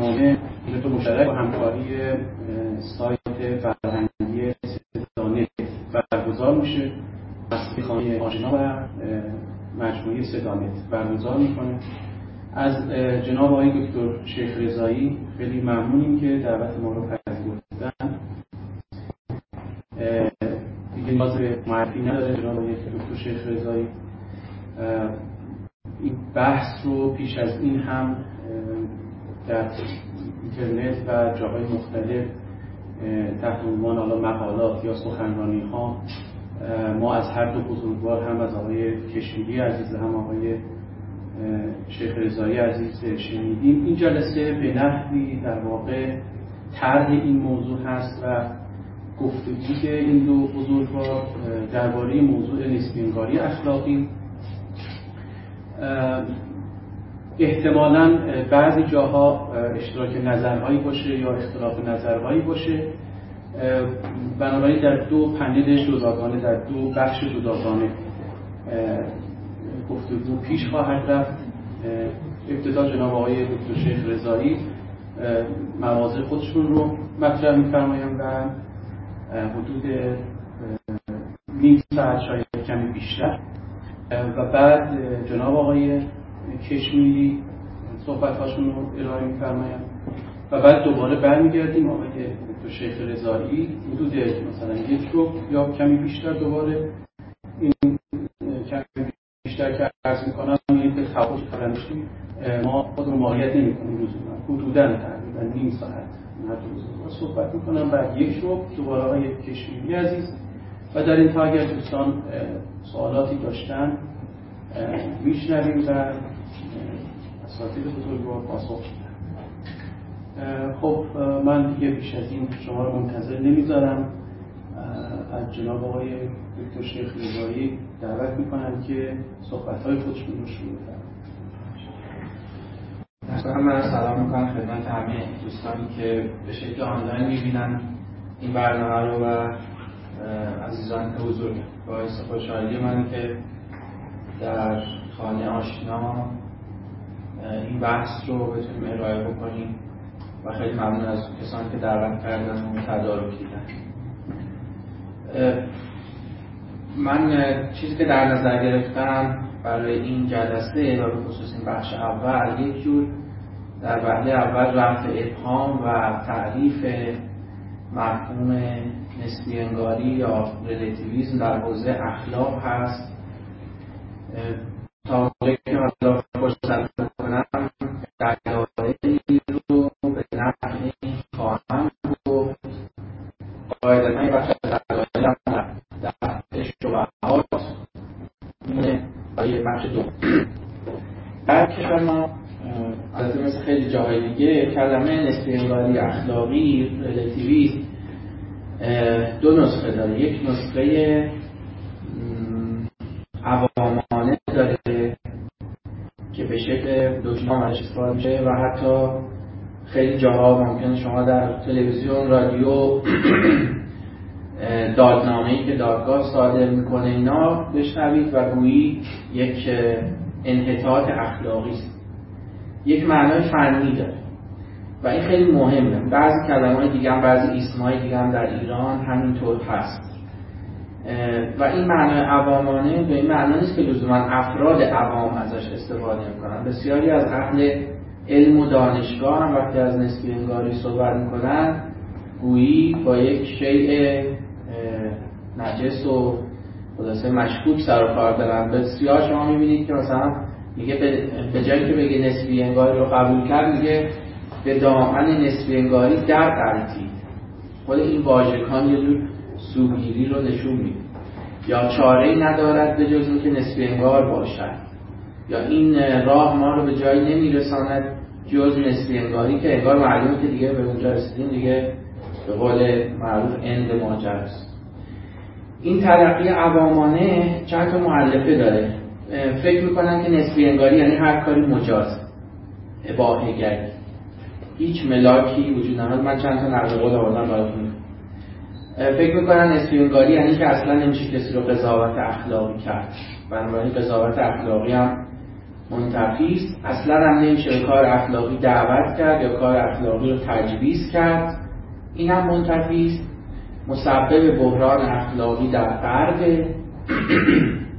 برنامه به تو مشترک با همکاری سایت فرهنگی سدانه برگزار میشه. از خانه آشنا و مجموعه سدانت برگزار می‌کنه. از جناب آقای دکتر شیخ رضایی خیلی ممنونیم که دعوت ما رو پذیرفتن. دیگه نیاز معرفی نداره جناب آقای دکتر شیخ رضایی. این بحث رو پیش از این هم در اینترنت و جاهای مختلف تحت عنوان حالا مقالات یا سخنرانی ها ما از هر دو بزرگوار هم از آقای کشمیری عزیز هم آقای شیخ رضایی عزیز شنیدیم. این جلسه به نحوی در واقع طرح این موضوع هست و گفتگوی این دو بزرگوار درباره موضوع نسبی اخلاقی احتمالا بعضی جاها اشتراک نظرهایی باشه یا اختلاف نظرهایی باشه. بنابراین در دو پنل جداگانه در دو بخش جداگانه گفتگو پیش خواهد رفت. ابتدا جناب آقای دکتر شیخ رضایی مواضع خودشون رو مطرح میفرمایند و حدود نیم ساعت شاید کمی بیشتر. و بعد جناب آقای کشمیری صحبت هاشون رو ارائه میفرمایند. و بعد دوباره برمیگردیم آقای دکتر شیخ رضایی. حدود مثلا یک رو یا کمی بیشتر دوباره این کمی بیشتر که عرض می‌کنم این به تفاوت ما خود رو ماهیت نمی کنیم روزونه حدودا تقریبا نیم ساعت صحبت می‌کنم. بعد یک رو دوباره آقای کشمیری عزیز. و در این تا اگر دوستان سوالاتی داشتن میشنویم و اساتید بزرگوار پاسخ خب من دیگه بیش از این شما رو منتظر نمی‌ذارم. از جناب آقای دکتر شیخ رضایی دعوت می‌کنم که صحبت های خودشون رو شروع کنم من سلام می‌کنم خدمت همه دوستانی که به شکل آنلاین می‌بینن این برنامه رو و عزیزان که حضور باعث خوشحالی من که در خانه آشنا این بحث رو بتونیم ارائه بکنیم و خیلی ممنون از کسانی که دعوت کردن و تدارک دیدن. من چیزی که در نظر گرفتم برای این جلسه و به خصوص این بخش اول یک جور در وحله اول رفع ابهام و تعریف مفهوم نسبی انگاری یا ریلیتیویزم در حوزه اخلاق هست. تا که کلمه انگاری اخلاقی ریلیتیویسم دو نسخه داره. یک نسخه عوامانه داره که به شکل دکمه استفاده میشه و حتی خیلی جاها ممکنه شما در تلویزیون رادیو دادنامه که دادگاه صادر می‌کنه اینا بشنوید و گویی یک انحطاط اخلاقی است. یک معنای فنی داره. و این خیلی مهمه. بعضی کلمه های دیگه هم بعضی اسمای دیگه هم در ایران همینطور هست. و این معنای عوامانه به این معنا نیست که لزوما افراد عوام ازش استفاده می‌کنن. بسیاری از اهل علم و دانشگاه هم وقتی از نسبی انگاری صحبت می‌کنن گویی با یک شیء نجس و خلاصه مشکوک سر و کار دارن. بسیار شما می‌بینید که مثلا میگه به جایی که بگه نسبی انگاری رو قبول کرد میگه به دامن نسبی انگاری در قلتید خود این واژگان یه جور سوگیری رو نشون میده. یا چاره ندارد به جز که نسبی انگار باشد. یا این راه ما رو به جایی نمیرساند جز نسبی انگاری که انگار معلومه که دیگه به اونجا رسیدیم دیگه به قول معروف اند ماجر است. این تلقی عوامانه چند تا معلفه داره. فکر می‌کنن که نسبی انگاری یعنی هر کاری مجاز. اباحه گری. هیچ ملاکی وجود نداره من چند تا نقل قول آوردم براتون. فکر می‌کنن نسبی انگاری یعنی که اصلا نمیشه کسی رو قضاوت اخلاقی کرد. بنابراین قضاوت اخلاقی هم منتفی اصلا هم نمیشه کار اخلاقی دعوت کرد یا کار اخلاقی رو تجویز کرد. این هم منتفی مسبب بحران اخلاقی در غرب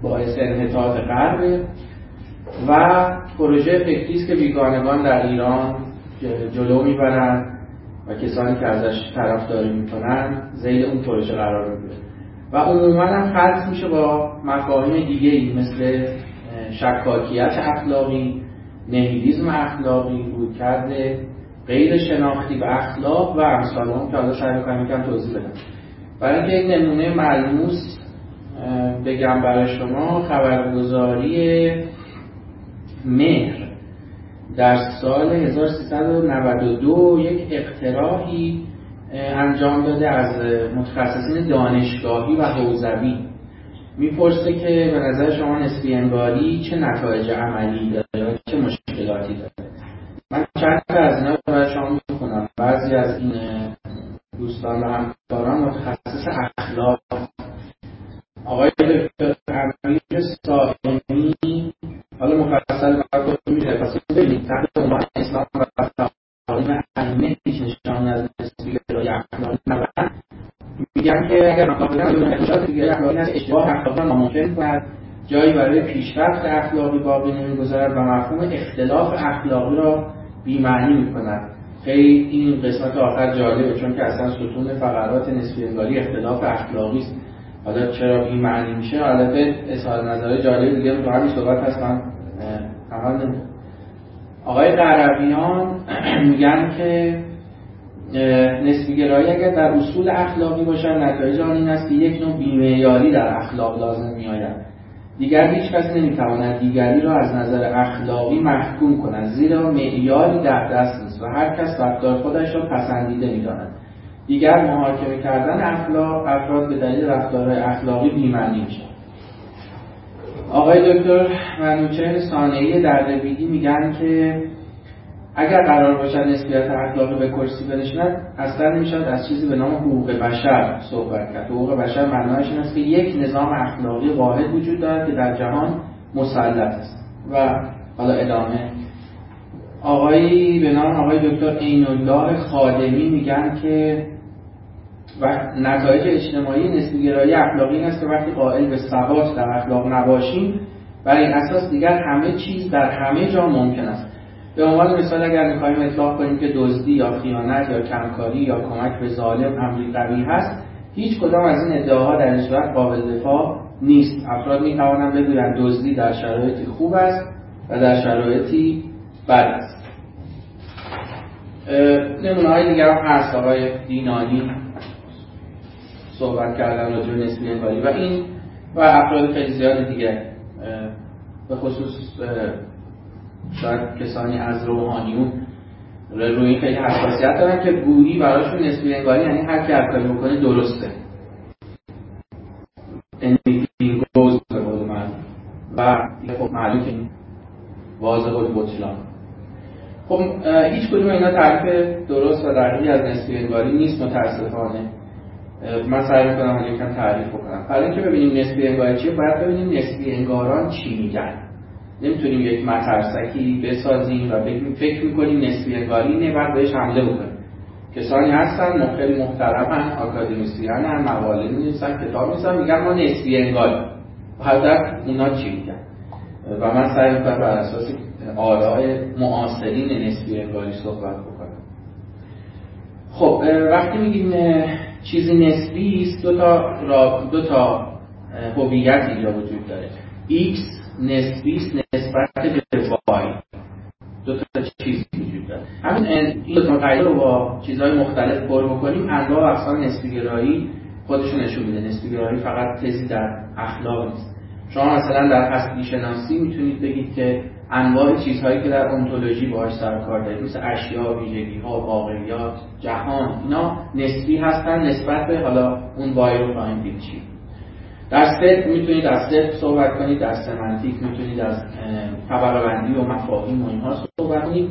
باعث انحطاط غرب و پروژه فکری است که بیگانگان در ایران جلو می‌برند و کسانی که ازش طرفداری می‌کنن زیل اون پروژه قرار می‌گیره و عموما هم خلط میشه با مفاهیم دیگه ای مثل شکاکیت اخلاقی نهیلیزم اخلاقی بود کرده غیر شناختی و اخلاق و امثال هم که حالا سعی می‌کنم یکم توضیح بدم. برای اینکه یک نمونه ملموس بگم برای شما خبرگزاری مهر. در سال 1392 یک اقتراحی انجام داده از متخصصین دانشگاهی و حوزوی. می‌پرسه که به نظر شما نسبی انگاری چه نتایج عملی داره چه مشکلاتی داره من چند تا از اینا برای شما می‌خونم بعضی از این دوستان و همکاران متخصص اخلاق آقای دکتر امیر سائمی حالا مفصل براتون میده پس ببینید تحت عنوان اسلام و تعالیم ائمه هیچ نشانی از نسبی گرایی اخلاقی ندارن میگن که اگر مقام بدن اشارات دیگری اخلاقی هست اشتباه اخلاقی ناممکن کند جایی برای پیشرفت اخلاقی باقی نمی‌گذارد و مفهوم اختلاف اخلاقی را بیمعنی می‌کند. خیلی این قسمت آخر جالبه چون که اصلا ستون فقرات نسبی انگاری اختلاف اخلاقی است. حالا چرا این معنی میشه؟ البته اظهار نظر جالب دیگه تو همین صحبت هست. من آقای غربیان میگن که نسبی گرایی اگر در اصول اخلاقی باشن نتایج آن این است که یک نوع بیمیاری در اخلاق لازم میآید. دیگر هیچ کس نمی‌تواند دیگری را از نظر اخلاقی محکوم کند زیرا معیاری در دست نیست و هر کس رفتار خودش را پسندیده می‌داند. دیگر محاکمه کردن اخلاق افراد به دلیل رفتارهای اخلاقی بیمعنی میشه آقای دکتر منوچهر ثانیه دردبیدی میگن که اگر قرار باشد نسبیت اخلاقی به کرسی بنشیند اصلا نمی‌شود از چیزی به نام حقوق بشر صحبت کرد. حقوق بشر معنایش این است که یک نظام اخلاقی واحد وجود دارد که در جهان مسلط است. و حالا ادامه. آقایی به نام آقای دکتر عین الله خادمی میگن که و نتایج اجتماعی نسبی گرایی اخلاقی این است که وقتی قائل به ثبات در اخلاق نباشیم بر این اساس دیگر همه چیز در همه جا ممکن است. به عنوان مثال اگر می‌خوایم اطلاق کنیم که دزدی یا خیانت یا کمکاری یا کمک به ظالم امری قوی هست هیچ کدام از این ادعاها در این صورت قابل دفاع نیست. افراد می توانند بگویند دزدی در شرایطی خوب است و در شرایطی بد است. نمونه های دیگر هم هست. آقای دینانی صحبت کردن راجع نسبی و این و افراد خیلی زیاد دیگه به خصوص شاید کسانی از روحانیون. روی خیلی حساسیت دارن که گویی براشون نسبی انگاری یعنی هر کی کاری بکنه درسته. این گوز به من و خب معلوم که این واضح بود بطلان خب هیچ کدوم اینا تعریف درست و دقیقی از نسبی انگاری نیست متاسفانه. من سعی می‌کنم یکم تعریف بکنم. برای اینکه ببینیم نسبی انگاری چیه باید ببینیم نسبی انگاران چی میگن. نمی‌تونیم یک مترسکی بسازیم و بگیم فکر می‌کنیم نسبی انگاری اینه بعد بهش حمله بکنیم. کسانی هستن خیلی محترمن آکادمیسیان هم مقاله می‌نویسن کتاب می‌نویسن میگن ما نسبی انگاری حضرت اونا چی میگن؟ و من سعی می‌کنم بر اساس آراء معاصرین نسبی انگاری صحبت بکنم. خب وقتی میگیم چیزی نسبی است دو تا را دو تا هویت اینجا وجود داره. X نسبی است نسبت به y دو تا چیز وجود داره. همین این دو تا رو با چیزهای مختلف پر بکنیم انواع و اقسام نسبی گرایی خودشون نشون میده. نسبی گرایی فقط تزی در اخلاق نیست. شما مثلا در هستی شناسی می‌تونید بگید که انواع چیزهایی که در انتولوژی باهاش سر کار دارید مثل اشیا، ویژگی ها، واقعیات، جهان اینا نسبی هستن نسبت به حالا اون وای رو چی در می‌تونید از صدق صحبت کنید در سمنتیک می‌تونید از طبقه و مفاهیم و اینها صحبت کنید.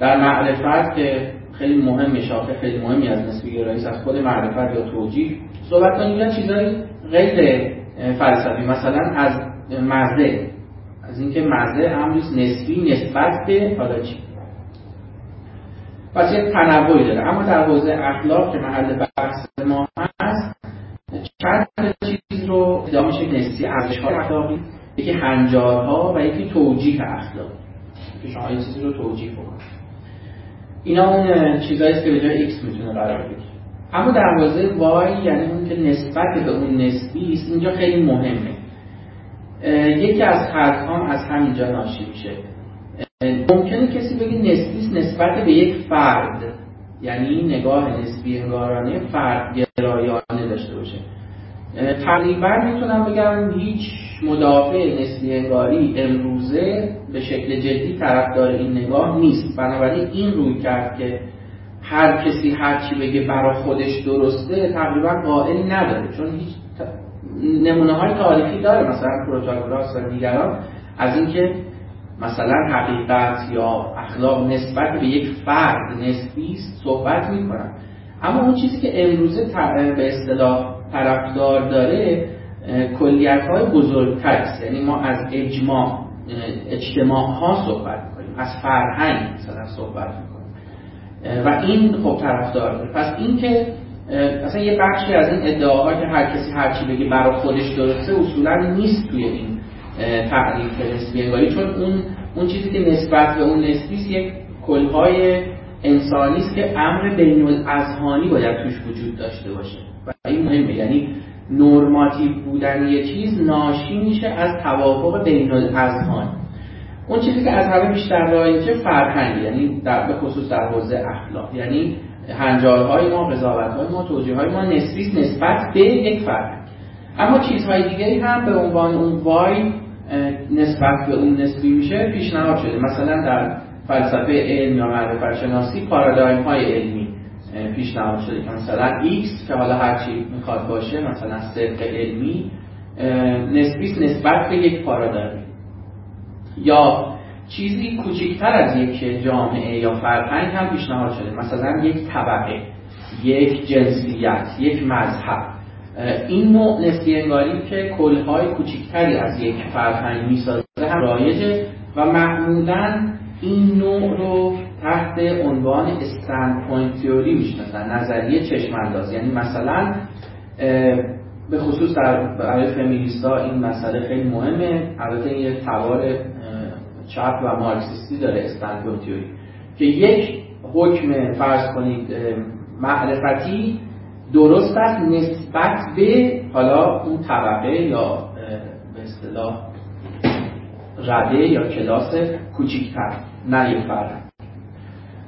در معرفت که خیلی مهم شاخه خیلی مهمی از نسبی گرایی از خود معرفت یا توجیه صحبت کنید. یا چیزایی غیر فلسفی. مثلا از مزه. از اینکه مزه امری نسبی نسبت به حالا چی؟ پس یک تنوعی داره. اما در حوزه اخلاق که محل بحث ما هست چند چیز نسبی ارزش های اخلاقی یکی هنجارها و یکی توجیه اخلاقی که شما این چیزی رو توجیه بکنید. اینا اون چیزهایی که به جای x می‌تونه قرار بگیره. اما در حوزه y یعنی اون که نسبت به اون نسبی است اینجا خیلی مهمه. یکی از هم از همینجا ناشی میشه. ممکنه کسی بگه نسبی نسبت به یک فرد. یعنی نگاه نسبی انگارانه فرد گرایانه داشته باشه. تقریبا می‌تونم بگم هیچ مدافع نسبی انگاری امروزه به شکل جدی طرفدار این نگاه نیست. بنابراین این روی کرد که هر کسی هر چی بگه برا خودش درسته تقریبا قائل نداره. چون هیچ نمونه های تاریخی داره. مثلا پروتاگوراس و دیگران. از اینکه مثلا حقیقت یا اخلاق نسبت به یک فرد نسبی صحبت می‌کنن. اما اون چیزی که امروزه به اصطلاح طرفدار داره کلیت های بزرگتر است. یعنی ما از اجماع اجتماع ها صحبت می‌کنیم از فرهنگ مثلا صحبت می‌کنیم. و این خب طرفدار داره. پس این که اصلا یه بخشی از این ادعاها که هر کسی هر چی بگه برای خودش درسته اصولا نیست توی این تعریف نسبی انگاری. چون اون اون چیزی که نسبت به اون نسبی یک کلهای انسانی است که امر بین الاذهانی باید توش وجود داشته باشه. این مهمه. یعنی نرماتیو بودن یه چیز ناشی میشه از توافق بین الاذهان اون چیزی که از همه بیشتر رایجه فرهنگ یعنی در به خصوص در حوزه اخلاق. یعنی هنجارهای ما قضاوتهای ما توجیههای ما نسبی نسبت به یک فرهنگ. اما چیزهای دیگری هم به عنوان اون وای نسبت به اون نسبی میشه پیشنهاد شده. مثلا در فلسفه علم یا معرفت شناسی پارادایم های علمی. پیشنهاد شده که مثلا X که حالا هرچی می‌خواد باشه مثلا صدق علمی نسبی نسبت به یک پارادایم یا چیزی کوچکتر از یک جامعه یا فرهنگ هم پیشنهاد شده. مثلا یک طبقه یک جنسیت یک مذهب. این نوع نسبی انگاری که کلهای کوچکتری از یک فرهنگ می‌سازه هم رایجه و معمولا این نوع رو تحت عنوان standpoint theory می‌شناسن نظریه چشم انداز یعنی مثلا به خصوص در برای فمینیستا این مسئله خیلی مهمه. البته یه تبار چپ و مارکسیستی داره standpoint theory که یک حکم فرض کنید معرفتی درست است نسبت به حالا اون طبقه یا به اصطلاح رده یا کلاس کوچیکتر. نه یک فرد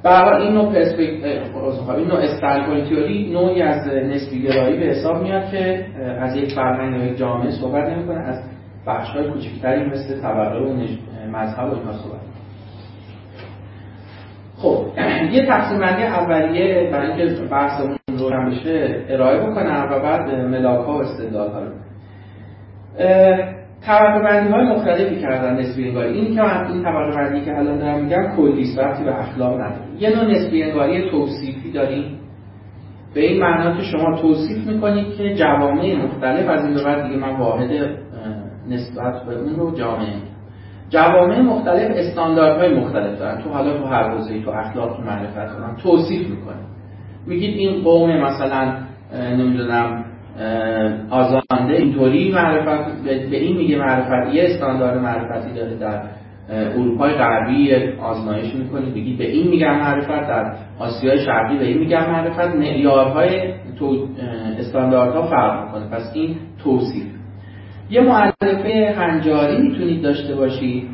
برای این نوع پرسپکتیو این نوع تئوری نوعی از نسبی گرایی به حساب میاد که از یک فرهنگ یا جامعه صحبت نمی‌کنه از بخش های کوچکتری مثل طبقه و مذهب و اینها صحبت خب یه تقسیم بندی اولیه برای اینکه بحثمون روشن بشه ارائه بکنم و بعد ملاک ها و استدلال ها رو طبقه بندی های مختلفی کردن نسبی انگاری این که من این طبقه بندی که الان دارم میگم کلی وقتی به اخلاق نداره یه نوع نسبی انگاری توصیفی داریم. به این معنا که شما توصیف می‌کنید که جوامع مختلف از این بعد دیگه من واحد نسبت به اون رو جامعه جوامع مختلف استانداردهای مختلف دارن. تو حالا تو هر حوزه‌ای تو اخلاق تو معرفت دارن. توصیف می‌کنه میگید این قوم مثلا نمی‌دونم آزانده اینطوری معرفت به این میگه معرفت یه استاندارد معرفتی داره در اروپای غربی آزمایش می‌کنید بگید به این میگم معرفت در آسیای شرقی به این میگم معرفت معیارهای تو استانداردها فرق می‌کنه. پس این توصیف. یه معرفه هنجاری می‌تونید داشته باشید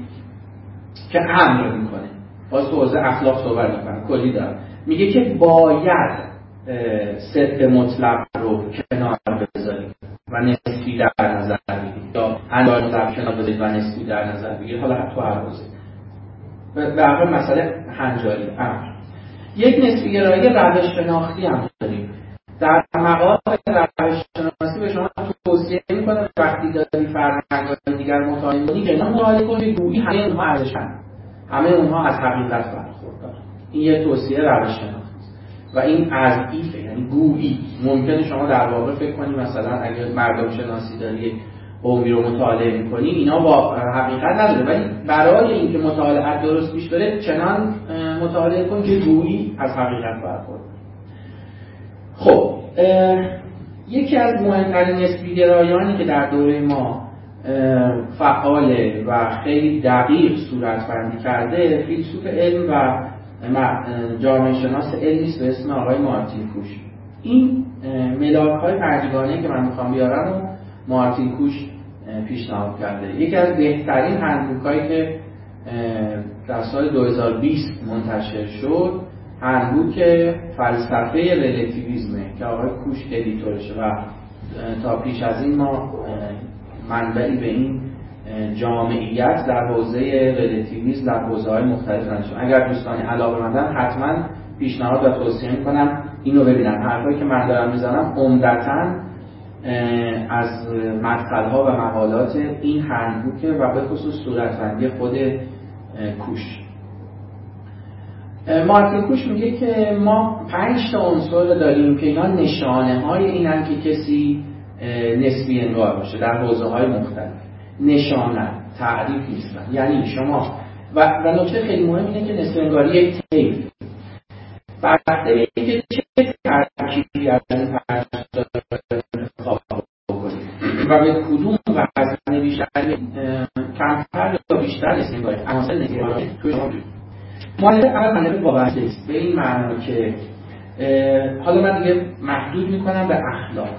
که امر می‌کنه. باز تو اخلاق صحبت می‌کنه کلی دارم میگه که باید صدق مطلق رو کنار بذارید و نسبی در نظر بگیرید. یا اندار مطلق کنار بذارید و نسبی در نظر بگیرید. حالا تو هر حوزه به هر مسئله هنجاری امر. یک نسبی گرایی روش شناختی هم داریم. در مقام روش شناسی به شما توصیه می‌کنه وقتی داری فرهنگ دیگر مطالعه که مطالعه کنی گویی همه اونها ارزشن همه اونها از حقیقت برخوردار. این یه توصیه روش و این از ایفه یعنی گویی. ممکنه شما در واقع فکر کنی مثلا اگر مردم شناسی داری قومی رو مطالعه می‌کنی اینا با حقیقت نداره. ولی برای اینکه مطالعه درست پیش بره چنان مطالعه کن که گویی از حقیقت برخورد خب یکی از مهمترین نسبیگرایانی که در دوره ما فعاله و خیلی دقیق صورت بندی کرده فیلسوف علم و جامعه شناس علمی به اسم آقای مارتین کوش. این ملاک های پنجگانه که من می‌خوام بیارم و مارتین کوش پیشنهاد کرده. یکی از بهترین هندبوک هایی که در سال 2020 منتشر شد هندبوک فلسفه رلاتیویزمه که آقای کوش ادیتورشه و تا پیش از این ما منبعی به این جامعیت در حوزه رلاتیویسم در حوزه های مختلف نداشتم اگر دوستانی علاقه مندن حتما پیشنهاد و توصیه می‌کنم اینو ببینن. حرفایی که من دارم می‌زنم عمدتا از مدخل ها و مقالات این هندبوکه و به خصوص صورتبندی خود کوش. مارتین کوش میگه که ما پنج تا عنصر داریم که اینا نشانه های اینن که کسی نسبی انگار باشه در حوزه های مختلف. نشانه تعریف نیستن یعنی شما و, و نکته خیلی مهم اینه که نسبی انگاری یک تیف بحثه که چه ترکیبی از این و به کدوم وزن بیشتر کمتر یا بیشتر نسبی انگاری عناصر انگاری توی شما مؤلف اول مطلب وابسته است. به این معنا که حالا من دیگه محدود می‌کنم به اخلاق.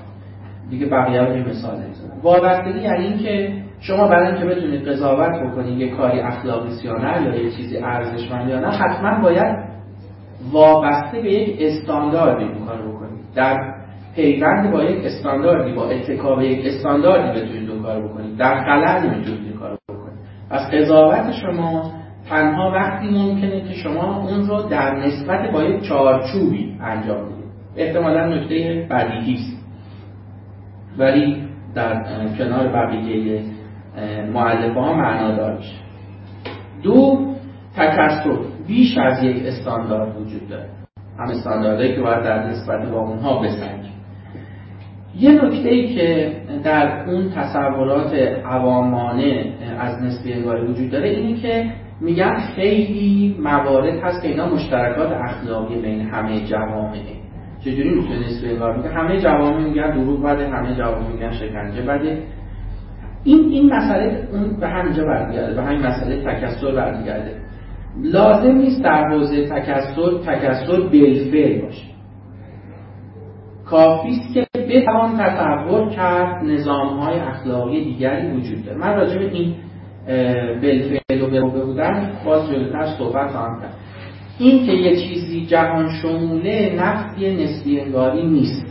دیگه بقیه رو مثال نمی‌زنم. وابستگی یعنی اینکه شما برای اینکه بتونید قضاوت بکنید یه کاری اخلاقی یا نه یا یه چیزی ارزشمند یا نه حتما باید وابسته به یک استانداردی این کار بکنید. در پیوند با یک استانداردی با اتکا یک استانداردی بتونید اون کار بکنید. در خلل نمی‌تونید این کار بکنید. پس قضاوت شما تنها وقتی ممکنه که شما اون رو در نسبت با یک چارچوبی انجام بدید. احتمالا نکته بدیهی است. ولی در کنار بقیه معلفه ها معنادار میشه دو تکسر بیش از یک استاندارد وجود داره. هم استانداردهایی که باید در نسبت با اونها بسنجیم. یه نکته ای که در اون تصورات عوامانه از نسبی انگاری وجود داره اینه که میگن خیلی موارد هست که اینا مشترکات اخلاقی بین همه جوامعه. چجوری می‌تونه انگار میگه همه جوامع میگن دروغ بده همه جوامع میگن شکنجه بده. این این مسئله اون به همینجا برمیگرده به همین مسئله تکسر برمیگرده. لازم نیست در حوزه تکسر تکسر بالفعل باشه. کافی است که بتوان تصور کرد نظام های اخلاقی دیگری وجود داره. من راجع به این بالفعل و به بودن باز جلوتر صحبت خواهم کرد. این که یه چیزی جهان شموله نفی نسبی انگاری نیست.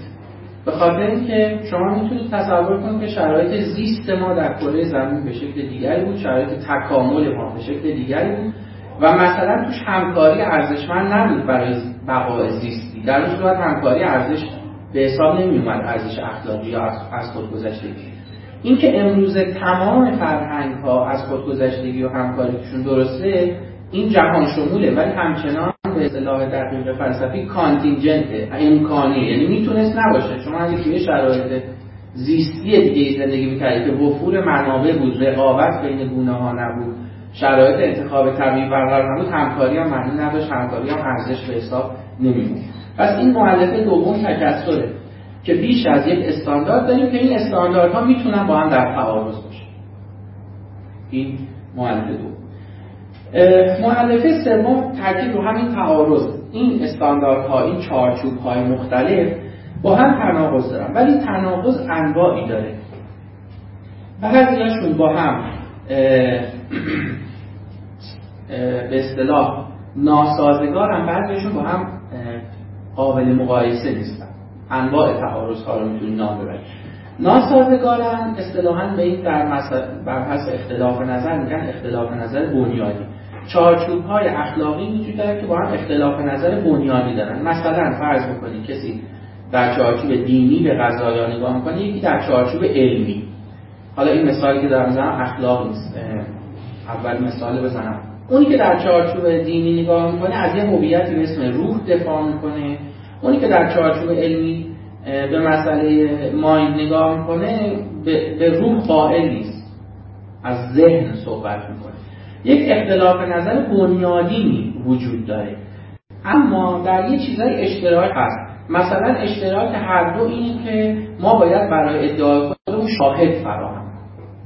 به خاطر اینکه شما می‌تونید تصور کنید که شرایط زیست ما در کره زمین به شکل دیگری بود شرایط تکامل ما به شکل دیگری بود و مثلا توش همکاری ارزشمند نبود برای بقای زیستی. در اون صورت همکاری ارزش به حساب نمی اومد ارزش اخلاقی یا از خودگذشتگی. اینکه امروز تمام فرهنگ ها از خودگذشتگی و همکاریشون درسته این جهان شموله ولی همچنان به اصطلاح دقیق فلسفی کانتینجنت امکانی یعنی می‌تونست نباشه. شما اگه توی شرایط زیستی دیگه زندگی می‌کردید که وفور منابع بود رقابت بین گونه ها نبود شرایط انتخاب طبیعی برقرار نبود همکاری هم معنی نداشت همکاری هم ارزش به حساب نمیمون پس این معلفه دوم تکثره که بیش از یک استاندارد داریم که این استانداردها می‌تونن با هم در تعارض باشه. این معلفه دوم. معلفه سوم تاکید رو همین تعارض. این استانداردها این چارچوب های مختلف با هم تناقض دارن ولی تناقض انواعی داره. بعضیاشون با هم به اصطلاح ناسازگارن بعضیشون با هم قابل مقایسه نیستن. انواع تعارض ها رو می‌تونی نام ببرید ناسازگارن اصطلاحا به این در بحث اختلاف نظر میگن اختلاف نظر بنیادی. چارچوب های اخلاقی وجود داره که با هم اختلاف نظر بنیادی دارن. مثلا فرض بکنید کسی در چارچوب دینی به قضایا نگاه می‌کنه یکی در چارچوب علمی. حالا این مثالی که دارم می‌زنم اخلاق نیست. اول مثال بزنم. اونی که در چارچوب دینی نگاه می‌کنه از یه هویتی به اسم روح دفاع می‌کنه. اونی که در چارچوب علمی به مسئله مایند نگاه می‌کنه به روح قائل نیست. از ذهن صحبت می‌کنه. یک اختلاف نظر بنیادی وجود داره. اما در یه چیزای اشتراک هست. مثلا اشتراک هر دو این که ما باید برای ادعای خودمون شاهد فراهم.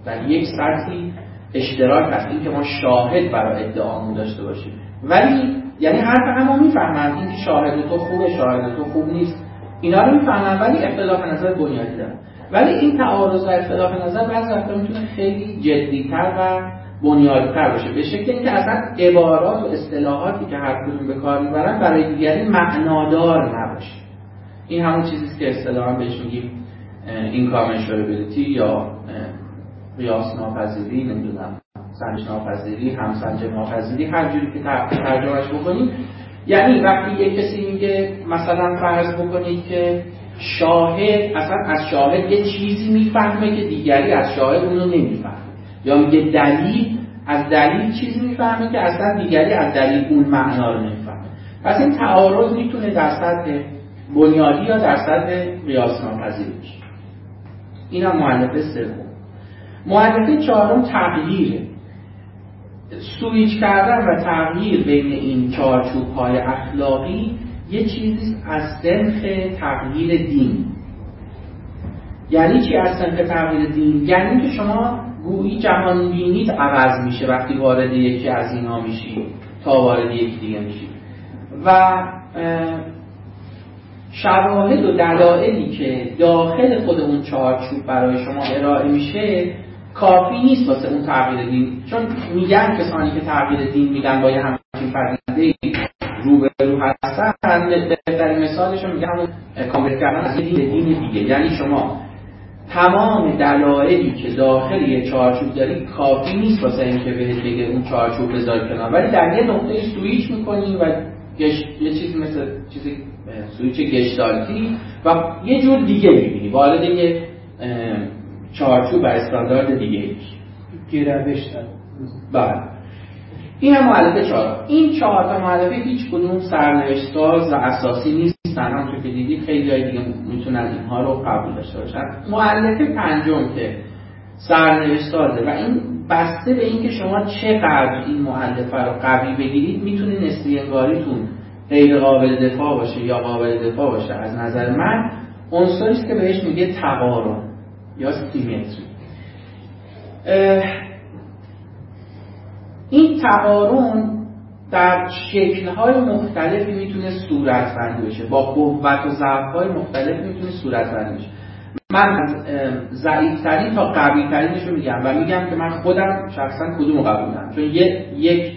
در یک سطحی اشتراک هست. این که ما شاهد برای ادعامون داشته باشیم. ولی یعنی حرف همه می‌فهمن. این که شاهد تو خوبه شاهد تو خوب نیست. اینا رو می‌فهمن ولی اختلاف نظر بنیادی دارن. ولی این تعارض و اختلاف نظر بعضی وقتا می‌تونه خیلی جدیتر و بنیادتر باشه. به شکل اینکه اصلا عبارات و اصطلاحاتی که هر کدوم به کار می‌برن برای دیگری معنادار نباشه. این همون چیزی که اصطلاحا بهش میگیم اینکامنشوربیلیتی یا قیاس ناپذیری نمی‌دونم سنج ناپذیری همسنج ناپذیری هر جوری که ترجمهش بکنیم. یعنی وقتی یه کسی میگه مثلا فرض بکنید که شاهد اصلا از شاهد یه چیزی می‌فهمه که دیگری از شاهد اونو نمی‌فهمه. یا میگه دلیل از دلیل چیزی می‌فهمه که اصلا دیگری از دلیل اون معنا رو نمی‌فهمه. پس این تعارض می‌تونه در سطح بنیادی یا در سطح قیاس ناپذیر بشه این هم معلفه سوم. معلفه چهارم تغییره. سویچ کردن و تغییر بین این چارچوب های اخلاقی یه چیزی از سنخ تغییر دین. یعنی چی از سنخ تغییر دین؟ یعنی که شما گویی جهان بینیت عوض میشه وقتی وارد یکی از اینا میشی تا وارد یکی دیگه میشی. و شواهد و دلایلی که داخل خود اون چارچوب برای شما ارائه میشه کافی نیست واسه اون تغییر دین. چون میگن کسانی که تغییر دین میدن با یه همچین پدیده رو به رو هستن. بهترین مثالشون میگن کامپیوتر کردن از دین دیگه. یعنی شما تمام دلایلی که داخل یه چارچوب داری کافی نیست واسه اینکه بهت بگه اون چارچوب بذار کنار. ولی در یه نقطه سویچ می‌کنی و گش... یه چیزی مثل چیزی سویچ گشتالتی و یه جور دیگه می‌بینی. وارد یه چارچوب و استاندارد دیگه گرهش بله. این هم معلفه چهار این چهار تا معلفه هیچ کدوم سرنوشت ساز و اساسی نیستن هم که دیدید خیلی جای دیگه می‌تونن اینها رو قبول داشته باشن. معلفه پنجم که سرنوشت سازه و این بسته به اینکه شما چقدر این معلفه رو قوی بگیرید می‌تونه نسبی انگاریتون غیر قابل دفاع باشه یا قابل دفاع باشه. از نظر من عنصری که بهش میگه تقارن یا سیمتری. این تقارن در شکل‌های مختلفی می‌تونه صورت بندی بشه. با قوت و ضعف‌های مختلفی می‌تونه صورت بندی بشه. من ضعیفترین تا قویترینش رو میگم و میگم که من خودم شخصا کدوم رو قبولم چون یک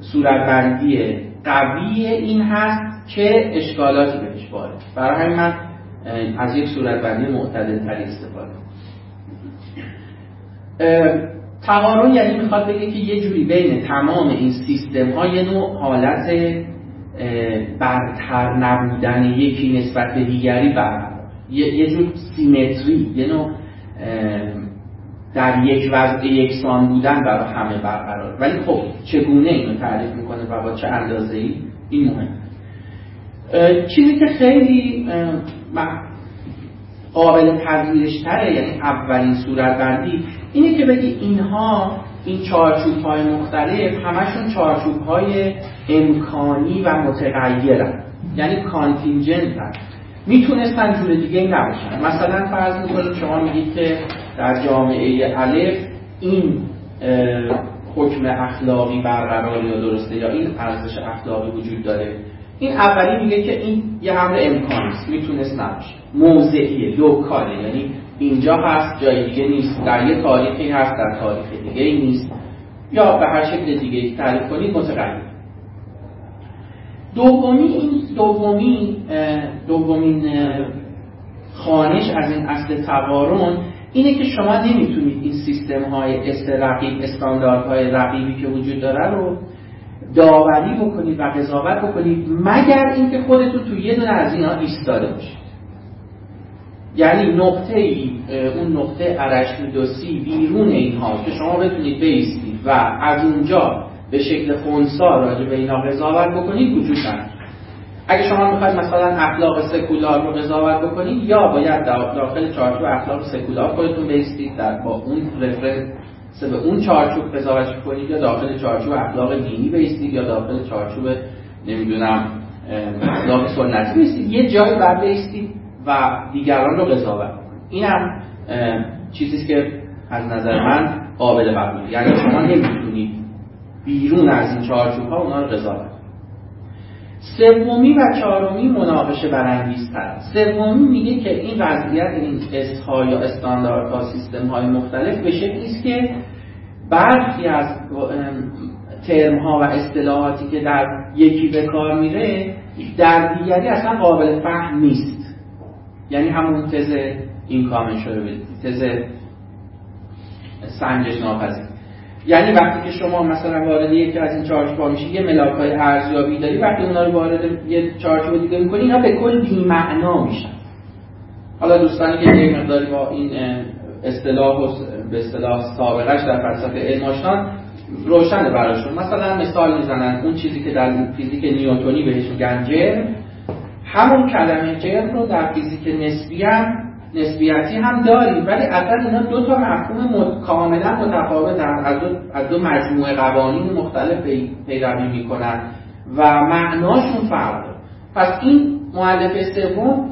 صورتبندی قوی این هست که اشکالاتی بهش وارد. برای همین من از یک صورتبندی معتدل تری استفاده تقارن یعنی می‌خواد بگه که یه جوری بین تمام این سیستم ها یه نوع حالت برتر نبودن یکی نسبت به دیگری برقرار. یه جور سیمتری یه نوع در یک وضع یکسان بودن برای همه برقرار. ولی خب چگونه اینو تعریف می‌کنه و با چه اندازه ای این مهم. چیزی که خیلی قابل پذیرش تره یعنی اولین صورت بندی اینه که بگی اینها این چارچوب های مختلف همشون چارچوب های امکانی و متغیرن. یعنی کانتینجنت هست می‌تونستن جور دیگه نباشن. مثلا فرض می‌کنید شما میگید که در جامعه الف این حکم اخلاقی برقرار یا درسته یا این ارزش اخلاقی وجود داره. این اولی میگه که این یه امر امکانی است می‌تونست نباشه. موضعیه لوکاله یعنی اینجا هست جای دیگه نیست در یه تاریخی هست در تاریخ دیگه ای نیست. یا به هر شکل دیگه ای تعریف کنید متغیر. دومی این دومی دومین خانش از این اصل تقارن اینه که شما نمی‌تونید این سیستم های استرقیب استاندارد های رقیبی که وجود داره رو داوری بکنید و قضاوت بکنید مگر اینکه خودتون تو یه دونه از اینا ایستاده باشید یعنی نقطه ای اون نقطه ارشمیدوسی بیرون اینها که شما بتونید بیستید و از اونجا به شکل خونسا راجع به اینا قضاوت بکنید وجود نداره. اگه شما می‌خواید مثلا اخلاق سکولار رو قضاوت بکنید یا باید داخل چارچوب اخلاق سکولار خودتون بیستید در با اون رفرنس به اون چارچوب قضاوت کنید یا داخل چارچوب اخلاق دینی بیستید یا داخل چارچوب نمی‌دونم اخلاق سنتی بیستید یه جایی بعد بیستید و دیگران رو قضاوت این هم چیزی که از نظر من قابل قبول یعنی شما نمی‌تونید بیرون از این چارچوب ها اونا رو قضاوت سومی و چهارمی مناقشه برانگیزتر سومی میگه که این وضعیت این اسها یا استانداردها سیستم های مختلف به شکلی است که برخی از ترم ها و اصطلاحاتی که در یکی به کار میره در دیگری اصلا قابل فهم نیست. یعنی همون تز این کامن شده تز سنجش ناپذیر. یعنی وقتی که شما مثلا وارد یکی از این چارچوب میشی یه ملاک های ارزیابی داری وقتی اونا رو وارد یه چارچوب دیگه می‌کنی اینا به کل بی‌معنا میشن. حالا دوستانی که یه مقداری با این اصطلاح و به اصطلاح سابقش در فلسفه علم آشنان روشنه براشون. مثلا مثال می‌زنن اون چیزی که در فیزیک نیوتونی بهش میگن جرم همون کلمه جرم رو در فیزیک نسبی هم نسبیتی هم داریم ولی اصلا اینا دو تا مفهوم کاملا متفاوت از دو, از دو مجموعه قوانین مختلف پیروی می‌کنن و معناشون فرق پس این معلف سوم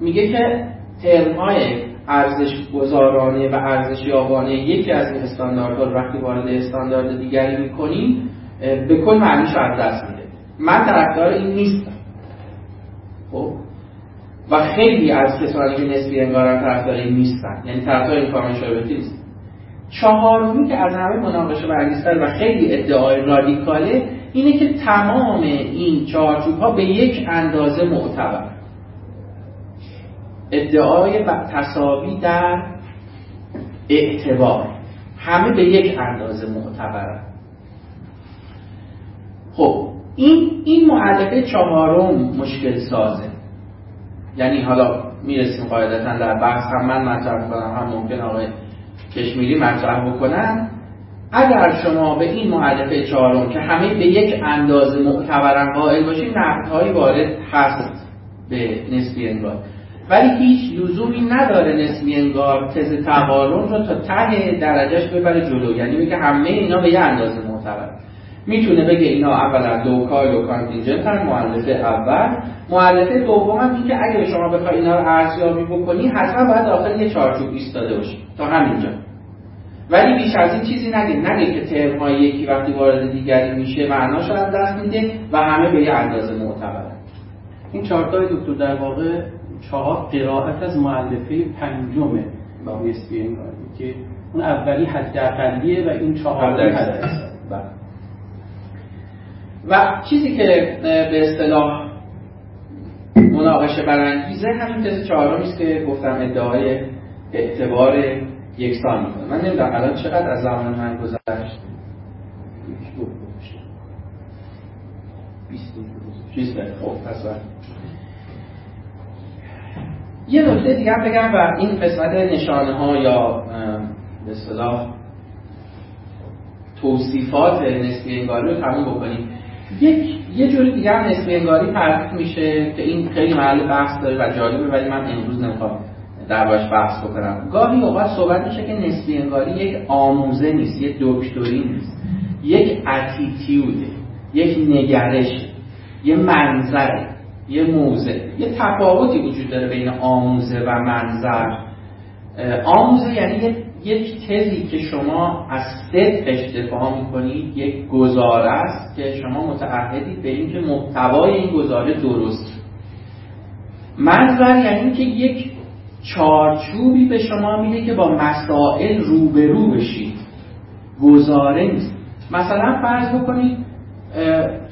میگه که ترمهای ارزش گذارانه و ارزش یابانه یکی از این استانداردها رو وقتی وارد استاندارد دیگری می‌کنیم به کل معنیش از دست میده. من طرفدار این نیستم. خب؟ و خیلی از کسانی که نسبی انگارن طرفدار این نیستن. یعنی طرفدار این کامل شایبتی نیست. چهارمی که از همه مناقشه برانگیزتر و خیلی ادعای رادیکاله اینه که تمام این چارچوب ها به یک اندازه معتبر. ادعای تصاوی در اعتبار. همه به یک اندازه معتبرن. خب این این معلفه چهارم مشکل سازه یعنی حالا می‌رسیم قاعدتا در بحث هم من مطرح کنم هم ممکن آقای کشمیری مطرح بکنم اگر شما به این معلفه چهارم که همه به یک اندازه معتبرن قائل باشید نقدهایی وارد هست به نسبی انگار. ولی هیچ لزومی نداره نسبی انگار تز تقارن رو تا ته درجهش ببره جلو. یعنی بگه همه اینا به یه اندازه معتبر می‌تونه بگه اینا اولا local و contingent هم مؤلفه اول. مؤلفه دوم هم این که اگر شما بخوای اینا رو ارزیابی بکنی حتما باید داخل یه چارچوب ایستاده باشی. تا همینجا. ولی بیش از این چیزی نگه. نگه که ترم یکی وقتی وارد دیگری میشه معناش از دست میده و همه به یه اندازه معتبره. این چارتای دیگر در واقع چهار قرائت از مؤلفه پنجمه با نسبی که اون اولی حداقلیه و این چهار حد و چیزی که به اصطلاح مناقشه برانگیزه همین تز چهارمی است که گفتم ادعای اعتبار یکسان می‌کنه. من نمی‌دونم الان چقدر از زمان من گذشت. خب یه نکته دیگه بگم و این قسمت نشانه ها یا به اصطلاح توصیفات نسبی انگاری رو تموم بکنیم. یک یه جوری دیگه هم نسبی انگاری تعریف میشه که این خیلی محل بحث داره و جالبه ولی من امروز نمی‌خوام دربارش بحث بکنم. گاهی اوقات صحبت میشه که نسبی انگاری یک آموزه نیست یک دکتری نیست. یک اتیتیوده یک نگرش یه منظره یه موزه یه تفاوتی وجود داره بین آموزه و منظر. آموزه یعنی یک تزی که شما از صدقش دفاع می‌کنید یک گزاره است که شما متعهدید به اینکه محتوای این گزاره درست. منظر یعنی که یک چارچوبی به شما میده که با مسائل روبرو بشید. گزاره نیست. مثلا فرض بکنید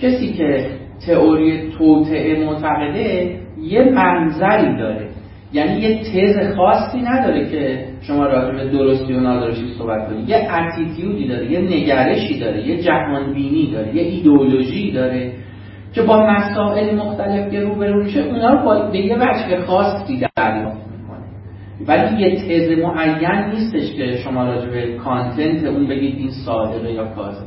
کسی که تئوری توطعه معتقده یه منظری داره. یعنی یه تز خاصی نداره که شما راجع به درستی و نادرستی صحبت کنید. یه اتیتیودی داره یه نگرشی داره یه جهانبینی داره یه ایدئولوژی داره که با مسائل مختلف که روبرو میشه. اونا رو به یه وجه خاصی دریافت می‌کنه. ولی یه تز معین نیستش که شما راجع به کانتنت اون بگید این صادقه یا کاذب.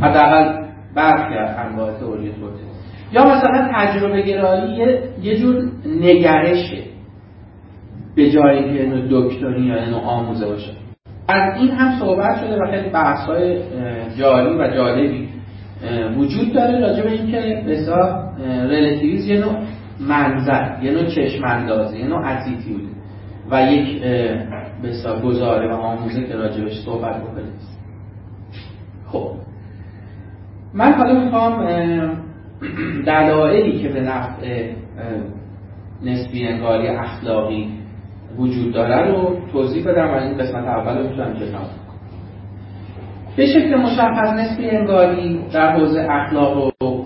حداقل برخی از انواع تئوری یا مثلا تجربه گرایی یه جور نگرشه. به جای اینکه اینو دکتری یا اینو آموزه باشه. از این هم صحبت شده و خیلی بحث های جاری و جالبی وجود داره راجع به اینکه بسیار ریلیتیویز یه نوع منظر یه نوع چشم اندازه یه نوع اتیتیود و یک بسیار گزاره و آموزه که راجبش صحبت بکنید خب. من حالا می‌خوام دلایلی که به نفع نسبی انگاری اخلاقی وجود داره رو توضیح بدم و این قسمت اول رو می‌تونم که به شکل مشخص نسبی انگاری در حوزه اخلاق رو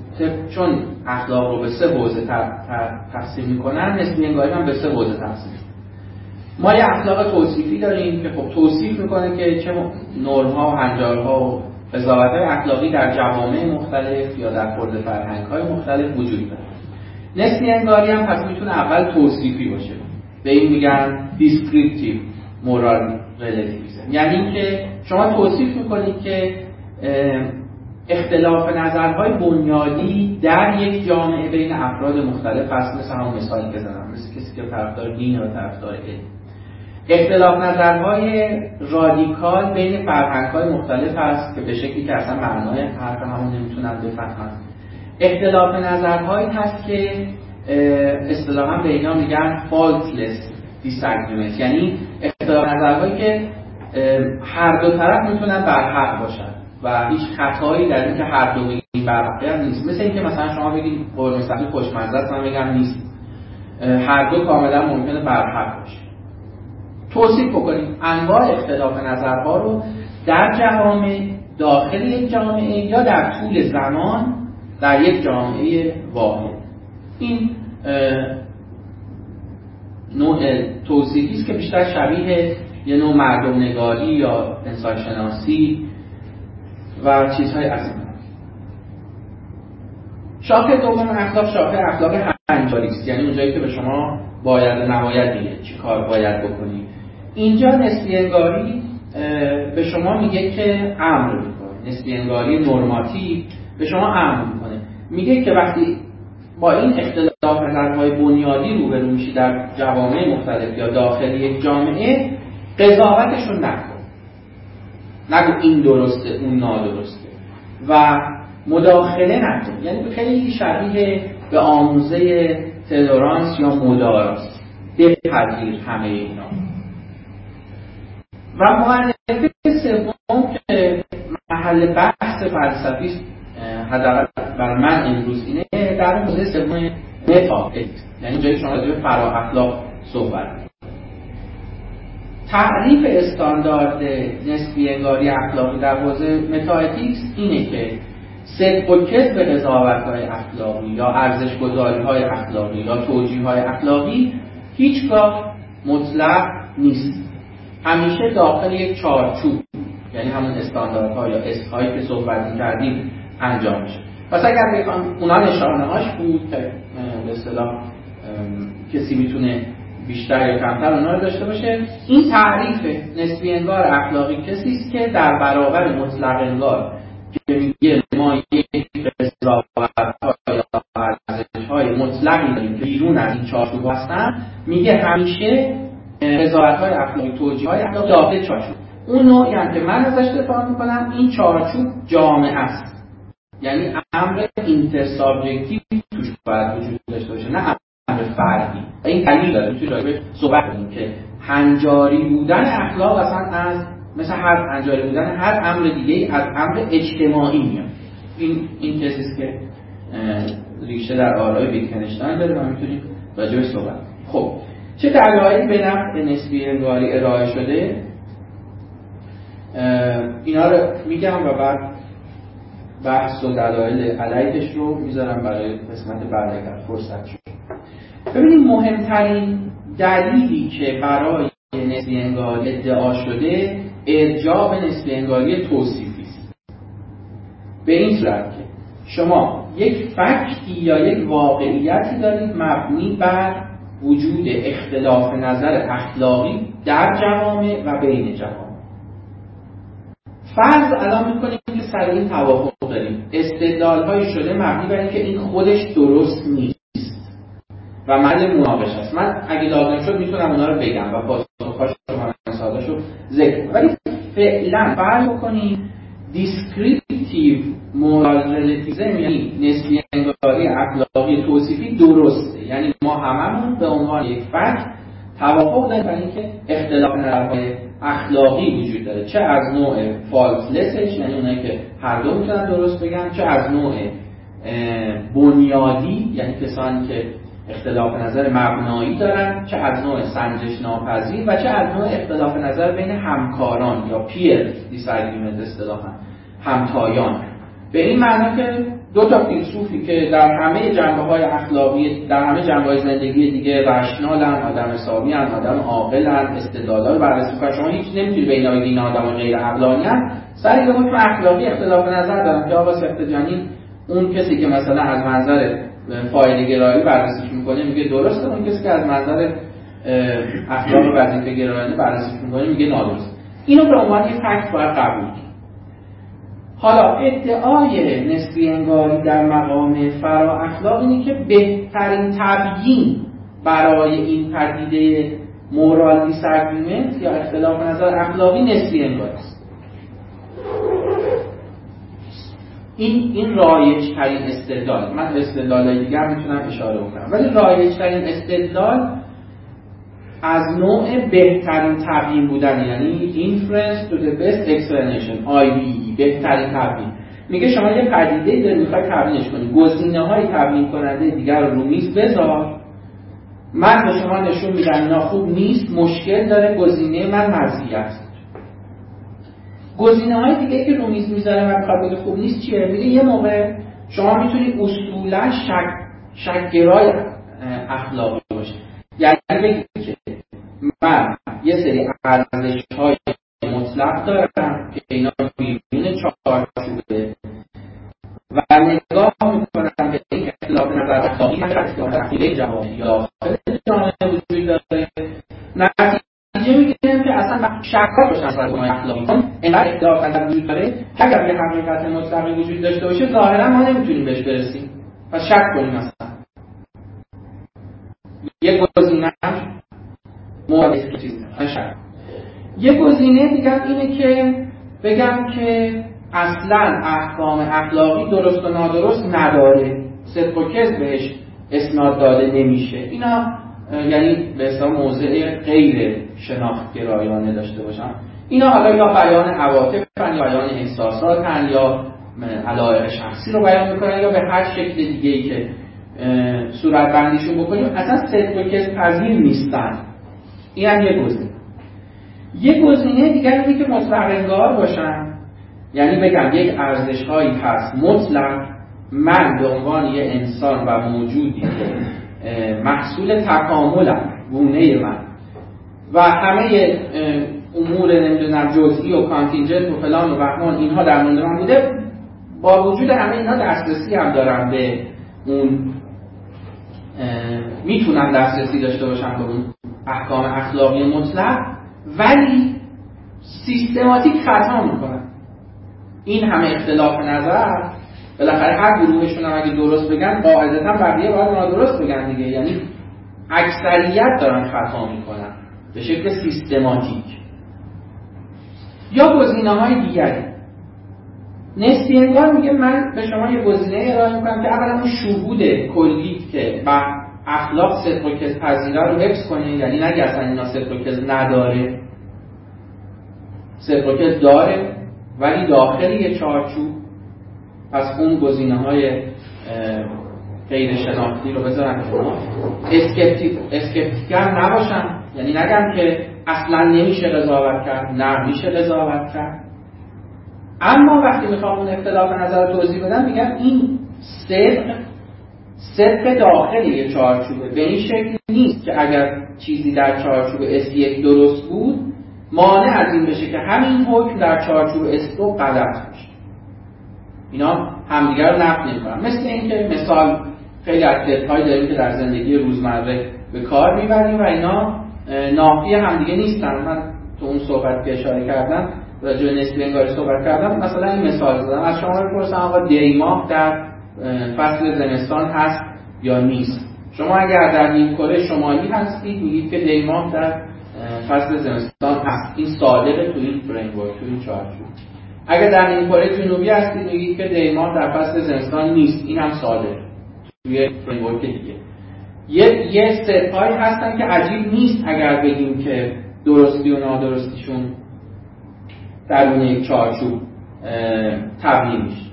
چون اخلاق رو به سه حوزه تقسیم می‌کنن نسبی انگاری هم به سه حوزه تقسیم ما یه اخلاق توصیفی داریم که خب توصیف می‌کنه که چه نرم ها و هنجارها و قضاوت های اخلاقی در جوامع مختلف یا در خورد فرهنگ های مختلف وجود داره نسبی انگاری هم پس می‌تونه اول توصیفی باشه. به این میگن descriptive moral relativism یعنی که شما توصیف می‌کنید که اختلاف نظرهای بنیادی در یک جامعه بین افراد مختلف هست. مثل همون مثالی که زدم. مثل کسی که طرفدار دین یا طرفدار علم. اختلاف نظرهای رادیکال بین فرهنگهای مختلف هست که به شکلی که اصلا معنای حرف همون نمی‌تونن بفهمن اختلاف نظرهایی هست که اصطلاحا به اینا میگن faultless disagreement. یعنی اختلاف نظرهایی که هر دو طرف می‌تونن بر حق باشن و هیچ خطایی در اینکه هر دو بگیم بر نیست. مثل اینکه مثلا شما بگید قرمه سبزی خوشمزه است من بگم نیست. هر دو کاملا ممکنه بر حق باشه. توصیف بکنیم. انواع اختلاف نظرها رو در جوامع داخل یک جامعه یا در طول زمان در یک جامعه واحد. این نوع توصیفی است که بیشتر شبیه یه نوع مردم نگاری یا انسان شناسی و چیزهای از این شاخه دوم اخلاق شاخه اخلاق هنجاری است. یعنی اونجایی که به شما باید نباید میگه چی کار باید بکنی. اینجا نسبی انگاری به شما میگه که امر می‌کنه. نسبی انگاری نرماتی به شما امر می‌کنه. میگه که وقتی با این اختلاف نظرهای بنیادی روبرو میشی در جوامع مختلف یا داخل یک جامعه قضاوتشون نکن. نگو این درسته اون نادرسته. و مداخله نکن. یعنی خیلی شبیه به آموزه تلورانس یا مداراست بپذیر همه اینا. و معرفه سوم که محل بحث فلسفی حداقل بر من امروز اینه در حوزه سوم متا یعنی جایی شما راجع فرا اخلاق صحبت تعریف استاندارد نسبی انگاری اخلاقی در حوزه متااتیکس اینه که صدق و کذب قضاوت های اخلاقی یا ارزش گذاری های اخلاقی یا توجیه های اخلاقی هیچگاه مطلق نیست. همیشه داخل یک چارچوب یعنی همون استانداردها یا اسهایی که صحبت کردیم انجام میشه. پس اگر اونا نشانه هاش بود به اصطلاح کسی می‌تونه بیشتر یا کمتر اونا رو داشته باشه این تعریف نسبی انگار اخلاقی کسی است که در برابر مطلق انگار که میگه ما یک قضاوت های مطلقی داریم که بیرون از این چارچوب هستن میگه همیشه قضاوت های اخلاقی توجیه های اخلاقی داخل چارچوب. اون نوعی هم که من ازش دفاع می‌کنم این چارچوب جامعه است. یعنی امر اینتر توش باید وجود داشته باشه نه امر فردی. این دلیل داره می‌تونی راجبه صحبت کنیم که هنجاری بودن اخلاق اصلا از مثل هر هنجاری بودن هر امر دیگه از امر اجتماعی میاد. این این کسی که ریشه در آرای ویتکنشتاین داره و می‌تونیم راجبه صحبت خب چه دلایلی به نفع نسبی انگاری ارائه شده؟ اینا رو میگم و بعد بحث و دلایل علیهش رو می‌ذارم برای قسمت بعد اگر فرصت شد. ببینید مهمترین دلیلی که برای نسبی انگاری ادعا شده ارجاع به نسبی انگاری توصیفی. است به این صورت که شما یک فکتی یا یک واقعیتی دارید مبنی بر وجود اختلاف نظر اخلاقی در جوامع و بین جوامع. فرض الان می‌کنیم که سر این توافق داریم. استدلال های شده مبنی بر اینکه این خودش درست نیست و محل مناقشه است. من اگه لازم شد می‌تونم اونا رو بگم و پاسخهاش رو من ساده شد ذکر ولی فعلا فرض بکنیم descriptive moral relativism یعنی نسبی انگاری اخلاقی توصیفی درسته. یعنی ما هممون به عنوان یک فرد توافق داریم برای اینکه اختلاف نظرهای اخلاقی وجود داره. چه از نوع فالسلسش یعنی اونایی که هر دو می‌تونن درست بگن چه از نوع بنیادی یعنی کسانی که اختلاف نظر مبنایی دارن چه از نوع سنجش ناپذیر و چه از نوع اختلاف نظر بین همکاران یا پیر دیساگریمنت اصطلاحا همتایان. به این معنا که دو تا فیلسوفی که در همه جنبه های اخلاقی در همه جنبه های زندگی دیگه رشنالن آدم حسابی آدم عاقلن استدلالا رو بررسی کنن. شما هیچ نمی‌تونی بگی این آدم غیر عقلانی سر یه حکم اخلاقی اختلاف نظر دارن. که آقا سفت جنین اون کسی که مثلا از منظر فایده گرایی بررسیش می‌کنه میگه درسته. اون کسی که از منظر اخلاق وظیفه گرایانه بررسیش می‌کنه میگه نادرست اینو به عنوان یک فکت باید قبول حالا ادعای نسبی انگاری در مقام فرا اخلاق اینه که بهترین تبیین برای این پدیده مورال دیساگریمنت یا اختلاف نظر اخلاقی نسبی انگاری است. این این رایج ترین استدلال. من استدلال دیگر می‌تونم اشاره بکنم. ولی رایج ترین استدلال از نوع بهترین تبیین بودن یعنی inference to the best explanation IBE بهترین تبیین میگه شما یه پدیده داری می‌خوای تبیینش کنی. گزینه های تبیین کننده دیگر رو میز بذار. من به شما نشون میدم اینا خوب نیست مشکل داره گزینه من مزیت گزینه های دیگه که رو میز می‌ذاره و می‌خواد خوب نیست چیه؟ میگه یه موقع شما می‌تونید اصولا شک شکگرای اخلاقی باشه یعنی بگید که من یه سری ارزش های مطلق دارم که اینا بیرون چارچوبه و نگاه می‌کنم به این اختلاف نظر اخلاقی اختلاف عقیده جهانی داخل جامعه وجود داره. نتیجه می‌گیریم که اصلا شکاک باشن سر کنهای اخلاقی چون اینقدر اختلاف نظر وجود داره اگر یه حقیقت مطلقی وجود داشته باشه ظاهرا ما نمی‌تونیم بهش برسیم. پس شک کنیم اصلا. یه گزینه یه گزینه دیگر اینه که بگم که اصلا احکام اخلاقی درست و نادرست نداره. صدق و بهش اسناد داده نمیشه. اینا یعنی به حساب موضع غیر شناخت گرایانه داشته باشن. اینا حالا یا بیان عواطف یا بیان احساسات یا علایق شخصی رو بیان می‌کنن یا به هر شکل دیگه ای که صورت بندیشون بکنیم اصلا صدق و کذب پذیر نیستن. این هم یه گزینه. یه گزینه دیگر اینه که مطلق انگار باشن. یعنی بگم یک ارزش هایی هست. مطلق من به عنوان یه انسان و موجودی که محصول تکاملم گونه من. و همه امور نمی‌دونم جزئی و کانتینجنت و فلان و بهمان اینها در مورد من بوده. با وجود همه اینها دسترسی هم دارم به اون می‌تونم دسترسی داشته باشم به اون احکام اخلاقی مطلق. ولی سیستماتیک خطا می‌کنن این همه اختلاف نظر بالاخره هر گروهشون هم اگه درست بگن قاعدتا بقیه باید نادرست بگن دیگه. یعنی اکثریت دارن خطا می‌کنن به شکل سیستماتیک. یا گزینه های دیگری. نسبی انگار میگه من به شما یه گزینه ارائه می‌کنم که اولا اون شهود کلی که اخلاق صدق و کذب پذیره رو حفظ کنه یعنی نگه اصلا اینا صدق و نداره. کذب داره ولی داخل یه چارچوب. پس اون گزینه های غیر شناختی رو بذارن شما skeptical نباشن. یعنی نگم که اصلا نمیشه قضاوت کرد نه میشه قضاوت کرد. اما وقتی می‌خوام اون اختلاف نظر توضیح بدم میگم این صدق صدق داخل یه چارچوبه. به این شکل نیست که اگر چیزی در چارچوب S یک درست بود مانع از این بشه که همین حکم در چارچوب اس دو غلط بشه اینا همدیگر رو نفت نمی‌کنن. مثل اینکه مثال خیلی از هایی داریم که در زندگی روزمره به کار می‌بریم و اینا نافی همدیگه نیستن. من تو اون صحبت که اشاره کردم راجع نسبی انگاری صحبت کردم مثلا این مثال زدم. از شما بپرسم آقا دیماه در فصل زمستان هست یا نیست؟ شما اگر در نیم کره شمالی هستید میگید که دیماه در فصل زمستان هست. این صادقه تو این فریم تو این چارچوب. اگر در نیم کره جنوبی هستید میگید که دیماه در فصل زمستان نیست. این هم صادقه توی فریم دیگه. یه یه ستایی هستن که عجیب نیست اگر بگیم که درستی و نادرستیشون درون یک چارچوب تبیین میشه.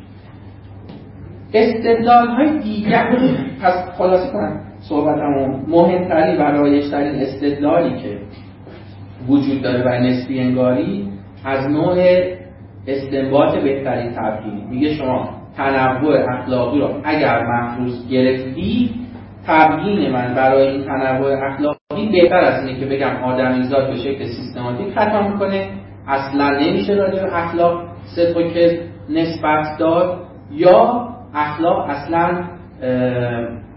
استدلال های دیگر پس خلاصه کنم صحبتمون مهمترین و رایشترین استدلالی که وجود داره بر نسبی انگاری از نوع استنباط بهترین تبیینی میگه شما تنوع اخلاقی رو اگر محفوظ گرفتی تبیین من برای این تنوع اخلاقی بهتر از اینه که بگم آدمیزاد به شکل سیستماتیک خطا می‌کنه. اصلا نمیشه راجع به اخلاق صدق و کذب نسبت داد یا اخلاق اصلا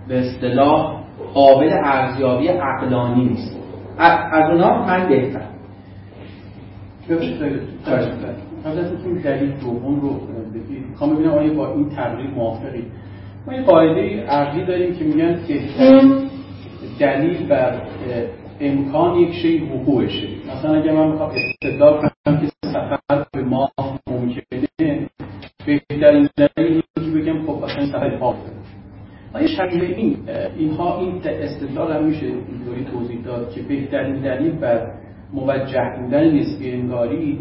به اصطلاح قابل ارزیابی عقلانی نیست. از اونا من بهتر. از اینکه دلیل دوم رو بگید می‌خوام ببینم آیا با این تقریب موافقی؟ ما یه قاعده عقلی داریم که میگن که دلیل بر امکان یک شی وقوعشه. مثلا اگه من بخوام استدلال کنم که سفر به ما ممکنه بهترین دلیل که بگم خب اصلا سفر پاک آیا این اینها این استدلال هم میشه اینطوری توضیح داد که بهترین دلیل بر موجه بودن نسبی انگاری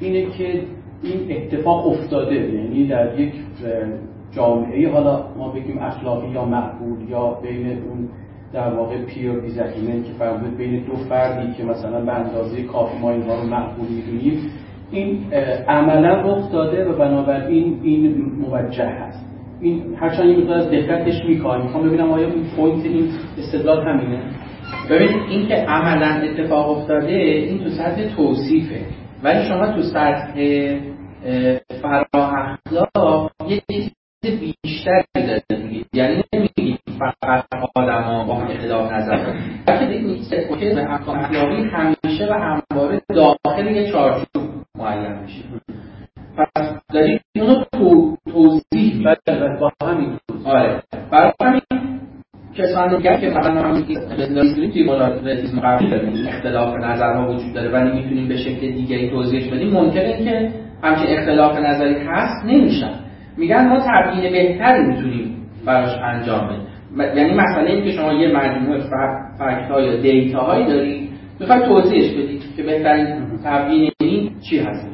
اینه که این اتفاق افتاده. یعنی در یک جامعه حالا ما بگیم اخلاقی یا معقول یا بین اون در واقع peer disagreement که فرمود بین دو فردی که مثلا به اندازه کافی ما اینها رو معقول می‌دونیم این عملا رخ داده و بنابراین این موجه هست. این هرچند این از دقتش می‌کنم می‌خوام ببینم آیا این پوینت این استدلال همینه. ببینید این که عملا اتفاق افتاده این تو سطح توصیفه. ولی شما تو سطح فرا اخلاق یه چیز بیشتری یعنی نمیگید فقط آدم با هم اختلاف نظر بلکه دیگه به احکام اخلاقی همیشه و همواره داخل یه چارچوب معین میشه. پس دارید اونو تو توضیح بله کسانی میگن که مثلا ما میگیم توی مدارسیسم قبلی داریم اختلاف نظرها وجود داره ولی می‌تونیم به شکل دیگری توضیحش بدیم. ممکنه که همچین اختلاف نظری هست نمیشن. میگن ما تبیین بهتری می‌تونیم براش انجام بدیم. یعنی مسئله این که شما یه مجموعه فکت ها یا دیتا هایی دارید می‌خواید توضیحش بدید که بهترین تبیین این چی هست.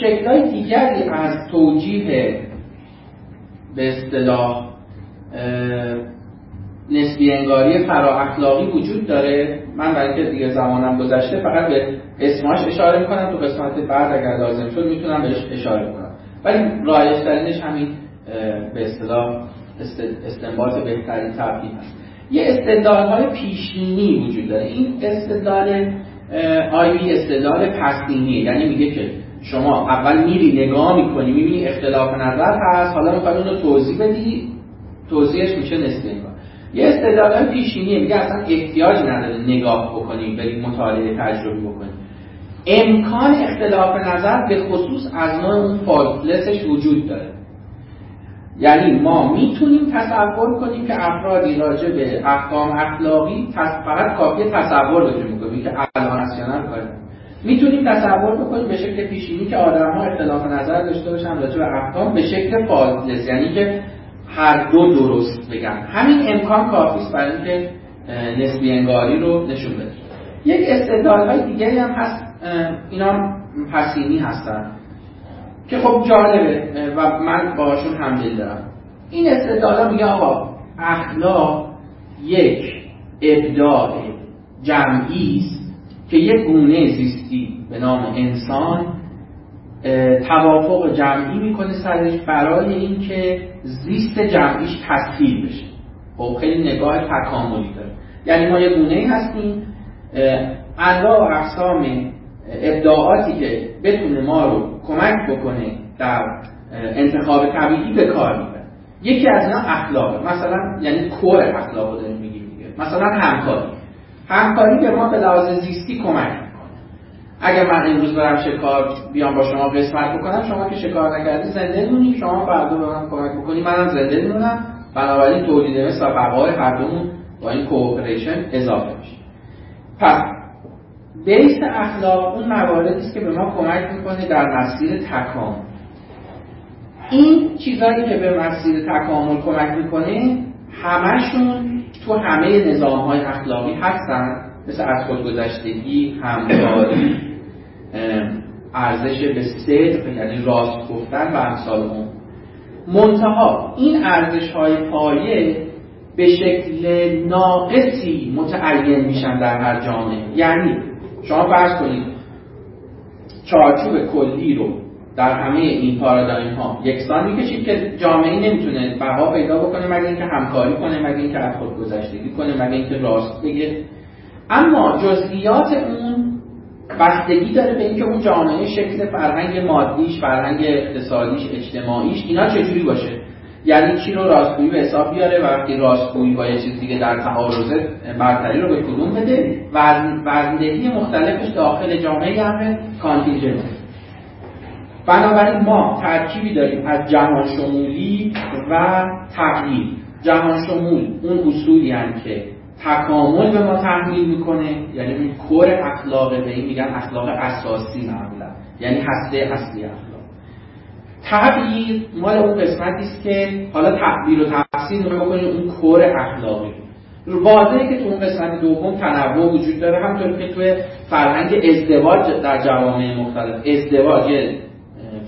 شکل های دیگری از توجیه به اصطلاح نسبی انگاری فرا اخلاقی وجود داره. من برای که دیگه زمانم گذشته فقط به اسماش اشاره می‌کنم. تو قسمت بعد اگر لازم شد می‌تونم بهش اشاره کنم. ولی رایج ترینش همین به اصطلاح استنباط بهترین تبدیل هست یه استدلال های پیشینی وجود داره. این استدلال آیوی استدلال پسینیه یعنی میگه که شما اول میری نگاه می‌کنی می‌بینی اختلاف نظر هست. حالا می‌خوای اون رو توضیح بدی؟ توضیحش میشه نسبی انگار. یه استدلال پیشینیه میگه اصلا احتیاج نداره نگاه بکنیم بریم مطالعه تجربی بکنیم. امکان اختلاف نظر به خصوص از نوع اون فالتلسش وجود داره. یعنی ما می‌تونیم تصور کنیم که افرادی راجع به احکام اخلاقی فقط کافی تصور بتونیم کنیم که الان راسیونال کنیم می‌تونیم تصور بکنیم به شکل پیشینی که آدم ها اختلاف نظر داشته باشن راجع به احکام به شکل فالتلس. یعنی که هر دو درست بگن همین امکان کافی است برای اینکه نسبی انگاری رو نشون بده. یک استدلال های دیگری هم هست. اینا پسینی هستن. که خب جالبه و من باشون همدل دارم. این استدلال میگه آقا اخلاق یک ابداع جمعی است که یک گونه زیستی به نام انسان توافق جمعی می‌کنه سرش برای اینکه زیست جمعیش تسهیل بشه. خب خیلی نگاه تکاملی داره. یعنی ما یه گونه هستیم. انواع و اقسام ابداعاتی که بتونه ما رو کمک بکنه در انتخاب طبیعی به کار می‌بره. یکی از اینا اخلاقه. مثلا یعنی کور اخلاق رو داریم میگیم مثلا همکاری. همکاری به ما به لحاظ زیستی کمک اگر من امروز برم شکار بیام با شما قسمت بکنم شما که شکار نکردی زنده مونی. شما فردا به من کمک بکنی. منم زنده میمونم. بنابراین تولید مثل و بقای هر دومون با این کوپریشن اضافه میشه. پس بیس اخلاق اون مواردی است که به ما کمک می‌کنه در مسیر تکامل. این چیزهایی که به مسیر تکامل کمک می‌کنه همشون تو همه نظام های اخلاقی هستن. مثل از خودگذشتگی همکاری. ارزش به صدق یعنی راست گفتن و امثال اون. منتها این ارزش های پایه به شکل ناقصی متعین میشن در هر جامعه. یعنی شما فرض کنید چارچوب کلی رو در همه این پارادایم ها یکسان می‌کشید که جامعه نمی‌تونه بقا پیدا بکنه مگه اینکه همکاری کنه مگه اینکه از خود گذشتگی کنه مگه اینکه راست بگه. اما جزئیات اون بستگی داره به اینکه اون جامعه شکل فرهنگ مادیش فرهنگ اقتصادیش اجتماعیش اینا چجوری باشه؟ یعنی چی رو راستگویی به حساب بیاره و وقتی راستگویی با یه چیز دیگه در تعارض برتری رو به کدوم بده؟ وزندگی مختلفش داخل جامعه همه کانتینجنت بنابراین ما ترکیبی داریم از جهان شمولی و تغییر جهان شمول اون اصولی هم که تکامل به ما تحمیل می‌کنه. یعنی اون کور اخلاقه به این میگن اخلاق اساسی معمولا. یعنی هسته اصلی اخلاق. تغییر مال اون قسمتی است که حالا تغییر و تفسیر رو بکنیم اون کور اخلاقی. واضحه که تو اون قسمت دوم تنوع وجود داره. همطور که توی فرهنگ ازدواج در جوامع مختلف. ازدواج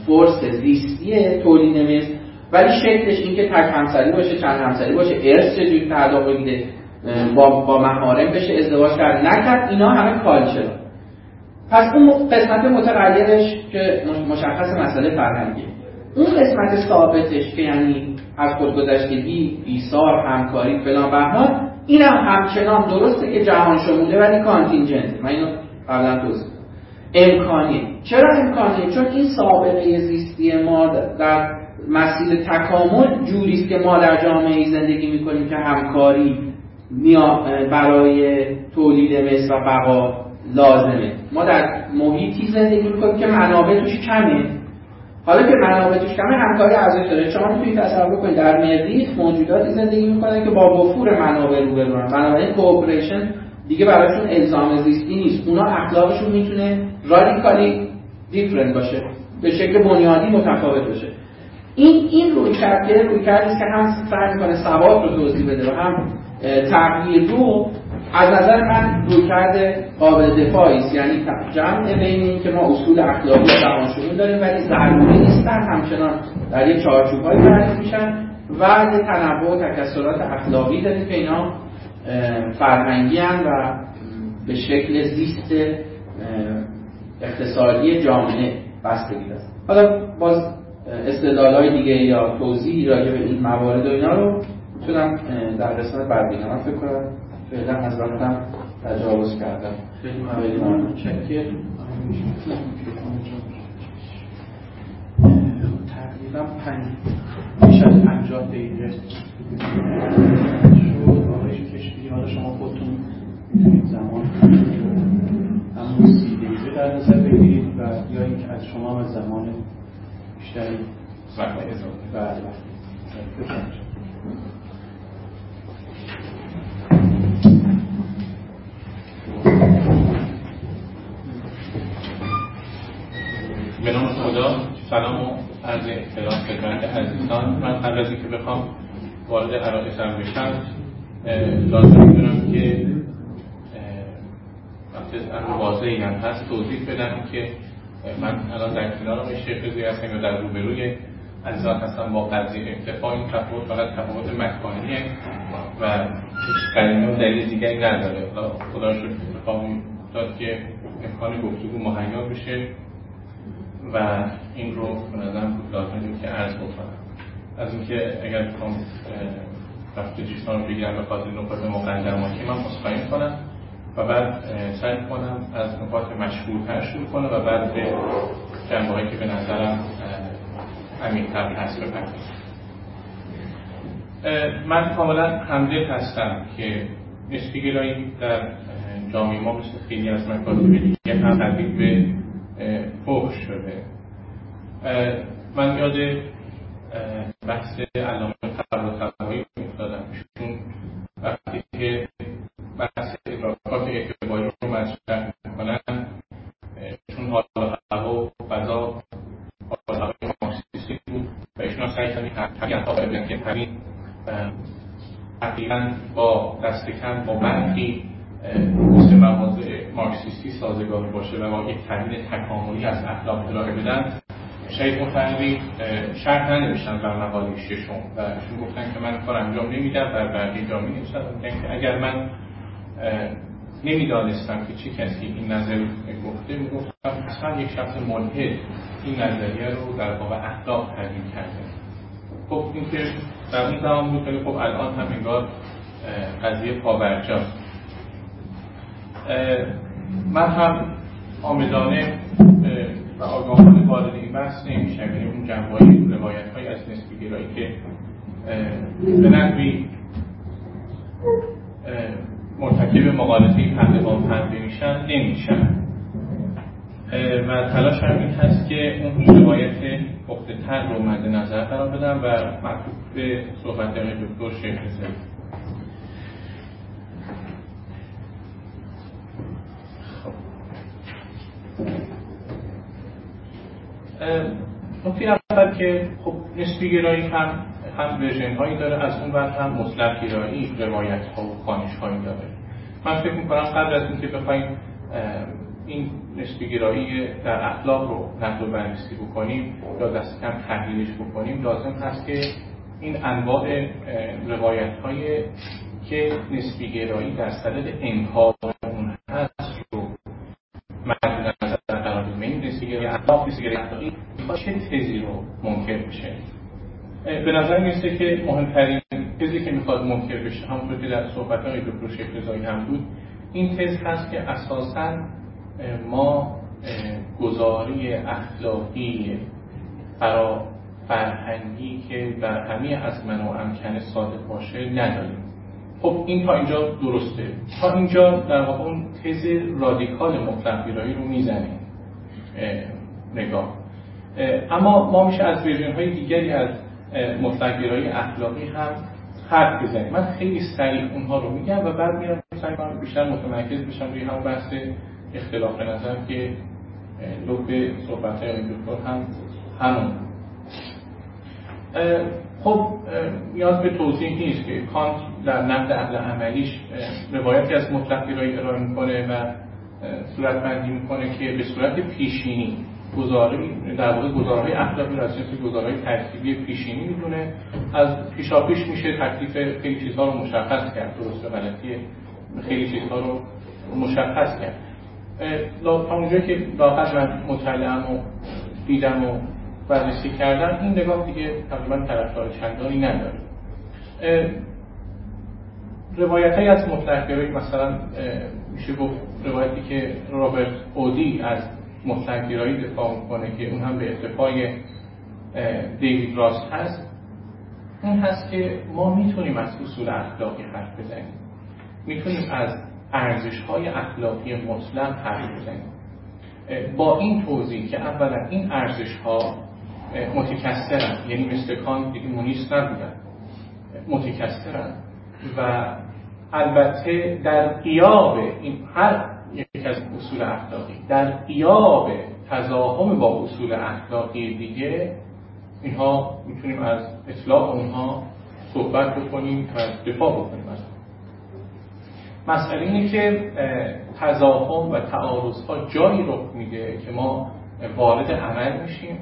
فرس زیستیه تولید مثل ولی شکلش این که تک همسری باشه چند همسری باشه ارث چجوری تعلق بگیره. با, با محارم بشه ازدواج کرد. نکرد اینا همه کالچر پس اون قسمت متغیرش که مشخص مسئله فرهنگی اون قسمت ثابتش که یعنی از خودگذشتگی ایثار همکاری فلان بهمان این هم همچنان درسته که جهان شموله ولی کانتینجنت. من اینو قبلا توضیح امکانی چرا امکانی چون این سابقه زیستی ما در مسیر تکامل جوریست که ما در جامعه زندگی می‌کنیم که همکاری برای تولید مثل و بقا لازمه. ما در محیطی زندگی می‌کنیم که منابع توش کمه. حالا که منابع توش کمه همکاری ارزش داره. شما می‌تونید تصور کنید در مریخ موجوداتی زندگی می‌کنن که با وفور منابع روبرو بنابراین کوپریشن دیگه براشون الزام زیستی نیست. اونا اخلاقشون می‌تونه رادیکالی دیفرنت باشه. به شکل بنیادی متفاوت باشه. این این روی کرده روی کرده که هم سعی می‌کنه ثبات رو توضیح بده و هم تغییر رو از نظر من روی کرده قابل دفاعی است. یعنی جمع بین این که ما اصول اخلاقی جهان داریم ولی ضروری نیستن همچنان در یک چارچوب‌های تعریف میشن و یه تنوع و تکثرات اخلاقی داریم که اینا فرهنگی و به شکل زیست اقتصادی جامعه بستگی دارن. حالا باز استدلال های دیگه یا توضیحی راجع به این موارد و اینا رو می‌تونم در قسمت بعد بگم من فکر کنم فعلا از وقتم تجاوز کردم. خیلی ممنون. تقریبا پنج بیش از پنجاه دقیقه شد آقای کشتی حالا شما خودتون می‌تونید زمان همون سی دقیقه در نظر بگیرید و یا اینکه از شما از زمان بیشتری وقت اضافه بله به نام خدا سلام و عرض احترام خدمت عزیزان. من قبل از اینکه بخوام وارد عرایسم بشم لازم می‌دونم که وقتی امر واضحی هم هست توضیح بدم که من الان در کنار شیخ رضایی هستم یا در روبروی عزیزان هستم با قضیه اکتفا این تفاوت فقط تفاوت مکانیه و هیچ قرینه و دلیل دیگری نداره. خدا شکر اتفاقی داد که امکان گفتگو مهیا بشه و این رو به نظرم لازمه که عرض بکنم. از اینکه اگر بخوام وقت جیستان رو بگیرم به خاطر نکات مقدماتی من مصخواهی کنم و بعد سعی کنم از نکات مشهورتر شروع کنم و بعد به جنبه که به نظرم عمیق‌تر هست بپردازم من کاملا همدل هستم که نسبی در جامعه ما مثل خیلی از مکاتب دیگه هم تبدیل به فحش شده. من یاد بحث علامه طباطبایی افتادم. چون وقتی که بحث ادراکات اعتباری رو مطرح می‌کنن چون حال هوا و فضا حال هوای مارکسیستی بود و ایشون سعی کردن که همین تقریبا با دست کم با برخی مثل مواضع مارکسیستی سازگار باشه و با یک تحلیل تکاملی از اخلاق ارائه بدن شهید متحری شرح ننوشتن بر مقاله ششم و ایشون گفتن که من کار انجام نمیدم و بقیه جا می که اگر من نمی‌دانستم که چه کسی این نظر گفته می‌گفتم اصلا یک شخص ملحد این نظریه رو در واقع اخلاق تحلیل کرده. خب این که در اون زمان بود. خب الان هم انگار قضیه پاورجاست من هم آمدانه و آگاهانه وارد این بحث نمیشم. یعنی اون جنبایی روایت های از نسبی گرایی که به نحوی مرتکب مقالطه پهلوان پنده میشن نمیشن. و تلاش هم این هست که اون روایت پخته تر رو مد نظر قرار بدم و معطوف به صحبت دکتر شیخ نکته اول که خب نسبی گرایی هم هم ورژن هایی داره از اون ور هم مطلق گرایی روایت ها و خانش هایی داره. من فکر می‌کنم قبل از اینکه بخوایم این نسبی گرایی در اخلاق رو نقد و بررسی بکنیم یا دست کم تحلیلش بکنیم لازم هست که این انواع روایت های که نسبی گرایی در صدد انکار اون هست رو مد نظر قرار بدیم. این نسبی گرایی اخلاق اخلاقی چه تزی رو منکر بشه؟ به نظر میسته که مهمترین تزی که می‌خواد منکر بشه همونطور که در صحبت های دکتر شیخ هم بود این تز هست که اساسا ما گزاری اخلاقی برا فرهنگی که در همه از من و امکنه صادق باشه نداریم. خب این تا اینجا درسته. تا اینجا در واقع اون تز رادیکال مطلق رو می‌زنیم نگاه. اما ما میشه از ورژن های دیگری از مطلق اخلاقی هم حرف بزنیم. من خیلی سریع اونها رو میگم و بعد میرم سعی بیشتر متمرکز بشم روی همون بحث اختلاف نظر که لب صحبت های دکتر هم همون. خب نیاز به توضیح نیست که کانت در نقد عقل عملیش روایتی از مطلق گرایی ارائه می‌کنه و صورت بندی می‌کنه که به صورت پیشینی گزاره در واقع گزارهای اخلاقی را جنس گزارهای ترکیبی پیشینی می‌دونه. از پیشاپیش میشه تکلیف خیلی چیزها رو مشخص کرد درست غلطی خیلی چیزها رو مشخص کرد. تا اونجایی که لاقل من مطلعم و دیدم و بررسی کردم این نگاه دیگه تقریبا طرفدار چندانی نداره. روایت های از مطلق مثلا میشه گفت روایتی که رابرت اودی از مطلق دفاع می‌کنه که اون هم به اتفاق دیوید راست هست اون هست که ما می‌تونیم از اصول اخلاقی حرف بزنیم. می‌تونیم از ارزش های اخلاقی مطلق حرف بزنیم. با این توضیح که اولا این ارزش ها متکثرن یعنی مثل کانت دیگه مونیست نبودن متکثرن و البته در قیاب این هر یک از اصول اخلاقی در قیاب تضاهم با اصول اخلاقی دیگه اینها می‌تونیم از اطلاق اونها صحبت بکنیم و دفاع بکنیم از مسئله اینه که تضاهم و تعارض ها جایی رخ میده که ما وارد عمل میشیم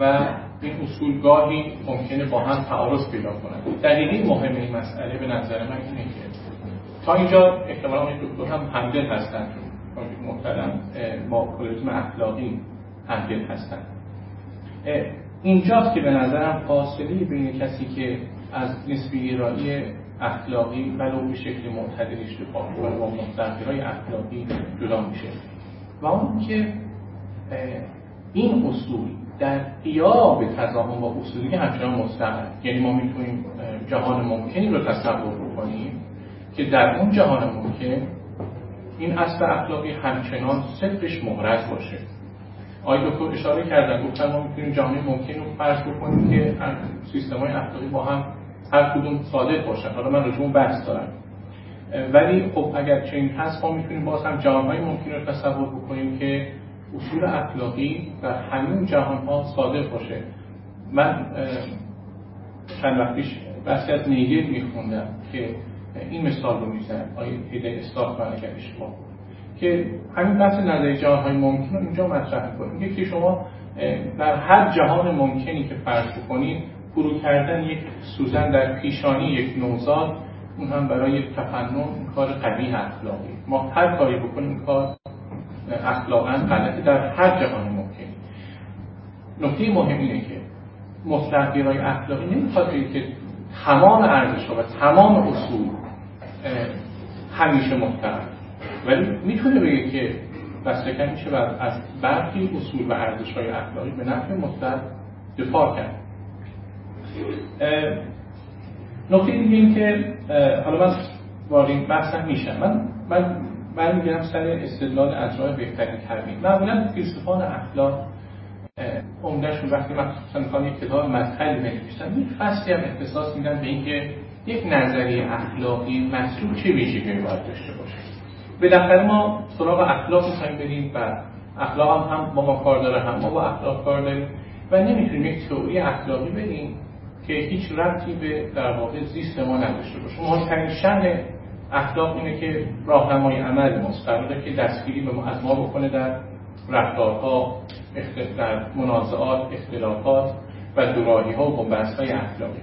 و این اصول گاهی ممکنه با هم تعارض پیدا کنند دلیلی مهم این مسئله به نظر من اینه که تا اینجا احتمالا این دکتر هم همدل هستن. محترم با پولیتیسم اخلاقی همدل هستن. اینجاست که به نظرم فاصله بین کسی که از نسبی ایرانی اخلاقی ولو به شکل معتدلش دفاع می‌کنه با مستقیرهای اخلاقی جدا میشه. و اون که این اصول در قیاب تضامن با اصولی همچنان مستقل یعنی ما می‌تونیم جهان ممکنی رو تصور بکنیم که در اون جهان ممکن این اصل اخلاقی همچنان صدقش مهرز باشه. آقای دکتر اشاره کردن گفتن ما می‌تونیم جهان ممکن رو فرض بکنیم که سیستم های اخلاقی با هم هر کدوم صادق باشن. حالا من رجوع بحث دارم. ولی خب اگر چنین هست ما می‌تونیم باز هم جهان ممکن رو تصور بکنیم که اصول اخلاقی در همین جهان ها صادق باشه. من چند وقت پیش بحثی از میخوندم که این مثال رو میزن آیه هیده اصلاح من اگر اشتباه که همین بحث نظری جهان های ممکن رو اینجا مطرح میگه که شما در هر جهان ممکنی که فرض بکنید فرو کردن یک سوزن در پیشانی یک نوزاد اون هم برای تفنن کار قبیه اخلاقی. ما هر کاری بکنیم کار اخلاقا غلطه در هر جهان ممکن. نکته مهم اینه که مطلق اخلاقی نمی‌خواد که تمام ارزش و تمام اصول همیشه محترم. ولی می‌تونه بگه که دستکن میشه از برخی اصول و ارزش های اخلاقی به نفع مطلق دفاع کرد. نکته دیگه این که حالا من وارد بحثم میشم. من من برمیگردم سر استدلال از راه بهترین تبیین معمولا فیلسوفان اخلاق عمدهشون وقتی مخصوصا می‌خوان یک کتاب مدخلی بنویسن یک فصلی هم اختصاص میدن به اینکه یک نظریه اخلاقی مطلوب چه ویژگی باید داشته باشه. بالاخره ما سراغ اخلاق می‌خوایم بریم و اخلاق هم, هم با ما کار داره هم ما با اخلاق کار داریم و نمی‌تونیم یک تئوری اخلاقی بریم که هیچ ربطی به در واقع زیست ما نداشته باشه. مهمترین شأن اخلاق اینه که راهنمای عمل ماست. قراره که دستگیری به ما از ما بکنه در رفتارها در منازعات اختلافات و دوراهی ها و بنبست های اخلاقی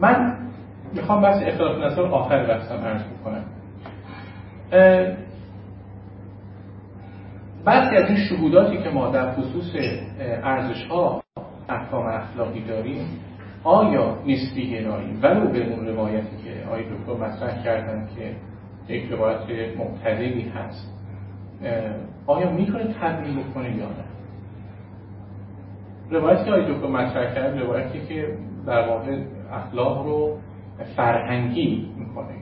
من می‌خوام بحث اختلاف نظر آخر بحثم عرض بکنم. بعضی از این شهوداتی که ما در خصوص ارزش ها احکام اخلاقی داریم آیا نسبی گرایی؟ ولو به اون روایتی که آقای دکتر مطرح کردن که یک روایت معتدلی هست آیا می‌تونه تدوین بکنه یا نه؟ روایتی که آقای دکتر مطرح کرد روایتی که در واقع اخلاق رو فرهنگی می‌کنه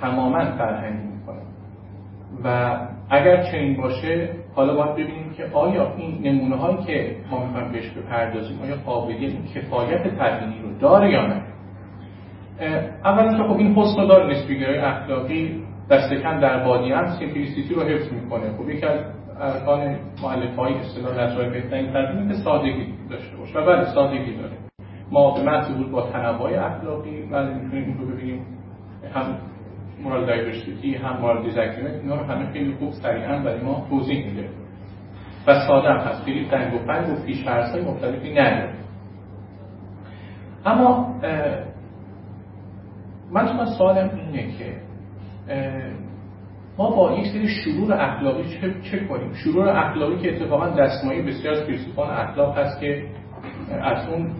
تماما فرهنگی می‌کنه. و اگر چنین باشه حالا باید ببینیم که آیا این نمونه هایی که ما می‌خوایم بهش بپردازیم آیا قابلیت این کفایت تبیینی رو داره یا نه؟ اولا که خب این حسن داره نسبیگرای اخلاقی دست کم در هم سیمپلیسیتی رو حفظ می‌کنه. خب یکی از ارکان مؤلف های اصطلاح نظرهای بهترین تبیین که سادگی داشته باشه. و بله سادگی داره. ما به محض با تنوع اخلاقی. بله می‌تونیم این رو ببینیم. هم مورال دایورسیتی هم مورال دیزاگریمنت اینا رو همه خیلی خوب سریعا برای ما توضیح میده. و ساده هم هست. خیلی تنگ و پنگ و پیش های مختلفی نداره اما من شما سوالم اینه که ما با یک سری شرور اخلاقی چه, چه کنیم؟ شرور اخلاقی که اتفاقا دستمایی بسیار از فیلسوفان اخلاق هست که از اون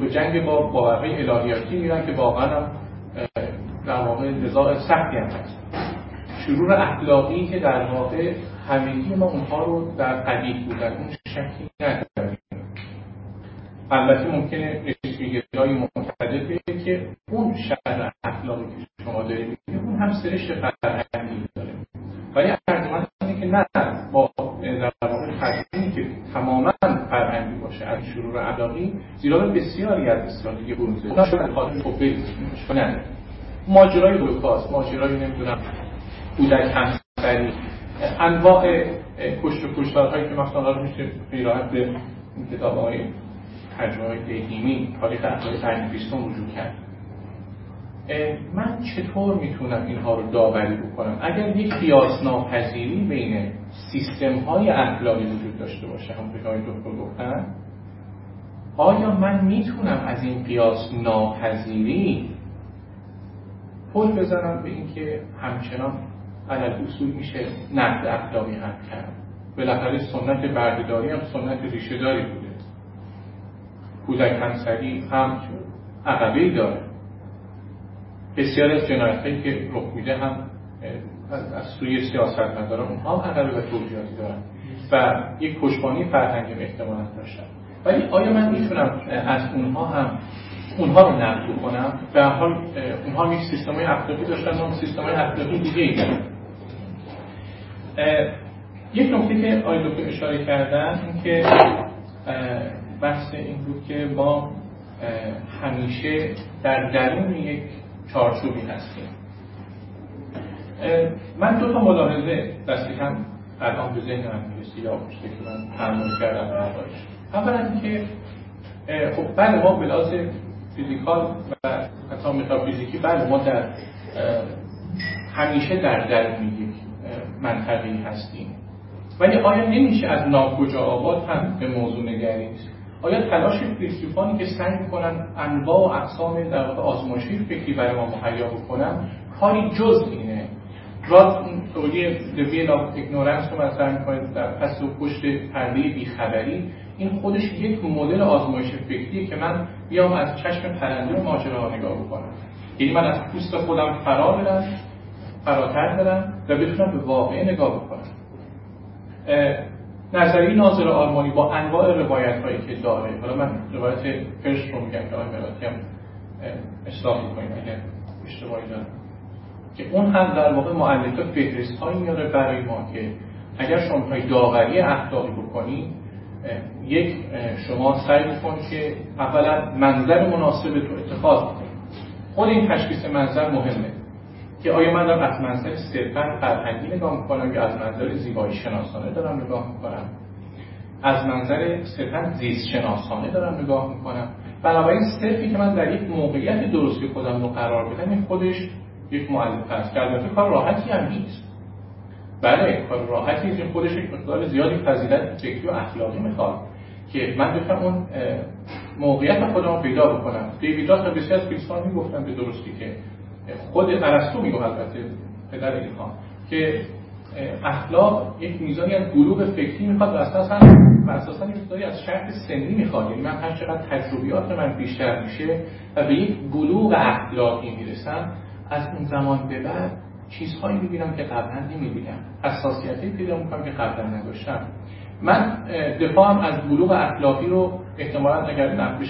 به جنگ با باورهای الهیاتی میرن که واقعا هم در واقع نزاع سختی هم هست. شرور اخلاقی که در واقع همگی ما اونها رو در قدیق بودن اون شکی نداریم البته ممکنه نسبیگرایی معتدل که اون شر اخلاقی که شما دارید اون هم سرشت فرهنگی داره. ولی ارزمان اینه که نه با در واقع که تماما فرهنگی باشه از شرور اخلاقی زیرا بسیاری از بسیار دیگه بروزه نه خاطر خب نه ماجرای هولوکاست ماجرای نمی‌دونم کودک همسری. انواع کشت و کشتارهایی که مثلا رو میشه پیراحت به کتاب های ترجمه های دهیمی تاریخ اخلاقی قرن بیستم رجوع کرد. من چطور می‌تونم اینها رو داوری بکنم؟ اگر یک قیاس ناپذیری بین سیستم های اخلاقی وجود داشته باشه هم به دکتر گفتن آیا من می‌تونم از این قیاس ناپذیری پل بزنم به اینکه همچنان علل اصول میشه نقد اخلاقی هم کرد. بالاخره سنت بردهداری هم سنت ریشه داری بوده. کودک همسری هم عقبه داره. بسیار از جنایت که رخ میده هم از سوی سیاست ندارن اونها هم عقبه و توجیهاتی دارن. و یک پشتبانی فرهنگی احتمالا داشتن. ولی آیا من می‌تونم از اونها هم اونها رو نقد کنم به حال اونها یک سیستم اخلاقی داشتن و سیستم های اخلاقی دیگه ای یک نکته که آقای دکتر اشاره کردن این که بحث این بود که ما همیشه در درون یک چارچوبی هستیم. من دو تا ملاحظه دستی هم الان به ذهن من می‌رسی یا که من تعمل کردم دربارش اولا اینکه خب بله ما بلاز فیزیکال و حتی متافیزیکی بله ما در همیشه در درون یک منطقی هستیم. ولی آیا نمیشه از ناکجا آباد هم به موضوع نگرید آیا تلاش فیلسوفانی که سعی می‌کنن انواع و اقسام در واقع آزمایشی فکری برای ما مهیا بکنن کاری جز اینه؟ راست The Wheel of Ignorance رو مطرح می‌کنید در پس و پشت پرده بیخبری. این خودش یک مدل آزمایش فکریه که من بیام از چشم پرنده و ماجرا نگاه بکنم. یعنی من از پوست خودم فرا برم فراتر برم و بتونم به واقعه نگاه بکنم نظریه ناظر آرمانی با انواع روایت هایی که داره حالا من روایت فرش رو میگم که آقای ملاتی هم اصلاح می‌کنیم اگر اشتباهی که اون هم در واقع معلفه فهرست هایی میاره برای ما که اگر شما های داوری اخلاقی بکنید یک شما سعی بکن که اولا منظر مناسب تو اتخاذ کنید خود این تشخیص منظر مهمه. که آیا من دارم از منظر صرفا فرهنگی نگاه می‌کنم یا از منظر زیبایی شناسانه دارم نگاه می‌کنم؟ از منظر صرفا زیست شناسانه دارم نگاه می‌کنم. بنابراین صرفی که من در یک موقعیت درستی خودم رو قرار بدم این خودش یک معلم هست که البته کار راحتی هم نیست. بله کار راحتی نیست. خودش یک مقدار زیادی فضیلت فکری و اخلاقی می‌خواد که من بتونم اون موقعیت خودم رو پیدا بکنم. دیوید راست بسیار از فیلسوفان می‌گفتن به درستی که خود ارسطو میگه البته پدر اینها که اخلاق یک میزانی از بلوغ فکری می‌خواد و اساسا و اساسا یک از شرط سنی می‌خواد. یعنی من هر چقدر تجربیات من بیشتر میشه و به یک بلوغ اخلاقی می‌رسم از اون زمان به بعد چیزهایی می‌بینم که قبلا نمی‌بینم. حساسیتی پیدا می‌کنم که قبلا نداشتم من دفاعم از بلوغ اخلاقی رو احتمالا اگر نقد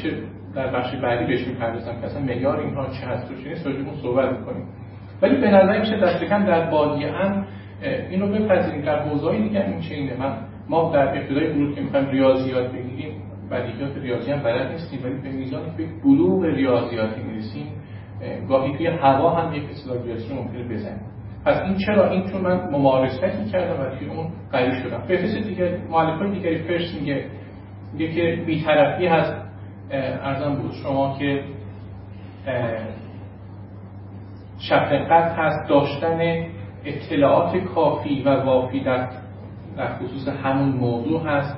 در بخش بعدی بهش می‌پردازم که اصلا معیار اینها چه هست و چه نیست راجع صحبت می‌کنیم. ولی به نظر میشه دست کم در بادیه هم اینو بپذیریم. در حوزه‌ای دیگه این چه من ما در ابتدای ورود که می‌خوایم ریاضیات بگیریم بدیهیات ریاضی هم بلد نیستیم ولی به میزانی که بلوغ ریاضیاتی می‌رسیم گاهی توی هوا هم یک اصطلاح ریاضی ممکنه بزنیم. پس این چرا؟ این چون من ممارستی کردم و توی اون قوی شدم. فهرست دیگه مؤلفه دیگری فرش میگه میگه که بی‌طرفی هست. ارزم بود شما که شفقت هست داشتن اطلاعات کافی و وافی در, در خصوص همون موضوع هست.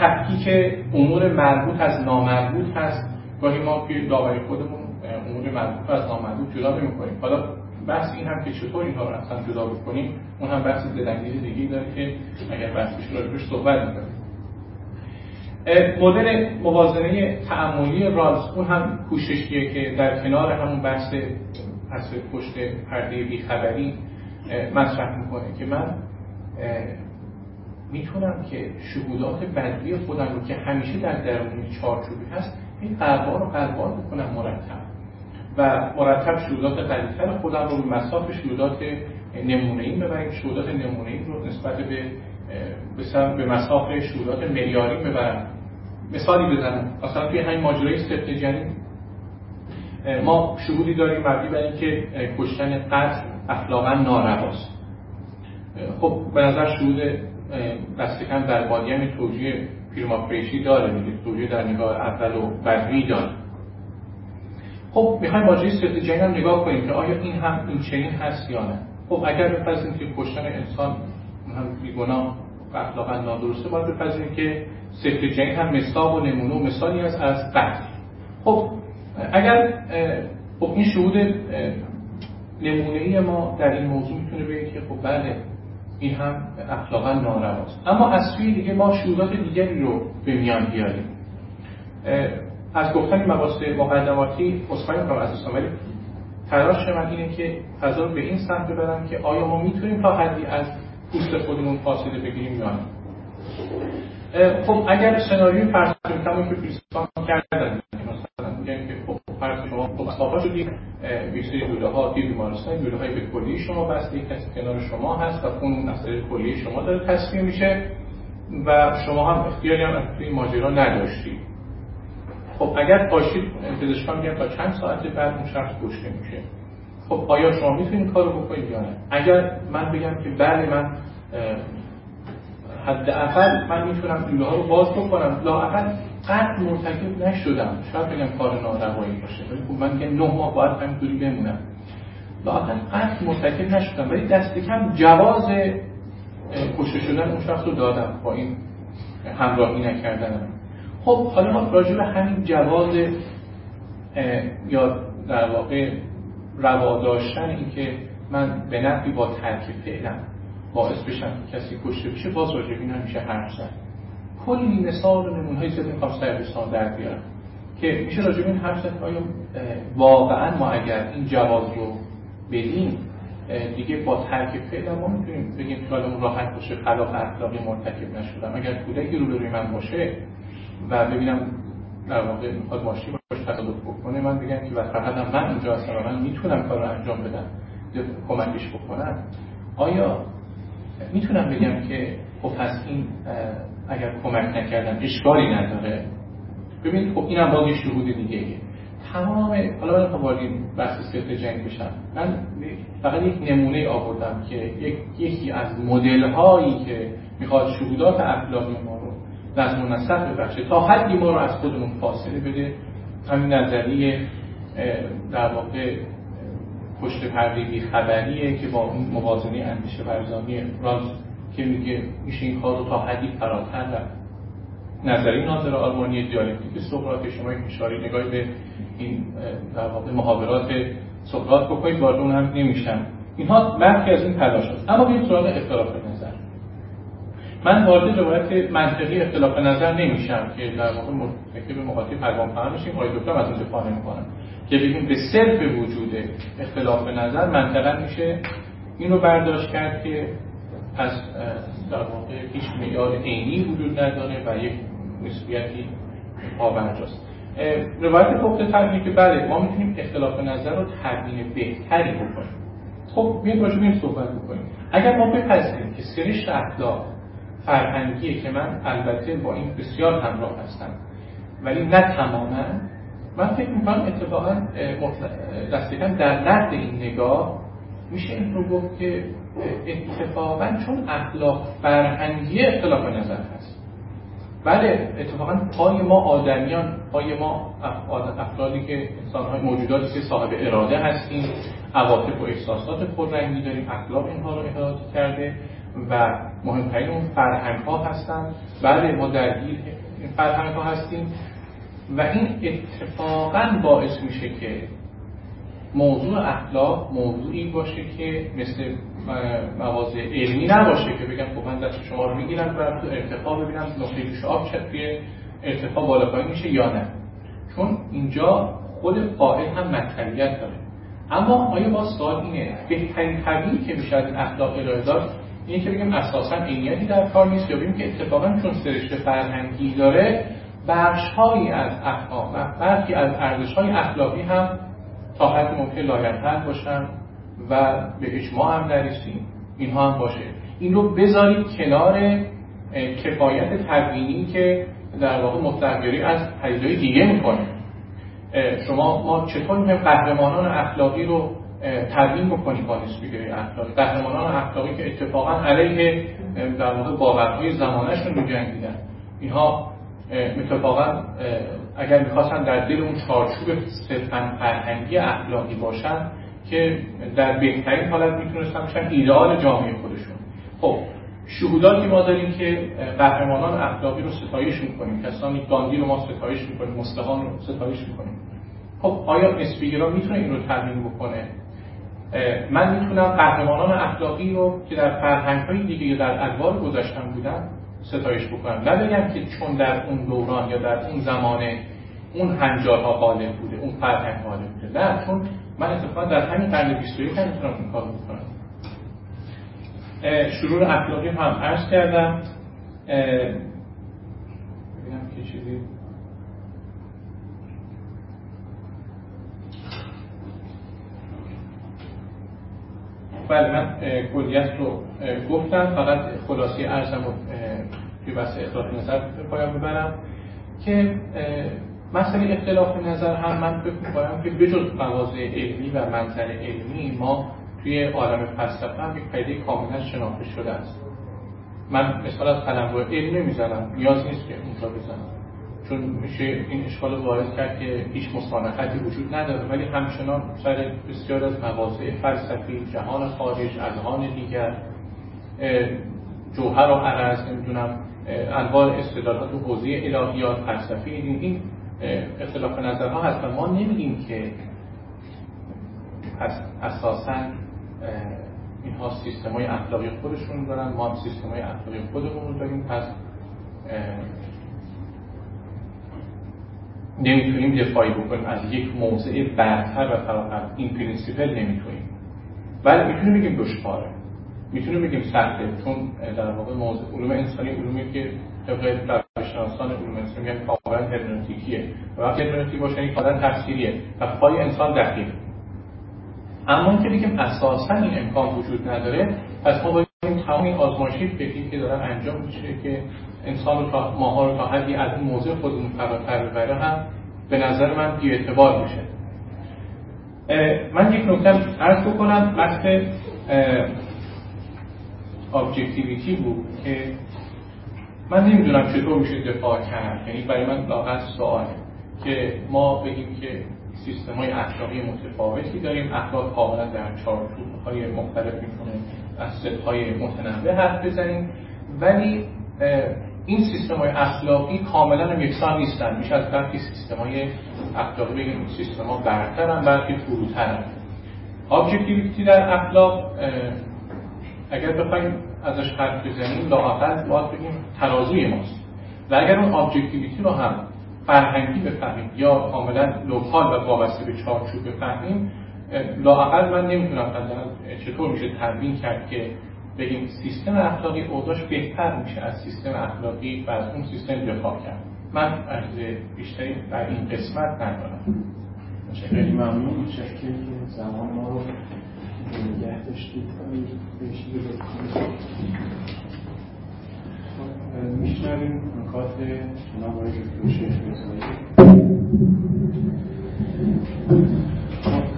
تفکیک امور مربوط از نامربوط هست. گاهی ما که داوری خودمون امور مربوط از نامربوط جدا نمی کنیم حالا بحث این هم که چطور اینها رو اصلا جدا بکنیم اون هم بحث دلنگیز دیگه داره که اگر بحثش روش صحبت می‌کنیم. مدل موازنه تعملی رالز اون هم کوششیه که در کنار همون بحث پس پشت پرده بیخبری مطرح می‌کنه که من می‌تونم که شهودات بدوی خودم رو که همیشه در درون چارچوبی هست این قربان رو قربان بکنم مرتب. و مرتب شهودات قلیتر خودم رو به مساف شهودات نمونه این ببریم شهودات نمونه این رو نسبت به به مساف شهودات معیاری ببرم مثالی بزنم. مثلا توی همین ماجرای سفت جنین ما شهودی داریم مبنی بر اینکه کشتن قتل اخلاقا نارواست. خب به نظر شهود دست کم در بادیم توجیه پیرماپریشی داره میگه توجیه در نگاه اول و بدوی داره. خب می‌خوایم ماجرای سفت جنین هم نگاه کنیم که آیا این هم این چنین هست یا نه؟ خب اگر بپذیریم که کشتن انسان هم بیگناه اخلاقا نادرسته باید بپذیریم که سفر جنگ هم مثال و نمونه و مثالی است از قتل خب اگر خب این شهود نمونه ای ما در این موضوع می‌تونه بگه که خب بله این هم اخلاقا نارواست. اما از سوی دیگه ما شهودات دیگری رو به میان بیاریم. از گفتن مباحث مقدماتی اصفایی می‌کنم از ولی تلاش من اینه که فضا رو به این سمت ببرم که آیا ما می‌تونیم تا حدی از پوست خودمون فاصله بگیریم یا نه. خب اگر سناریوی فرض که فیلسوفان کردن مثلا اسباب‌ها شدید یک سری لوله ها توی بیمارستان لوله های به کلی شما بسته کسی کنار شما هست و خون از کلی شما داره تصفیه میشه و شما هم اختیاری هم توی ماجرا نداشتید خب اگر پاشید پزشکان میگن تا چند ساعت بعد اون شخص کشته میشه. خب آیا شما می‌تونید کارو بکنید یا نه؟ اگر من بگم که بله من حداقل من می‌تونم لوله ها رو باز بکنم لااقل قد مرتکب نشدم. شاید بگم کار ناروایی باشه. ولی خب من میگم نه ماه باید همینطوری بمونم. لااقل قد مرتکب نشدم. ولی دست کم جواز کشته شدن اون شخص رو دادم با این همراهی نکردنم. خب حالا ما راجع به همین جواز یا در واقع روا داشتن این که من به نفعی با ترک فعلم باعث بشم کسی کشته بشه باز راجع به نمیشه حرف زد. کلی مثال نمونه های زیاد می‌خوام سر در بیارم که میشه راجع به این حرف زد آیا واقعا ما اگر این جواز رو بدیم دیگه با ترک فعل ما می‌تونیم بگیم خیالمون راحت باشه خلاف اخلاقی مرتکب نشدم. اگر کودکی رو روی من باشه و ببینم در واقع می‌خواد ماشین باش تصادف بکنه من بگم که فقط من اونجا هستم و من می‌تونم کار رو انجام بدم کمکش بکنم آیا می‌تونم بگم که خب پس این اگر کمک نکردم اشکالی نداره. ببینید خب اینم باز یه شهود دیگه تمام حالا من وارد بحث صرف جنگ بشم. من فقط یک نمونه آوردم که یک یکی از مدل هایی که می‌خواد شهودات اخلاقی ما رو نظم و نسق ببخشه تا حدی ما رو از خودمون فاصله بده همین نظریه در واقع پشت پرده خبریه که با اون موازنه اندیشه ورزانی راز که میگه میشه این کار تا حدی فراتر رفت. نظری ناظر آلمانی دیالکتیک سقراط شما یک اشاره نگاهی به این در واقع محاورات سقراط بکنید وارد اون هم نمیشن اینها برخی از این تلاش هست. اما بیایم سراغ اختلاف نظر. من وارد روایت منطقی اختلاف نظر نمیشم که در واقع مرتکب پیغام فهم میشیم آقای دکتر از اون دفاع نمی‌کنم که بگیم به صرف وجود اختلاف نظر منطقا میشه این رو برداشت کرد که پس در واقع هیچ معیار عینی وجود نداره و یک نسبیتی پابرجاست. روایت پخت تبیینی که بله ما می‌تونیم اختلاف نظر رو تبیین بهتری بکنیم. خب بیاید راجع صحبت بکنیم. اگر ما بپذیریم که سرشت اخلاق فرهنگیه که من البته با این بسیار همراه هستم ولی نه تماما من فکر می‌کنم اتفاقا دست در نقد این نگاه میشه این رو گفت که اتفاقا چون اخلاق فرهنگی اختلاف نظر هست. بله اتفاقا پای ما آدمیان پای ما افرادی که انسانهای موجوداتی که صاحب اراده هستیم عواطف و احساسات پررنگی داریم اخلاق اینها رو احاطه کرده و مهمترین اون فرهنگ ها هستن. بله ما درگیر فرهنگ ها هستیم. و این اتفاقا باعث میشه که موضوع اخلاق موضوعی باشه که مثل مواضع علمی نباشه که بگم خب من دست شما رو می‌گیرم و تو ارتفاع ببینم نقطه جوش آب توی ارتفاع بالا پایین میشه یا نه. چون اینجا خود فاعل هم مطلعیت داره. اما آیا با سوال اینه بهترین تبیینی که میشه از اخلاق ارائه داد اینه که بگم اساسا عینیتی در کار نیست یا بگیم که اتفاقا چون سرشت فرهنگی داره بخشهایی از اخلاق برخی از ارزشهای اخلاقی هم تا حد ممکن لایحتر باشن و به اجماع هم نرسیم اینها هم باشه. این رو بذارید کنار کفایت تبیینی که در واقع مطلقیاری از پدیدهای دیگه می‌کنه. شما ما چطور میگم قهرمانان اخلاقی رو تبیین بکنیم با نسبیگری اخلاقی؟ قهرمانان اخلاقی که اتفاقا علیه در واقع باورهای زمانشون رو جنگیدن. اینها اتفاقا اگر می‌خواستن در دل اون چارچوب صرفا فرهنگی اخلاقی باشن که در بهترین حالت می‌تونستن بشن ایدئال جامعه خودشون. خب شهوداتی ما داریم که قهرمانان اخلاقی رو ستایش می‌کنیم. کسانی گاندی رو ما ستایش می‌کنیم مستقان رو ستایش می‌کنیم. خب آیا اسپیگرا می‌تونه این رو تضمین بکنه؟ من می‌تونم قهرمانان اخلاقی رو که در فرهنگ های دیگه یا در ادوار گذشتن بودن ستایش بکنم. نه بگم که چون در اون دوران یا در اون زمانه اون هنجارها غالب بوده اون فرهنگ غالب بوده. نه چون من اتفاقا در همین قرن 21 هم می‌تونم این کار بکنم. شروع اخلاقی هم عرض کردم. ببینم که چیزی بله من کلیت رو گفتم. فقط خلاصی ارزم رو توی بحث اختلاف نظر پایان ببرم که مسئله اختلاف نظر هم من می‌کنم که بجز مواضع علمی و منظر علمی ما توی عالم فلسفه هم یک پدیده کاملا شناخته شده است. من مثال از قلمرو علمی می‌زنم نیاز نیست که اونجا بزنم. چون میشه این اشکال وارد کرد که هیچ مصالحتی وجود نداره. ولی همچنان سر بسیار از مواضع فلسفی جهان خارج اذهان دیگر جوهر و عرض نمی‌دونم انواع استدلالات و حوزه الهیات فلسفی این اختلاف نظرها هست ما نمیگیم که اساسا اینها سیستم های اخلاقی خودشون دارن ما هم سیستم های اخلاقی خودمون داریم. پس نمی‌تونیم دفاعی بکنیم. از یک موضع برتر و فراخر in principle نمی‌تونیم. ولی می‌تونیم بگیم دشواره. می‌تونیم بگیم سخته چون در واقع موضوع علوم انسانی علومی که طبق روش‌شناسان علوم انسانی میگن کاملا هرمنوتیکیه و وقتی هرمنوتیک باشه این کاملا تفسیریه. و پای انسان دقیق. اما که بگیم اساسا این امکان وجود نداره پس ما باید تمام این آزمایشی فکری که دارن انجام میشه که انسان رو تا ماها رو تا حدی از این موضوع خودمون فراتر ببره هم به نظر من بی اعتبار میشه. من یک نکته عرض بکنم بحث ابجکتیویتی بود که من نمی‌دونم چطور میشه دفاع کرد. یعنی برای من لاغت سواله که ما بگیم که سیستم های اخلاقی متفاوتی داریم اخلاق کاملا در چارچوب های مختلف می‌تونه از های متنوع حرف بزنیم ولی این سیستم های اخلاقی کاملا هم یکسان نیستن. میشه از برخی سیستم های اخلاقی بگیم سیستم ها برترن برخی فروترن. objectivity در اخلاق اگر بخوایم ازش حرف بزنیم لااقل باید بگیم ترازوی ماست. و اگر اون objectivity رو هم فرهنگی بفهمیم یا کاملا local و وابسته به چارچوب بفهمیم لااقل من نمی‌تونم چطور میشه تبیین کرد که بگیم سیستم اخلاقی اوضاش بهتر میشه از سیستم اخلاقی و از اون سیستم دفاع کرد. من از بیشتری در این قسمت ندارم. خیلی ممنون. که زمان ما رو نگه داشتید. میشنویم نکات جناب آقای دکتر شیخ رضایی.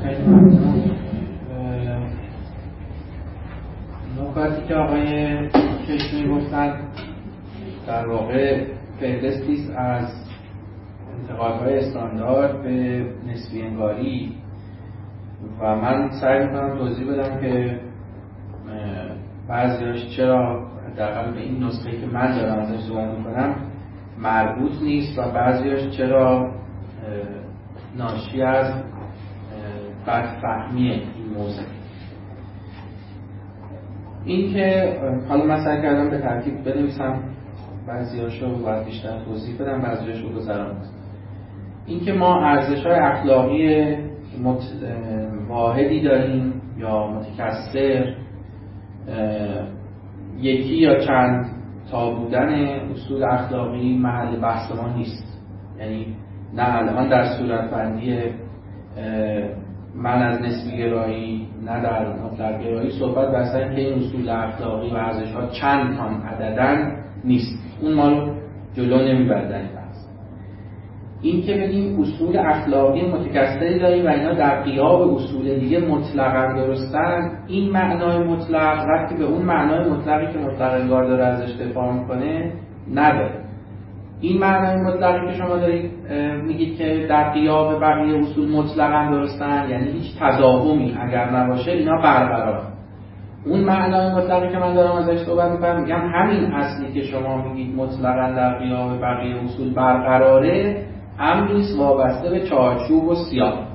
خیلی ممنون. نکاتی که آقای کشمی گفتن در واقع فهرستی از انتقادهای استاندارد به نسبی انگاری. و من سعی می‌کنم توضیح بدم که بعضیاش چرا در به این نسخه که من دارم ازش صحبت می‌کنم مربوط نیست و بعضیاش چرا ناشی از بدفهمی این موضوع. این که حالا من سعی کردم به ترتیب بنویسم بعضیاشو باید بیشتر توضیح بدم بعضیاشو گذرم این که ما ارزش های اخلاقی مت... واحدی داریم یا متکثر یکی یا چند تا بودن اصول اخلاقی محل بحث ما نیست. یعنی نه الان در صورت بندی من از نسبی گرایی نه در مطلق گرایی صحبت بر که این اصول اخلاقی و ارزش ها چند تام عددن نیست. اون ما رو جلو نمیبردن این که بگیم اصول اخلاقی متکثری داریم و اینا در قیاب اصول دیگه مطلقا درستن این معنای مطلق وقتی به اون معنای مطلقی که مطلق انگار داره ازش دفاع می‌کنه نداره. این معنای مطلقی که شما دارید میگید که در قیاب بقیه اصول مطلقا درستن یعنی هیچ تضاهمی اگر نباشه اینا برقرار. اون معنای مطلقی که من دارم ازش صحبت می‌کنم میگم همین اصلی که شما میگید مطلقا در قیاب بقیه اصول برقراره امریست وابسته به چارچوب و سیاه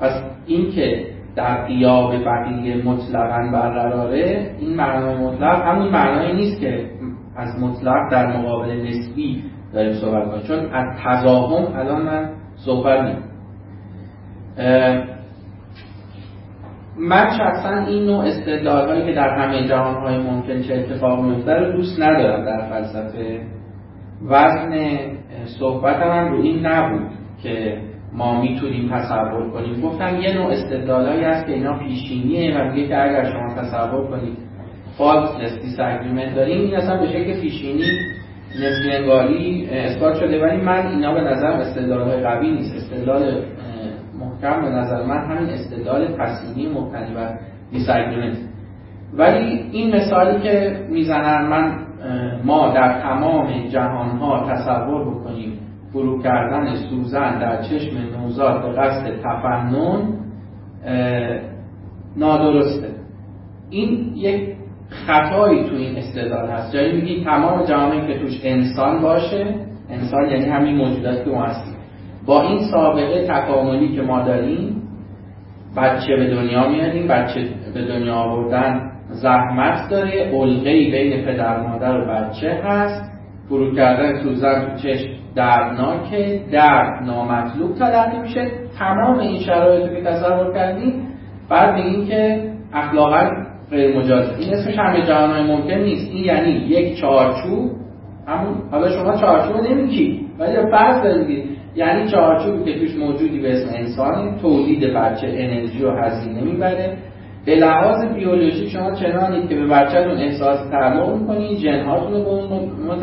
پس اینکه در قیاب بقیه مطلقا برقراره این معنای مطلق همون معنایی نیست که از مطلق در مقابل نسبی داریم صحبت کنیم. چون از تضاهم الان من صحبت نیم من شخصا این نوع استدلال هایی که در همه جهان های ممکن چه اتفاق میفته رو دوست ندارم در فلسفه وزن صحبت هم رو این نبود که ما می‌تونیم تصور کنیم. گفتم یه نوع استدلالایی هست که اینا پیشینیه و میگه که اگر شما تصور کنید faultless disagreement داریم. این اصلا به شکل پیشینی نسبی انگاری اثبات شده ولی من اینا به نظر استدلال قوی نیست. استدلال محکم به نظر من همین استدلال تصمیمی مبتنی بر disagreement ولی این مثالی که می‌زنن من ما در تمام جهان ها تصور بکنیم فرو کردن سوزن در چشم نوزاد به قصد تفنن نادرسته. این یک خطایی تو این استدلال هست. جایی میگی تمام جامعه که توش انسان باشه انسان یعنی همین موجوداتی که ما هستیم. با این سابقه تکاملی که ما داریم بچه به دنیا میاریم بچه به دنیا آوردن زحمت داره علقه بین پدر مادر و بچه هست. فرو کردن سوزن تو چشم دردناکه درد نامطلوب تلقی میشه. تمام این شرایط که تصور کردیم بعد میگیم که اخلاقا غیر مجاز. این اسمش همه جهان ممکن نیست. این یعنی یک چارچوب. همون حالا شما چارچوب نمیگی ولی فرض دارید یعنی چارچوبی که توش موجودی به اسم انسان تولید بچه انرژی و هزینه می‌بره. به لحاظ بیولوژی شما چنانید که به بچهتون احساس تعلق می‌کنید جنهاتون رو به اون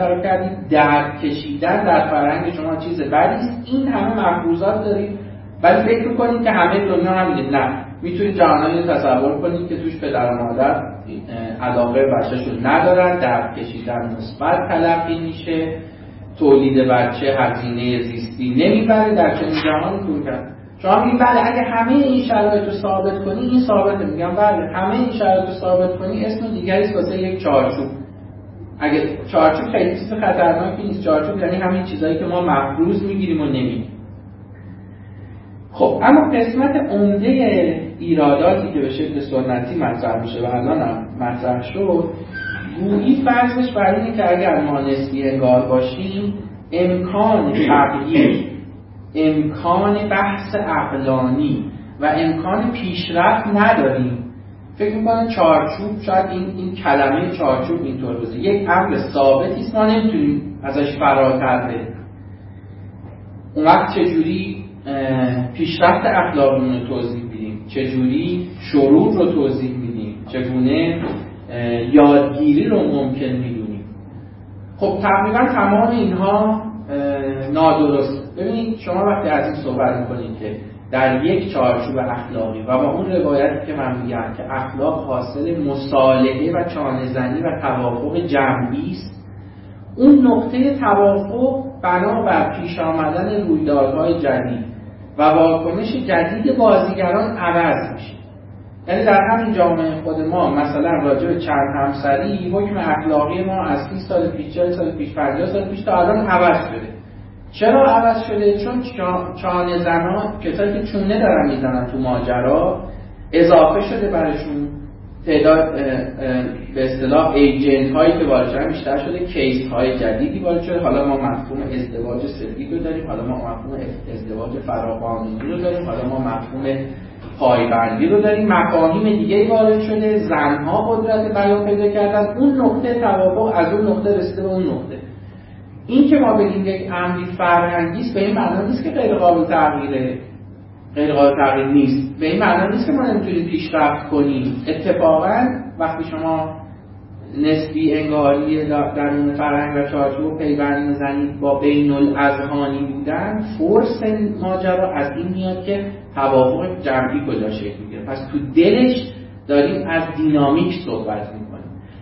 درد کشیدن در فرهنگ شما چیز بدی این همه مفروضات دارید. ولی فکر کنید که همه دنیا همینه. نه. می‌تونید جهانی تصور کنید که توش پدر و مادر علاقه بچهشون ندارن درد کشیدن مثبت تلقی میشه تولید بچه هزینه زیستی نمی‌بره در چنین جهانی کن کرد. شما میگید بله اگه همه این شرایط رو ثابت کنی این ثابت میگم بله همه این شرایط رو ثابت کنی اسم دیگری واسه یک چارچوب. اگه چارچوب خیلی چیز خطرناکی نیست. چارچوب یعنی همین چیزهایی که ما مفروض می‌گیریم و نمیگیم خب اما قسمت عمده ایراداتی که به شکل سنتی مطرح میشه و الان هم مطرح شد گویی فرضش بر اینه که اگر ما نسبی انگار باشیم امکان تغییر امکان بحث عقلانی و امکان پیشرفت نداریم. فکر می‌کنم چارچوب شاید این, این کلمه چارچوب اینطور بزه یک امر ثابتی است ما نمی‌تونیم ازش فراتر بریم. اون وقت چجوری پیشرفت اخلاقیمون رو توضیح میدیم. چجوری شرور رو توضیح میدیم؟ چگونه یادگیری رو ممکن می‌دونیم؟ خب تقریبا تمام اینها نادرست. ببینید شما وقتی از این صحبت می‌کنید که در یک چارچوب اخلاقی و با اون روایتی که من میگم که اخلاق حاصل مصالحه و چانهزنی و توافق جمعی است اون نقطه توافق بنا بر پیش آمدن رویدادهای جدید. و واکنش جدید بازیگران عوض میشه. یعنی در همین جامعه خود ما مثلا راجع به چند همسری حکم اخلاقی ما از 30 سال پیش 40 سال پیش 50 سال پیش تا الان عوض شده. چرا عوض شده؟ چون چانه زنان کسایی که چونه دارن می‌زنن تو ماجرا اضافه شده برشون تعداد به اصطلاح ایجنت هایی که وارد شدن بیشتر شده کیس های جدیدی وارد شده. حالا ما مفهوم ازدواج سفید رو داریم حالا ما مفهوم ازدواج فراقانونی رو داریم حالا ما مفهوم پایبندی رو داریم. مفاهیم دیگه وارد شده زنها قدرت بیان پیدا کردن. اون نقطه توافق از اون نقطه رسیده به اون نقطه. این که ما بگیم یک امری فرهنگی است به این معنی نیست که غیر قابل تغییره. غیر قابل تغییر نیست. به این معنی نیست که ما نمی‌تونیم پیشرفت کنیم. اتفاقا وقتی شما نسبی انگاری درون فرهنگ و چارچوب پیوند می‌زنید با بین الاذهانی بودن فرس ماجرا از این میاد که توافق جمعی کجا شکل می‌گیره. پس تو دلش داریم از دینامیک صحبت می‌کنیم.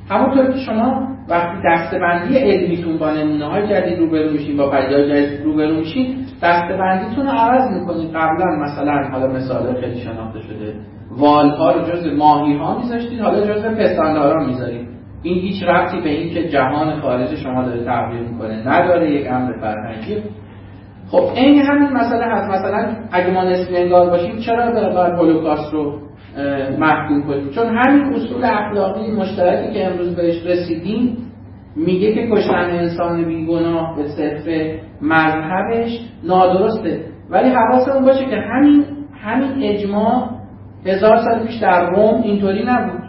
همونطور که شما وقتی دستبندی علمیتون با نمونه های جدید روبرو میشین با پدیدهای جدید روبرو میشین دستبندیتون رو عوض می‌کنید. قبلا مثلا حالا مثال خیلی شناخته شده. والها رو جز ماهی ها میذاشتید حالا جز پستاندارا می‌ذارید. این هیچ ربطی به این که جهان خارج شما داره تغییر می‌کنه نداره یک امر فرهنگی. خب این همین مسئله هست. مثلا اگه ما انگار باشیم چرا به هولوکاست رو محکوم کنیم؟ چون همین اصول اخلاقی مشترکی که امروز بهش رسیدیم میگه که کشتن انسان بیگناه به صرف مذهبش نادرسته. ولی حواسمون باشه که همین همین اجماع هزار سال پیش در روم اینطوری نبود.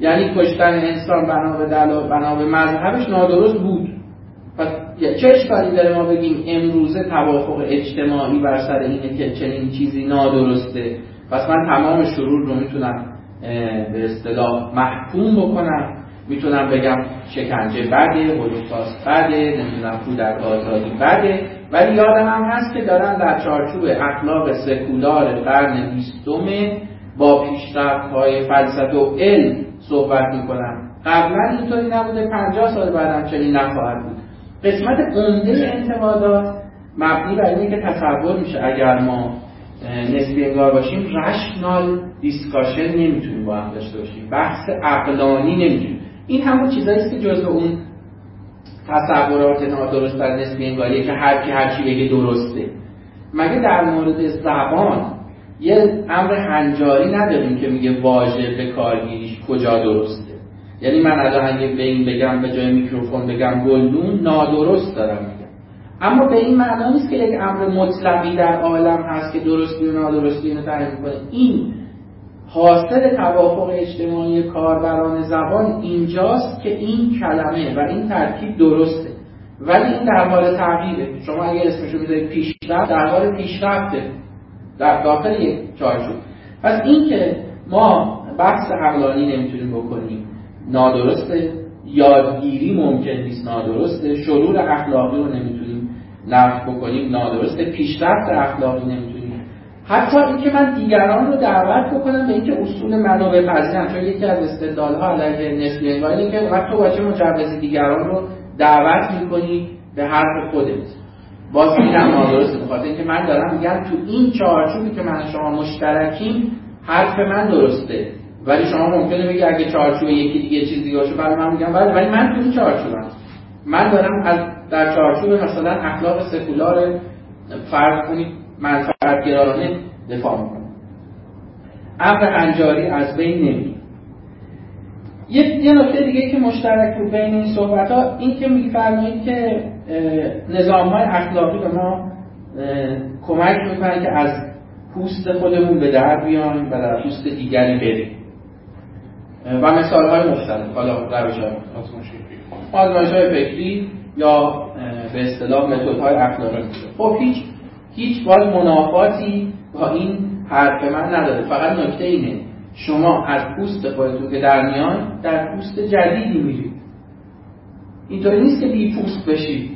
یعنی کشتن انسان بنا به بنا به مذهبش نادرست بود. پس چه اشکالی داره ما بگیم امروزه توافق اجتماعی بر سر اینه که چنین چیزی نادرسته؟ پس من تمام شرور رو می‌تونم به اصطلاح محکوم بکنم. می‌تونم بگم شکنجه بده هولوکاست بده نمی‌دونم کودک آزادی بده. ولی یادم هم هست که دارن در چارچوب اخلاق سکولار قرن بیستم با پیشرفت های فلسفه و علم صحبت می‌کنن. قبلا اینطوری نبوده 50 سال بعدم چنین نخواهد بود. قسمت عمده انتقادات مبنی بر اینه که تصور میشه اگر ما نسبی انگار باشیم رشنال دیسکاشن نمی‌تونیم با هم داشته باشیم. بحث عقلانی نمی‌تونیم این همون چیزایی که جزء اون تصورات نادرست در نسبی انگاریه که هر کی هر چی بگه درسته. مگه در مورد زبان یه امر هنجاری نداریم که میگه واژه به کارگیریش کجا درسته؟ یعنی من الان اگه به این بگم به جای میکروفون بگم گلدون نادرست دارم میگم. اما به این معنا نیست که یک امر مطلقی در عالم هست که درستی و نادرستی رو تعیین می‌کنه. این حاصل توافق اجتماعی کاربران زبان اینجاست که این کلمه و این ترکیب درسته. ولی این در حال تغییره. شما اگه اسمشو بذارید پیشرفت در حال پیشرفته. در داخل یک چارچوب پس این که ما بحث عقلانی نمی‌تونیم بکنیم نادرسته یادگیری ممکن نیست نادرسته شرور اخلاقی رو نمی‌تونیم نفت بکنیم نادرسته پیشرفت اخلاقی نمی‌تونیم حتی اینکه من دیگران رو دعوت بکنم به اینکه اصول منو بپذیرم چون یکی از استدلالها علیه نسبی انگاری که وقت تو باشه مجوز دیگران رو دعوت می‌کنی به حرف خودت. باز اینم نادرسته بخاطر اینکه من دارم میگم تو این چارچوبی که من شما مشترکیم حرف من درسته. ولی شما ممکنه بگی اگه چارچوب یکی دیگه چیز دیگه باشه برای من میگم ولی ولی من تو این چارچوبم. من دارم از در چارچوب مثلا اخلاق سکولار فرض کنید منفعت گرایانه دفاع می‌کنم امر انجاری از بین نمی یه یه نکته دیگه که مشترک رو بین این صحبت ها این که میفرمایید که نظام های اخلاقی به ما کمک می‌کنن که از پوست خودمون به در بیایم و در پوست دیگری بریم. و مثال های مختلف حالا روش های آزمایش های فکری یا به اصطلاح متد های اخلاقی. خب هیچ هیچ باز منافاتی با این حرف من نداره. فقط نکته اینه شما از پوست خودتون که در میان در پوست جدیدی میرید. اینطوری نیست که بی پوست بشید.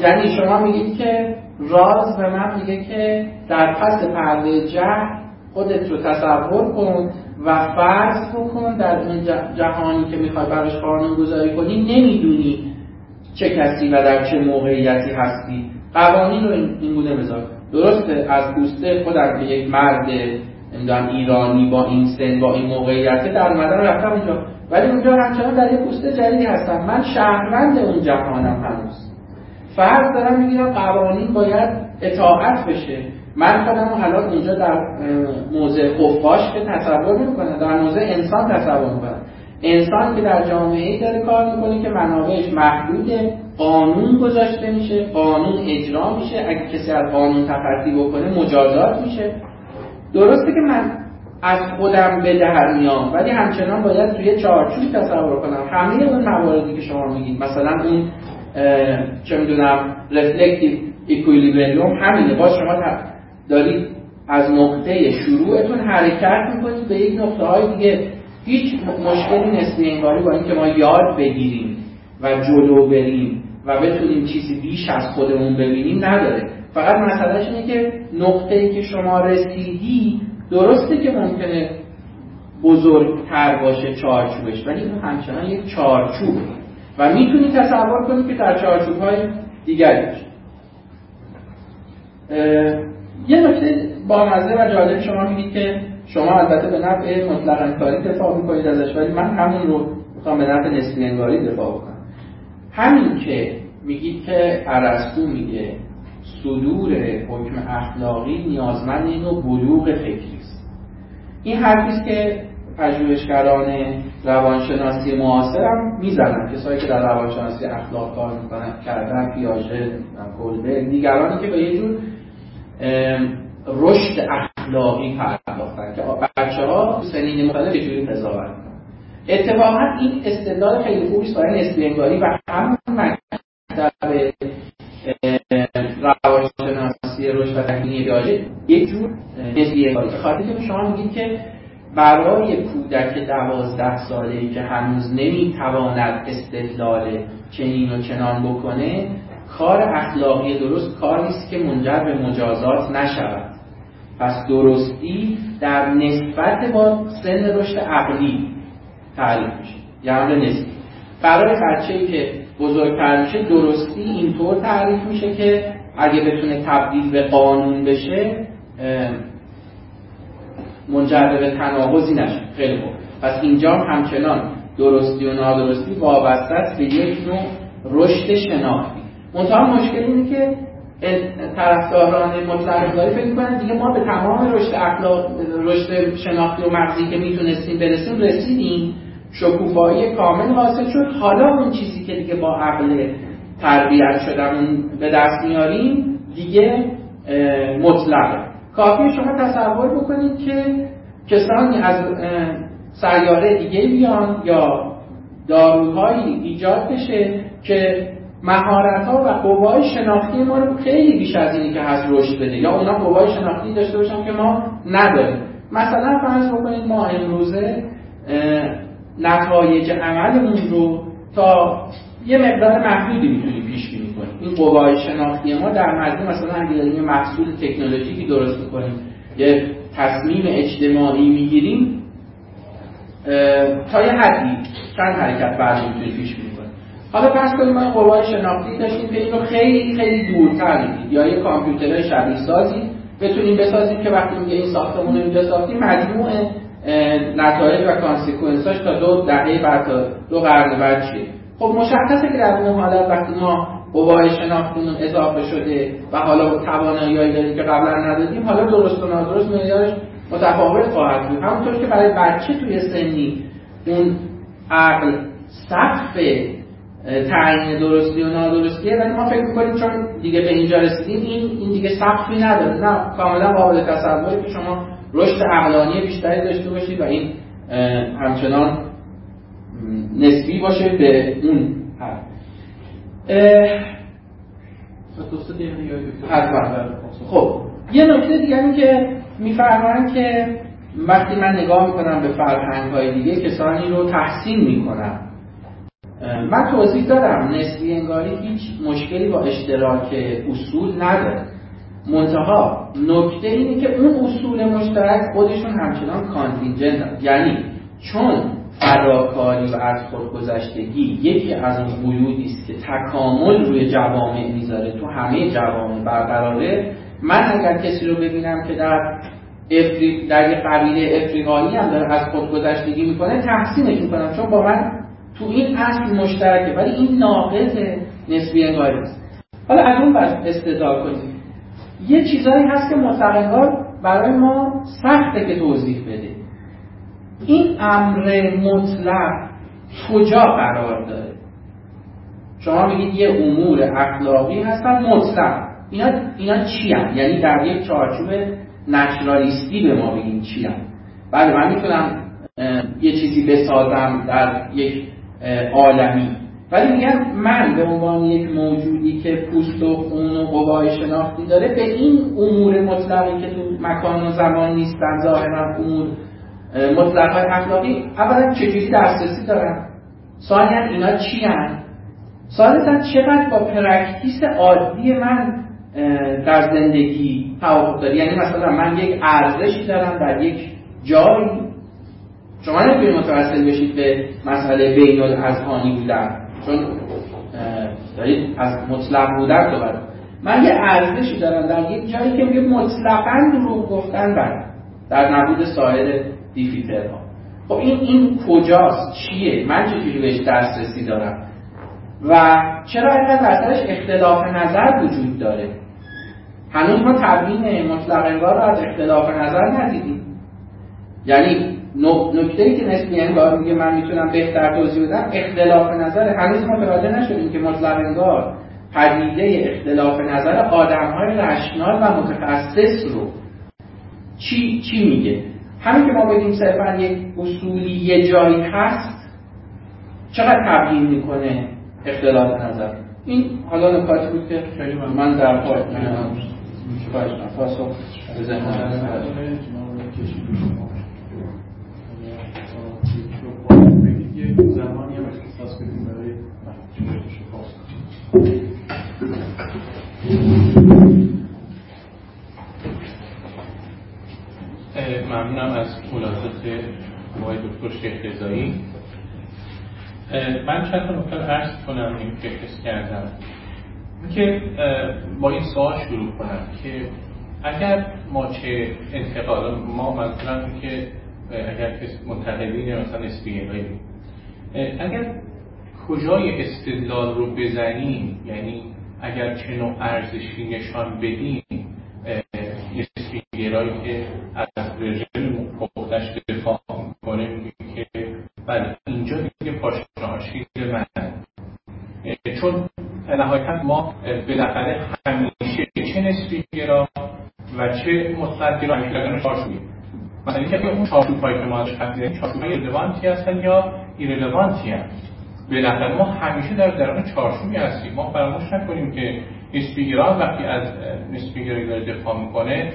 یعنی شما میگید که راز به من میگه که در پس پرده جهل خودت رو تصور کن و فرض بکن در اون جهانی که می‌خوای براش قانون گذاری کنی نمی‌دونی چه کسی و در چه موقعیتی هستی. قوانین رو این گونه بذار. درسته از پوسته خودم که یک مرد نمی‌دونم ایرانی با این سن با این موقعیت در اومدن رفتم اونجا. ولی اونجا همچنان در یک پوست جدیدی هستم من شهروند اون جهانم هنوز. فرض دارم می‌گیرم قوانین باید اطاعت بشه. من خودم حالا اونجا در موضع خفاش که تصور نمی‌کنم در موضع انسان تصور می‌کنم. انسان که در جامعه داره کار می‌کنه که منابعش محدوده قانون گذاشته میشه قانون اجرا میشه. اگه کسی از قانون تخطی بکنه مجازات میشه. درسته که من از خودم به در میام ولی همچنان باید توی چارچوب تصور کنم. همه اون مواردی که شما میگید مثلا اون چه می‌دونم رفلکتیو اکویلیبریوم همینه. باز شما دارید از نقطه شروعتون حرکت می‌کنید به یک نقطه های دیگه. هیچ مشکلی نسبی انگاری با اینکه ما یاد بگیریم و جلو بریم و بتونیم چیزی بیش از خودمون ببینیم نداره. فقط مسئلهش اینه که نقطه ای که شما رسیدی درسته که ممکنه بزرگتر باشه چارچوبش ولی اون همچنان یک چارچوبه و می‌تونی تصور کنید که در چارچوب های باشه. یه نکته با و جالب شما میگید که شما البته به نفع مطلق انکاری دفاع می‌کنید ازش ولی من همون رو می‌خوام به نفع نسبی انگاری دفاع بکنم. همین که میگید که ارسطو میگه صدور حکم اخلاقی نیازمند اینو بلوغ فکری است. این حرفی که پژوهشگران روانشناسی معاصر هم می‌زنن. کسایی که در روانشناسی اخلاق کار می‌کنن کردن پیاژه کولبر دیگرانی که به یه جور رشد لاغی پرداختن. که بچه ها سنین مختلف جوری قضاوت. اتفاقا این استدلال خیلی خوبی برای استنگاری و هم مکتب روانشناسی روش و تکمینی بیاجه یک جور استنگاری به خاطر که شما میگید که برای کودک دوازده ساله ای که هنوز نمی‌تواند استدلال چنین و چنان بکنه کار اخلاقی درست کاری است که منجر به مجازات نشود. پس درستی در نسبت با سن رشد عقلی تعریف میشه. یعنی نسبی برای بچه که بزرگتر میشه درستی اینطور تعریف میشه که اگه بتونه تبدیل به قانون بشه منجر به تناقضی نشه. خیلی خوب. پس اینجا همچنان درستی و نادرستی وابسته است به یک نوع رشد شناختی. منتها مشکل اینه که طرفداران مطلق داری فکر کنن دیگه ما به تمام رشد اخلاق رشد شناختی و مغزی که می‌تونستیم برسیم رسیدیم. شکوفایی کامل حاصل شد. حالا اون چیزی که دیگه با عقل تربیت شدن به دست میاریم دیگه مطلقه. کافی شما تصور بکنید که کسانی از سیاره دیگه بیان یا داروهایی ایجاد بشه که مهارت ها و قوای شناختی ما رو خیلی بیش از اینی که هست رشد بده. یا اونا قوای شناختی داشته باشن که ما نداریم. مثلا فرض بکنید ما امروزه نتایج عملمون رو تا یه مقدار محدودی می‌تونیم پیش بینی کنیم. این قوای شناختی ما در مجموع مثلا اگه داریم یه محصول تکنولوژیکی درست می‌کنیم یه تصمیم اجتماعی می‌گیریم تا یه حدی چند حرکت بعد می‌تونیم پیش بینی حالا پس کنیم ما قوای شناختی داشتیم که اینو خیلی خیلی دورتر یا یه کامپیوتر شبیه سازی بتونیم بسازیم که وقتی میگه این ساختمون رو بسازیم مجموع نتایج و کانسیکونساش تا دو دهه بعد تا دو قرن بعد چیه خب مشخصه که در اون حالت وقتی ما قوای شناختیمون اضافه شده و حالا تواناییایی داریم که قبلا ندادیم حالا درست و نادرست معیارش متفاوت خواهد بود. همونطور که برای بچه توی سنی اون عقل سقف تعیین درستی و نادرستیه ولی ما فکر می‌کنیم چون دیگه به اینجا رسیدیم این این دیگه سقفی نداره. نه کاملا قابل تصوره که شما رشد عقلانی بیشتری داشته باشید و این همچنان نسبی باشه به اون حد خب یه نکته دیگه این که میفرمایند که وقتی من نگاه می‌کنم به فرهنگ های دیگه کسانی رو تحسین می‌کنم. من توضیح دادم نسبی انگاری هیچ مشکلی با اشتراک اصول نداره. منتها نکته اینه که اون اصول مشترک خودشون همچنان کانتینجنت یعنی چون فراکاری و از خودگذشتگی یکی از اون قیودی است که تکامل روی جوامع می‌ذاره تو همه جوامع برقراره من اگر کسی رو ببینم که در افری... در یه قبیله افریقایی هم داره از خودگذشتگی می‌کنه تحسینش می‌کنم چون با من تو این اصل مشترکه ولی این ناقض نسبی انگاری است. حالا از اون بس استدلال کنیم. یه چیزایی هست که مطلق برای ما سخته که توضیح بده. این امر مطلق کجا قرار داره؟ شما میگید یه امور اخلاقی هستن مطلق. اینا, اینا چی هم؟ یعنی در یک چارچوب نچرالیستی به ما بگیم چی هم؟ بله من می‌تونم یه چیزی بسازم در یک عالمی. ولی میگن من به عنوان یک موجودی که پوست و خون و قوای شناختی داره به این امور مطلقی که تو مکان و زمان نیستن ظاهرا امور مطلق اخلاقی اولا چجوری دسترسی دارن؟ ثانیا اینا چی هن؟ ثالثا چقدر با practice عادی من در زندگی توافق داره یعنی مثلا من یک ارزشی دارم در یک جایی شما نمی‌تونید متوسل بشید به مسئله بین الاذهانی بودن چون دارید از مطلق بودن صحبت من یه ارزشی دارم در یک جایی که میگه مطلقا دروغ گفتن بر در نبود سایر دیفیترها. خب این این کجاست؟ چیه؟ من چجوری بهش دسترسی دارم؟ و چرا اینقدر وسطش اختلاف نظر وجود داره؟ هنوز ما تبیین مطلق انگار رو از اختلاف نظر ندیدیم. یعنی نکته ای که نسبی انگار میگه من می‌تونم بهتر توضیح بدم اختلاف نظر هنوز متوجه نشدیم که مطلق انگار پدیده اختلاف نظر آدم های رشنال و متخصص رو چی, چی میگه؟ همین که ما بگیم صرفا یک اصولی یه جایی هست چقدر تبیین می‌کنه اختلاف نظر؟ این حالا نکاتی بود که من در پای پاسخ زمانی هم اختصاص بدیم برای ممنونم از ملاحظات آقای دکتر شیخ رضایی. من چند تا نکته عرض کنم این که حس کردم. که با این سوال شروع کنم که اگر ما چه انتقال ما مثلا که اگر منتقدین مثلا اسپیگرایی اگر کجای استدلال رو بزنیم یعنی اگر چه نوع ارزشی نشان بدیم اسپیگرایی که از رژیم مقدش دفاع کنه که بله اینجا دیگه پاشناشی من چون نهایتا ما بالاخره همیشه چه نسبیگرا و چه مطلقگرا همیشه چارچوبی مثلا اینکه اون چارچوب هایی که ما ازش حرف زدیم چارچوب های رلوانتی هستن یا ایرلوانتی هستن. بالاخره ما همیشه در درون چارچوبی هستیم. ما فراموش نکنیم که نسبیگرا وقتی از نسبیگرایی داره دفاع می‌کنه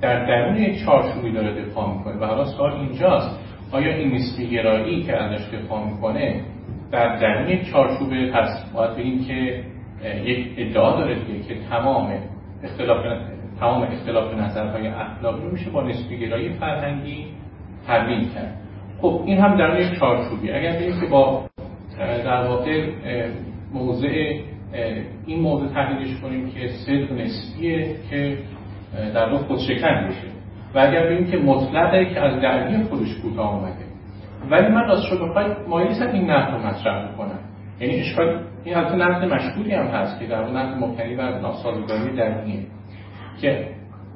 در درون یک چارچوبی داره دفاع می‌کنه و حالا سوال اینجاست آیا این نسبیگرایی که ازش دفاع می‌کنه در درون یک چارچوبه پس باید بگیم که یک ادعا داره که تمام اختلاف تمام اختلاف نظرهای اخلاقی رو میشه با نسبیگرایی فرهنگی تبدیل کرد. خب این هم در یک چارچوبی. اگر بگیم که با در واقع موضع این موضوع تحلیلش کنیم که صدق نسبیه که در واقع خودشکن بشه و اگر بگیم که مطلقه که از درگی خودش کوتاه آمده ولی من راست شد بخواید مایل این نقد رو مطرح بکنم. یعنی اشکال این البته نقد مشهوری هم هست که در اون نقد مبتنی بر ناسازگاری درونیه که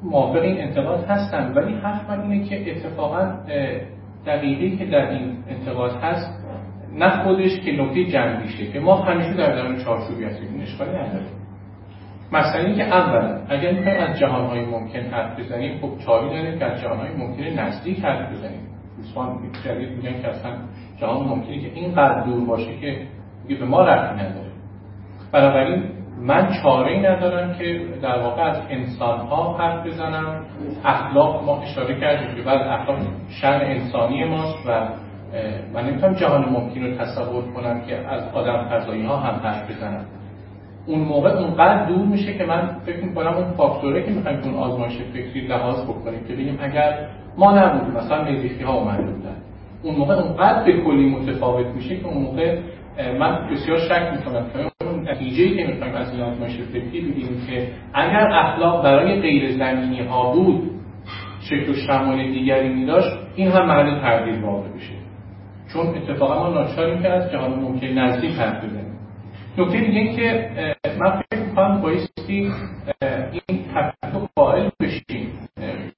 موافق این انتقاد هستن ولی حرف من اینه که اتفاقا دقیقی که در این انتقاد هست نه خودش که نکته جنبیشه که ما همیشه در درون چارچوبی هستیم. این اشکالی نداره. مثلا اینکه اولا اگر می‌خوایم از جهانهای ممکن حرف بزنیم خب چاری داریم که از جهانهای ممکن نزدیک حرف بزنیم. دوستان جدید میگن که اصلا جهان ممکنه که اینقدر دور باشه که به ما رفتی نداره. بنابراین من چاره ای ندارم که در واقع از انسان ها حرف بزنم. اخلاق ما اشاره کردیم که بعد اخلاق شن انسانی ماست و من نمی‌تونم جهان ممکن رو تصور کنم که از آدم فضایی ها هم حرف بزنم. اون موقع اونقدر دور میشه که من فکر می‌کنم اون فاکتوره که می‌خوایم اون آزمایش فکری لحاظ بکنیم که بگیم اگر ما نبودیم مثلا مریخی ها اومده بودن. اون موقع اونقدر به کلی متفاوت میشه که اون موقع من بسیار شک می‌کنم که اون نتیجه که می‌خوایم از این آزمایش فکری بگیریم که اگر اخلاق برای غیر زمینی ها بود شکل و شمال دیگری میداشت این هم محل تردید واقع بشه چون اتفاقا ما ناچاریم که از جهان ممکن نزدیک حرف نکته دیگه که من فکر می‌کنم بایستی این تفکر قائل بشیم.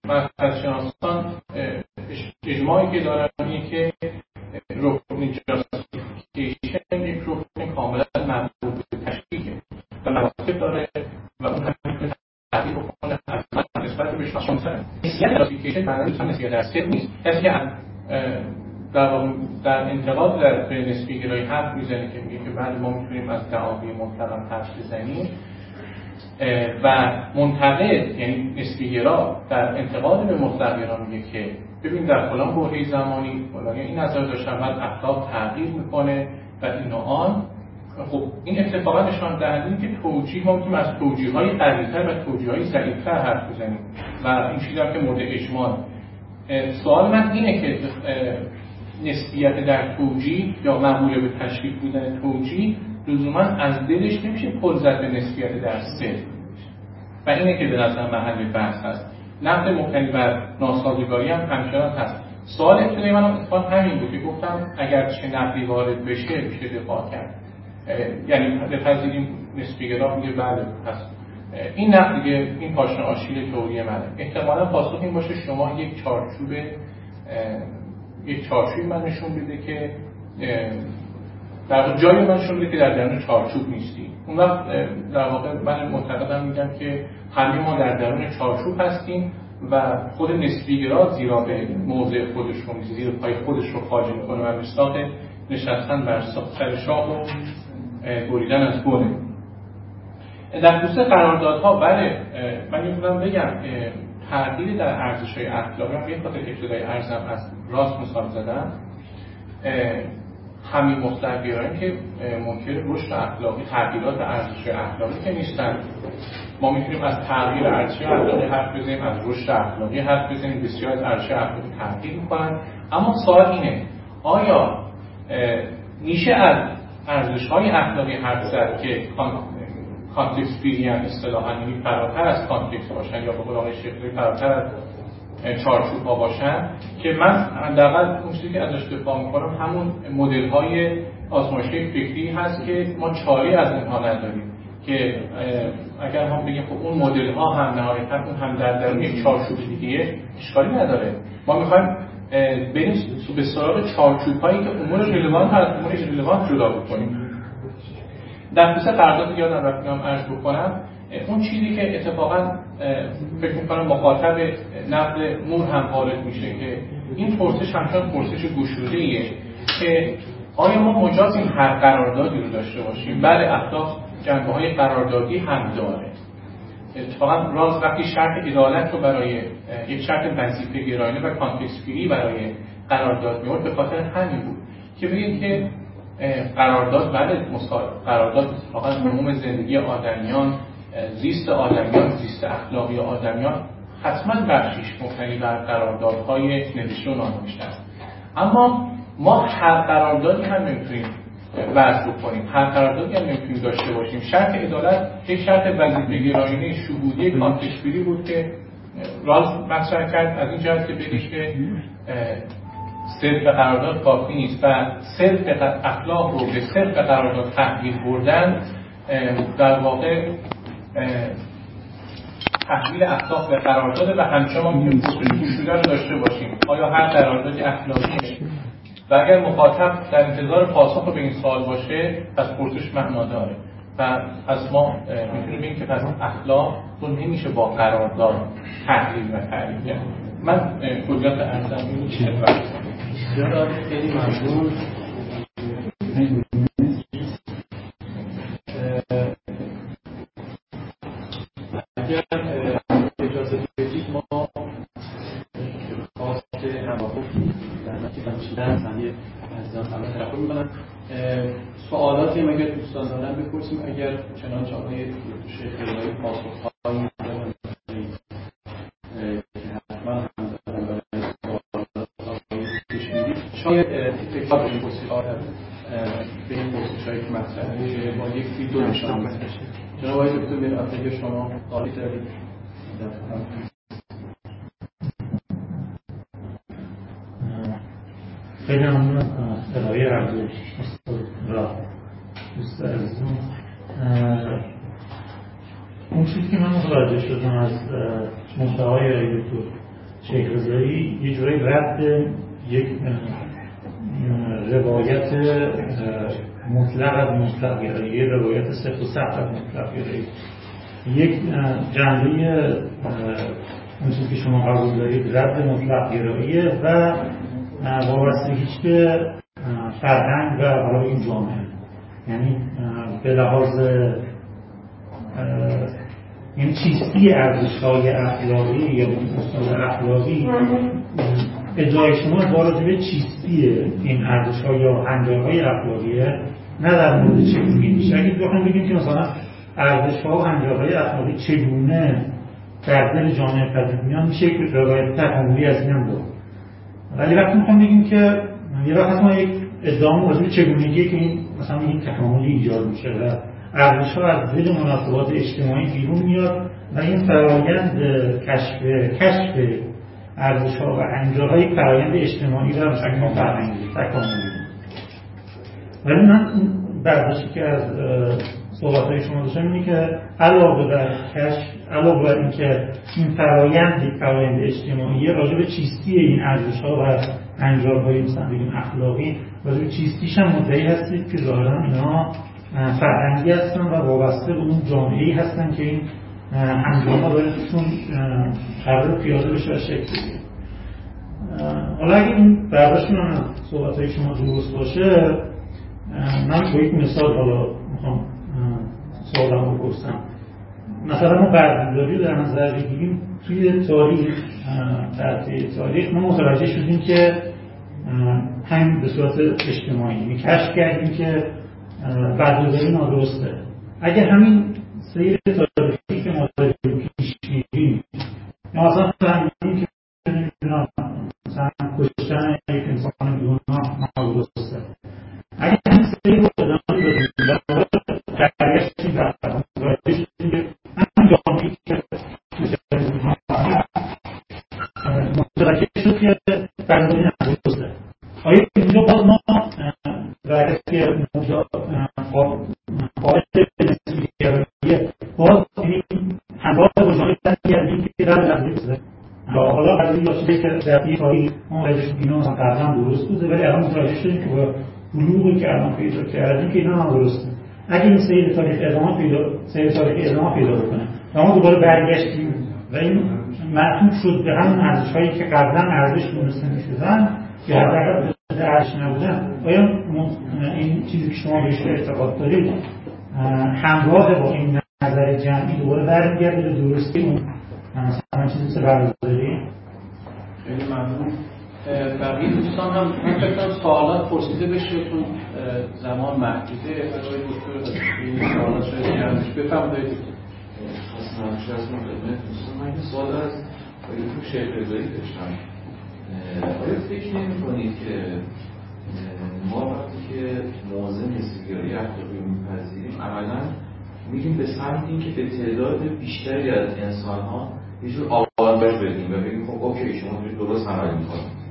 مرکز شناسان اجماعی که دارن اینه که رکن جاستیفیکیشن یک رکن کاملا مربوط به تشکیل و مراتب داره و اون هم می‌تونه تغییر بکنه از من نسبت به شناسان نسیت جاستیفیکیشن نیست کسی که در, در انتقاد در به نسبی گرایی حرف می‌زنه که میگه که بعد ما می‌تونیم از دعاوی مطلقا حرف بزنیم. و منتقد یعنی نسبیگرا در انتقاد به مطلقگرا میگه که ببین در فلان بحری زمانی فلان این نظر داشتن بعد اخلاق تغییر می‌کنه و این و آن. خب این اتفاقا نشان دهنده که توجیه ما می‌تونیم از توجیه های قویتر و توجیه های حرف بزنیم. و این چیزی که مورد اجمال. سوال من اینه که نسبیت در توجیه یا معمول به تشکیل بودن توجیه لزوما از دلش نمیشه پل زد به نسبیت در سه و اینه که به نظر محل بحث هست. نقد مبتنی بر ناسازگاری هم همچنان هست. سوال ابتدای من اتفاق همین بود که گفتم اگر چه نقدی وارد بشه میشه دفاع کرد. یعنی بپذیریم نسبیگرا میگه بله هست این نقد دیگه این پاشنه آشیل توری منه. احتمالا پاسخ این باشه شما یک چارچوب یک چارچوبی من نشون بده که در جای من نشون بده که در درون چارچوب نیستی اون وقت در واقع من معتقدم میگم که همه ما در درون چارچوب هستیم و خود نسبیگرا زیرا به موضع رو زیر پای خودش رو خواجه می‌کنه و مستاق نشستن بر سر شاه و بریدن از گونه در خصوص قراردادها بله من می‌تونم بگم تغییری در ارزش های اخلاقی هم یه خاطر ابتدای ارزم از راست مثال زدم همین مختلف بیارن که ممکنه رشد اخلاقی تغییرات ارزش اخلاقی که نیستن. ما می‌تونیم از تغییر ارزش اخلاقی حرف بزنیم از رشد اخلاقی حرف بزنیم بسیار از ارزش اخلاقی تغییر می‌کنن. اما سوال اینه آیا میشه از ارزش های اخلاقی حرف زد که context فیلیان اصطلاحا یعنی فراتر از context باشن یا به قول آقای شیخی فراتر از چارچوب ها باشن که من حداقل اون چیزی که ازش دفاع می‌کنم همون مدل های آزمایشی فکری هست که ما چاری از اونها نداریم که اگر هم بگیم خب اون مدل ها هم نهایتا اون هم در درون یک چارچوب دیگه اشکالی نداره. ما می‌خوایم بریم به سراغ چارچوب هایی که امور ریلوانت از امور ریلوانت جدا بکنیم. در خصوص قرارداد یادم رفت هم عرض بکنم اون چیزی که اتفاقا فکر می‌کنم مخاطب نقد نور هم وارد میشه که این پرسش همچنان پرسش گشوده ایه که آیا ما مجازیم هر قراردادی رو داشته باشیم؟ بله اخلاق جنبه های قراردادی هم داره. اتفاقا راز وقتی شرط عدالت رو برای یک شرط وظیفه گرایانه و کانتکست برای قرارداد میورد به خاطر همین بود که بگید که قرارداد بله قرارداد اتفاقا عموم زندگی آدمیان زیست آدمیان زیست اخلاقی آدمیان حتما بخشیش مبتنی بر قراردادهای نوشته و نانوشته است. اما ما هر قراردادی هم نمی‌تونیم وضع بکنیم. هر قراردادی هم نمی‌تونیم داشته باشیم. شرط عدالت یک شرط وظیفه گرایانه شهودی کانتشفیری بود که راز مطرح کرد از این جهت که بگیش که صرف قرارداد کافی نیست و صرف اخلاق رو به صرف قرارداد تحویل بردن در واقع تحویل اخلاق به قرارداد و همچنان که شده رو داشته باشیم. آیا هر قراردادی اخلاقیه؟ و اگر مخاطب در انتظار پاسخ به این سوال باشه پس پرسش معنا داره و از ما می‌تونیم بگیم که پس اخلاق رو نمیشه با قرارداد تحلیل و تعریف کرد. من کلیات ارزم این خیلی ممنون. اگر اجازه بدید ما خواست سوالاتی هم اگر دوستان دارن بپرسیم اگر چنانچه آقای شیخ پاسخ تکرار این پرسش به این پرسش هایی که مطرحه با یک فیل دو نشان بشه جناب آقای دکتر میرافعی شما قالی دارید خیلی ممنون از ارائه دو را دوست عزیزم اون چیزی که من متوجه شدم از محتوای آقای دکتر شیخ رضایی یه جورایی رد یک روایت مطلق از مطلق یه روایت صفت و سخت از مطلق یک جنبه اون چیزی که شما قبول دارید رد مطلق گراییه و وابستگیش به فرهنگ و حالا این جامعه. یعنی به لحاظ یعنی چیستی ارزش های اخلاقی یا اصول اخلاقی به جای شما با به چیستی این ارزش ها یا های اخلاقیه نه در مورد چگونه میشه. اگه بخوایم بگیم که مثلا ارزش ها و های اخلاقی چگونه در دل جامعه پدید میان میشه یک روایت تکاملی از این دارد ولی وقتی می‌خوام بگیم که یه وقت ما یک ادعام راجع چگونگی که این مثلا این تکاملی ایجاد میشه و ارزش ها از دل مناسبات اجتماعی بیرون میاد و این فرایند کشف کشف ارزش ها و های فرایند اجتماعی مثلا ما فرهنگی تکاملی ولی من برداشتی که از صحبت های شما داشتم اینه که علاوه بر کشف علاوه بر اینکه این فرایند یک فرایند اجتماعی راجع به چیستی این ارزش ها و انجام های مثلا بگیم اخلاقی راجع به چیستیش هم مدعی هستید که ظاهرا اینا فرهنگی هستن و وابسته به اون جامعه ای هستن که این باید چون قرار پیاده بشه و شکل بگیره حالا اگه این برداشت من صحبت های شما درست باشه من با یک مثال حالا می‌خوام سوالم بپرسم. مثلا ما بردهداری در نظر بگیریم توی تاریخ در تاریخ ما متوجه شدیم که همین به صورت اجتماعی. یعنی کشف کردیم که بردهداری نادرسته. اگر همین سیر تاریخی که ما داریم پیش میریم یا مثلا فهمیدیم که نمی‌دونم مثلا کشتن یک انسان گناه نادرسته اگر همین سیر رو ادامه بدیم برگشتیم در متوجه شد که برداری ندرسته آیا اینجا باز ما برای که قاعد نسبیگراییه باز همراه بزرگی برگردیم که در نظری حالا قضیه یا چیزی که در این کاری ما رجش اینا مثلا قبلا درست بوده ولی الان متوجه شدیم که با بلوغی که الان پیدا کردیم که اینا هم درسته. اگه این سیر تاریخ ادامه پیدا سیر تاریخ ادامه پیدا بکنه و ما دوباره برگشتیم و این معطوف شد به همون ارزش هایی که قبلا ارزش دونسته می‌شدن حداقل ارزش نبودن. آیا این چیزی که شما بهش اعتقاد دارید همراه با این نظر جمعی دوباره برمیگرده به درستی اون؟ مثلا چیزی مثل برداری خیلی ممنون. بقیه دوستان هم من فکر کنم سوالات پرسیده بشه چون زمان محدوده. برای دکتر این سوالات شاید جمعش بفرمایید. خواستم از خدمت دوستان من این سوال از دکتر شیخ رضایی داشتم آیا فکر نمی کنید که ما وقتی که موازه نسبیگرایی اخلاقی میپذیریم عملا میریم به سمت این که به تعداد بیشتری از انسان ها یه جور آوانتاژ بدیم و بگیم خب اوکی شما درست عمل می‌کنید.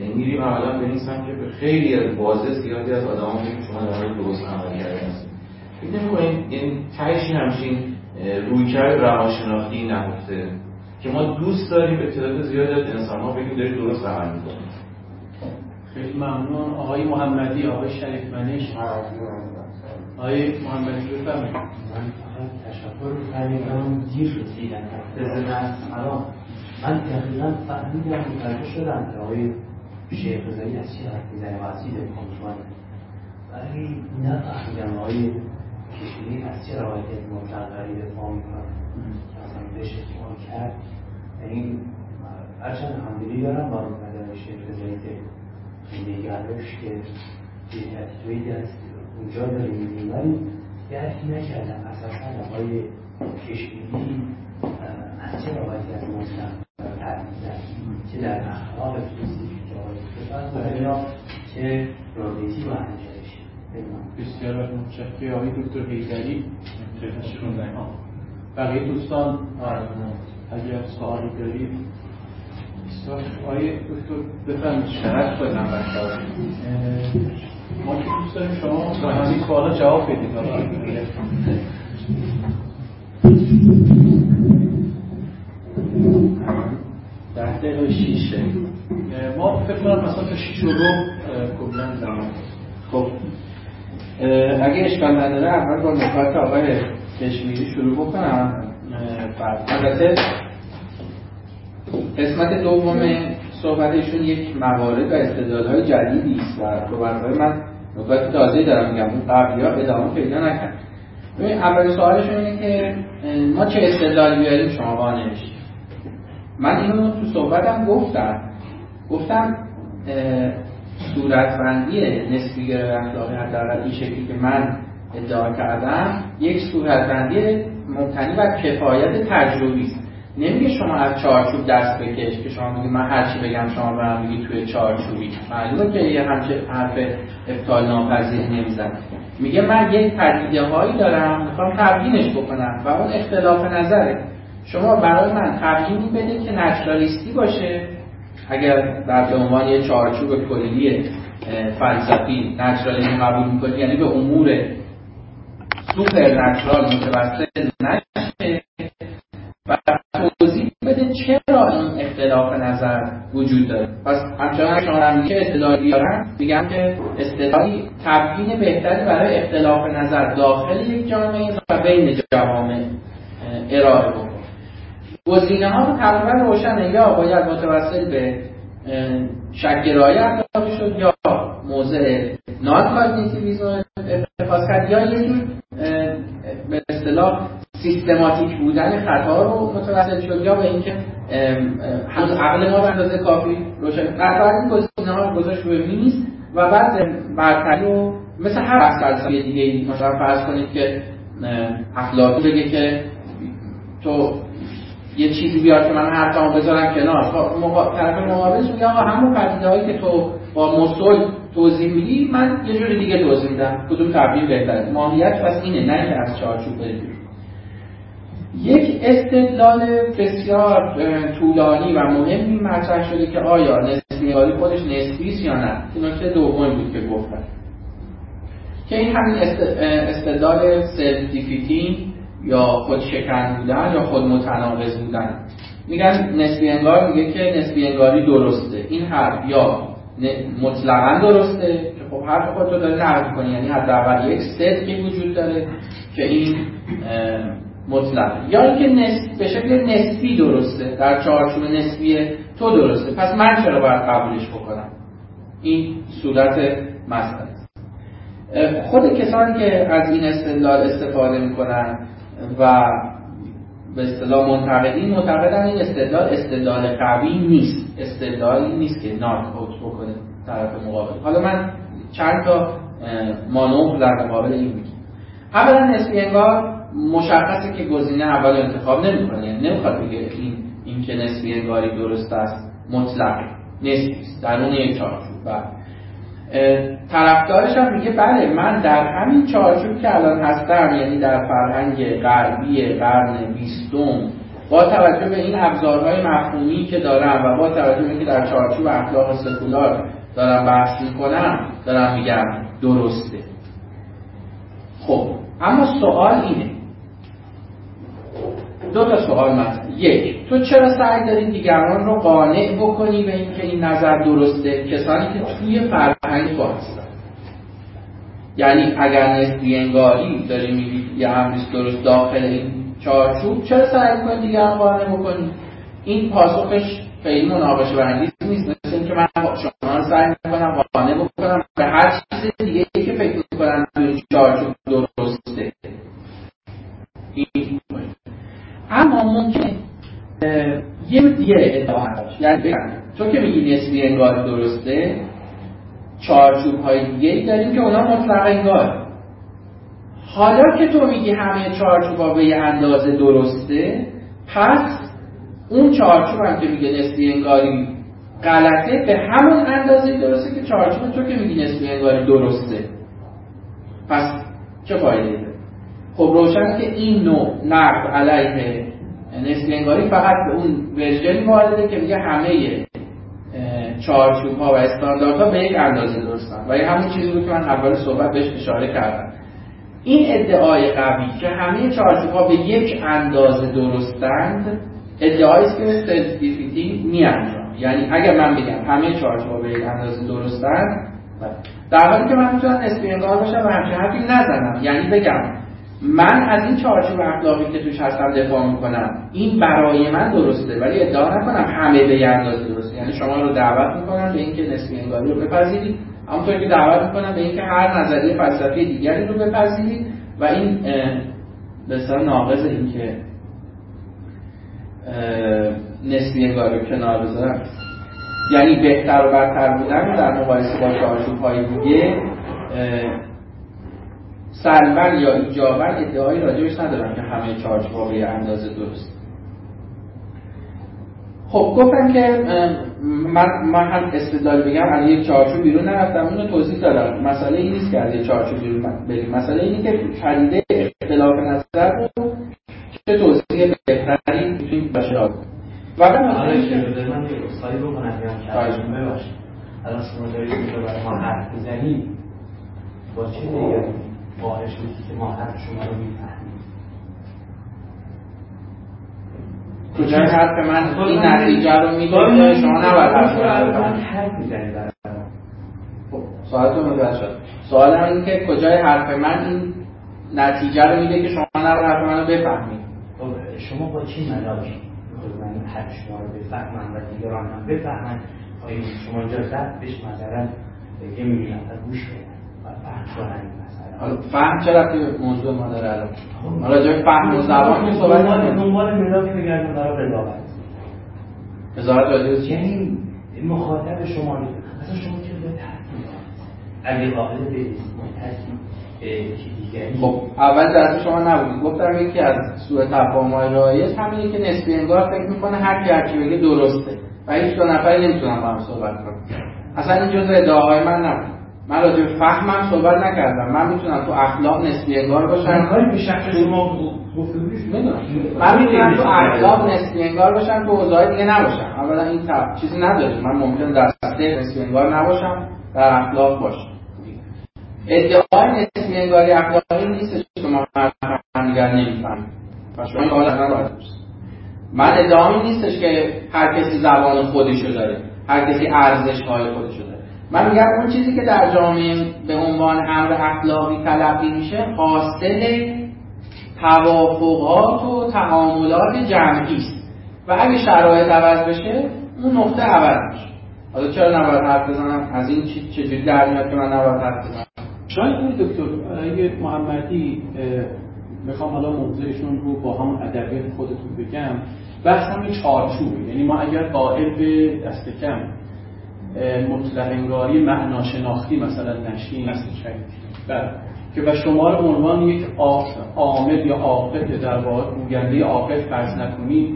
یعنی میریم عملا به این سمت که به خیلی از بازه زیادی از آدم میگیم شما در درست عمل کرده هستید. فکر نمی‌کنید این تهش همچین رویکرد روانشناختی نهفته که ما دوست داریم به تعداد زیادی از انسان ها بگیم دارید درست عمل می‌کنید. خیلی ممنون. آقای محمدی آقای شریف منش. آقای محمدی بفرمایید. من فقط تشکر می‌کنم. دیر از سلام من دقیقا فهمیدم متوجه شدم که آقای شیخ رضایی از چی حرف می‌زنه و از چی دفاع ولی نفهمیدم آقای کشمیری از چه روایت مطلقی دفاع می‌کنه که اصلا بهش اتفاق کرد یعنی هرچند همدلی دارم با مدن شیخ رضایی که نگرش که دیتیتویدی از اونجا داریم میدیم ولی درک نکردم. اساسا آقای کشمیری از چه روایتی از مطلق چه در اخلاق که یا چه رابطی با انجامش. بسیار متشکرم. آقای دکتر خدمتشون بقیه دوستان. اگر سوالی دارید. آقای دکتر بفرمایید. شرط بدم ما که دوست داریم شما به همین سوالا جواب بدید. ده دقیقه شیشه. ما فکر کنم مثلا تا شیش و رو زمان خب اگه اشکال نداره اول با نکات آقای کشمیری شروع بکنم. البته قسمت دوم صحبتشون یک موارد و استدلالهای جدیدی است. و صحبتهای من نکات تازه دارم میگم. اون قبلی ها ادامه پیدا نکرد. ببین اول سوالشون اینه که ما چه استدلالی بیاریم؟ شما میشید من اینو تو صحبتم گفتم. گفتم صورتبندی نسبیگر اخلاقی حداقل این شکلی که من ادعا کردم یک صورتبندی مبتنی بر کفایت تجربی است. نمیگه شما از چارچوب دست بکش که شما میگی من هر چی بگم شما من میگی توی چارچوبی. معلومه که یه همچه حرف ابطال ناپذیر نمیزن میگه من یک پدیده هایی دارم می‌خوام تبیینش بکنم و اون اختلاف نظره. شما برای من تبیینی بده که نچرالیستی باشه. اگر در عنوان یه چارچوب کلی فلسفی نچرالیسم قبول می‌کنی یعنی به امور سوپر نچرال متوسط نشه و توضیح بده چرا این اختلاف نظر وجود داره. پس همچنان شما هم میگه استدلالی دارن میگم که استدلالی تبیین بهتری برای اختلاف نظر داخل یک جامعه و بین جوامع ارائه بکن گزینه ها تقریبا روشنه. یا باید متوسل به شکگرایی اخلاقی شد یا موضع نان کاگنیتیویسم اتخاذ کرد یا یه به اصطلاح سیستماتیک بودن خطا رو متوسل شد یا به اینکه هنوز عقل ما به اندازه کافی روشن. قطعا این گزینه ها گذاشت روی میز و بعد برتری رو مثل هر بحث فلسفی دیگه مثلا فرض کنید که اخلاقی بگه که تو یه چیزی بیاد که من حرفمو بذارم کنار. خب مقا... طرف مقابلش میگه آقا همون پدیده هایی که تو با مسل توضیح میدی من یه جوری دیگه توضیح میدم. کدوم تعبیر بهتره؟ ماهیت پس اینه نه اینکه از چارچوب برید یک استدلال بسیار طولانی و مهمی مطرح شده که آیا نسبی خودش نسبی یا نه. این نکته دوم بود که گفتم. که این همین استدلال سلف یا خود شکن بودن یا خود متناقض بودن. میگن نسبی انگار میگه که نسبی انگاری درسته. این حرف یا مطلقا درسته که خب حرف خود رو داره نقد کنی یعنی حداقل یک صدقی وجود داره که این مطلق یا اینکه نسب به شکل نسبی درسته. در چارچوب نسبی تو درسته. پس من چرا باید قبولش بکنم؟ این صورت مسئله خود کسانی که از این استدلال استفاده می‌کنن و به اصطلاح منتقدین معتقدن این استدلال استدلال قوی نیست. استدلالی نیست که ناک اوت بکنه طرف مقابل. حالا من چند تا مانور در مقابل این میگم. اولا نسبی انگار مشخصه که گزینه اول انتخاب نمی‌کنه. یعنی نمی‌خواد بگه این این که نسبی انگاری درست است مطلق نسبی است درون یک چارچوب. بله. طرفدارش هم میگه بله من در همین چارچوب که الان هستم یعنی در فرهنگ غربی قرن بیستم با توجه به این ابزارهای مفهومی که دارم و با توجه به اینکه در چارچوب اخلاق سکولار دارم بحث می‌کنم دارم میگم درسته. خب اما سوال اینه دو تا سوال مطرح یک تو چرا سعی داری دیگران رو قانع بکنی به اینکه این نظر درسته؟ کسانی که توی فرهنگ تو هستن یعنی اگر نسبی انگاری داری میگی یه امریست درست داخل این چارچوب چرا سعی می‌کنی دیگران قانع بکنی این پاسخش خیلی مناقشه برانگیز نیست. مثل اینکه من شما رو سعی می‌کنم قانع بکنم. به هر چیز دیگه که فکر می‌کنم این چارچوب درسته این اما ممکن یه دیگه ادعا یعنی تو که میگی نسبی انگار درسته چارچوب های دیگه داریم که اونا مطلق انگار. حالا که تو میگی همه چارچوب ها به یه اندازه درسته پس اون چارچوب هم که میگه نسبی انگاری غلطه به همون اندازه درسته که چارچوب تو که میگی نسبی انگاری درسته. پس چه فایده خب روشن که این نوع نقد علیه نسبی انگاری فقط به اون version ی وارده که میگه همه چارچوب ها و استانداردها به یک اندازه درستن. و این همون چیزی بود که من اول صحبت بهش اشاره کردم. این ادعای قوی که همه چارچوب ها به یک اندازه درستند ادعایی است که self-defeating می یعنی اگر من بگم همه چارچوب ها به یک اندازه درستند در حالی که من می‌تونم نسبی انگار باشم و همچین حرفی نزنم. یعنی بگم من از این چارچوب اخلاقی که توش هستم دفاع می‌کنم این برای من درسته ولی ادعا نکنم همه به اندازه درسته. یعنی شما رو دعوت می‌کنم به اینکه نسبی انگاری رو بپذیرید همونطور که دعوت می‌کنم به اینکه هر نظریه فلسفی دیگری رو بپذیرید و این بسیار ناقض این که نسبی انگاری رو کنار بذارم. یعنی بهتر و برتر بودن در مقایسه با چارچوب های دیگه سلبا یا ایجابا ادعایی راجبش ندارم که همه چارچوب‌ها به اندازه درست. خب گفتم که من, من هم استدلال بگم از یک چارچوب بیرون نرفتم اونو توضیح دادم. مسئله این نیست که از یک چارچوب بیرون بریم. مسئله اینه که پدیده اختلاف نظر رو چه توضیح بهتری می‌تونیم باشه و بعد مسئله اینکه من یه اصلاحی بکنم یا ببخشید. الان شما دارید برای ما حرف بزنید. با چه دیگری؟ باعث شد که ما حرف شما رو می‌فهمیم کجای حرف من این نتیجه رو میده شما نباید حرف حرف می‌زنی برای خب سوالتون متوجه شد. سوال هم این که کجای حرف من این نتیجه رو میده که شما نباید حرف منو بفهمید؟ خب شما با چه مدارکی من حرف شما رو بفهمم و دیگران هم بفهمن. آیا شما اینجا زد؟ بهش مثلا یه میلیون نفر گوش بدن و فهم کنن حالا فهم چرا که موضوع ما داره الان راجع به فهم و زبان که صحبت دنبال دنبال مداد بگردیم برای قضاوت. قضاوت راجع یعنی مخاطب شما اصلا شما چه به تحصیل اگه قابل به دیگری. خب اول درس شما نبودید. گفتم یکی از سوء تفاهم‌های رایج همینه که نسبی انگار فکر می‌کنه هر کی هر درسته. و هیچ دو نفری نمی‌تونن با هم صحبت کنن. اصلا این جزء ادعاهای من نبود. من راجع به فهمم صحبت نکردم. من می‌تونم تو اخلاق نسبی انگار باشم کاری به شخص شما من می‌تونم تو اخلاق نسبی انگار باشم تو اوضاع دیگه نباشم. اولا این تب... چیزی نداره. من ممکن در سطح نسبی انگار نباشم در اخلاق باشم. ادعای نسبی انگاری اخلاقی نیستش که ما همدیگر نمی‌فهمیم و شما این قابل من ادعامی نیستش که هر کسی زبان خودشو داره هر کسی ارزش های خودشو داره. من میگم اون چیزی که در جامعه به عنوان امر اخلاقی تلقی میشه حاصل توافقات و تعاملات جمعی است. و اگه شرایط عوض بشه اون نقطه عوض میشه. حالا چرا نباید حرف بزنم؟ از این چیز چجوری در میاد که من نباید حرف بزنم؟ شاید دکتر اگه محمدی می‌خوام حالا موضوعشون رو با همون ادبیات خودتون بگم. بحث همین چارچوبه. یعنی ما اگر قائل به دست کم مطلق انگاری معناشناختی مثلا نشیم بله. که و شما رو عنوان یک عامل یا عاقل در واقع گوینده عاقل فرض نکنید.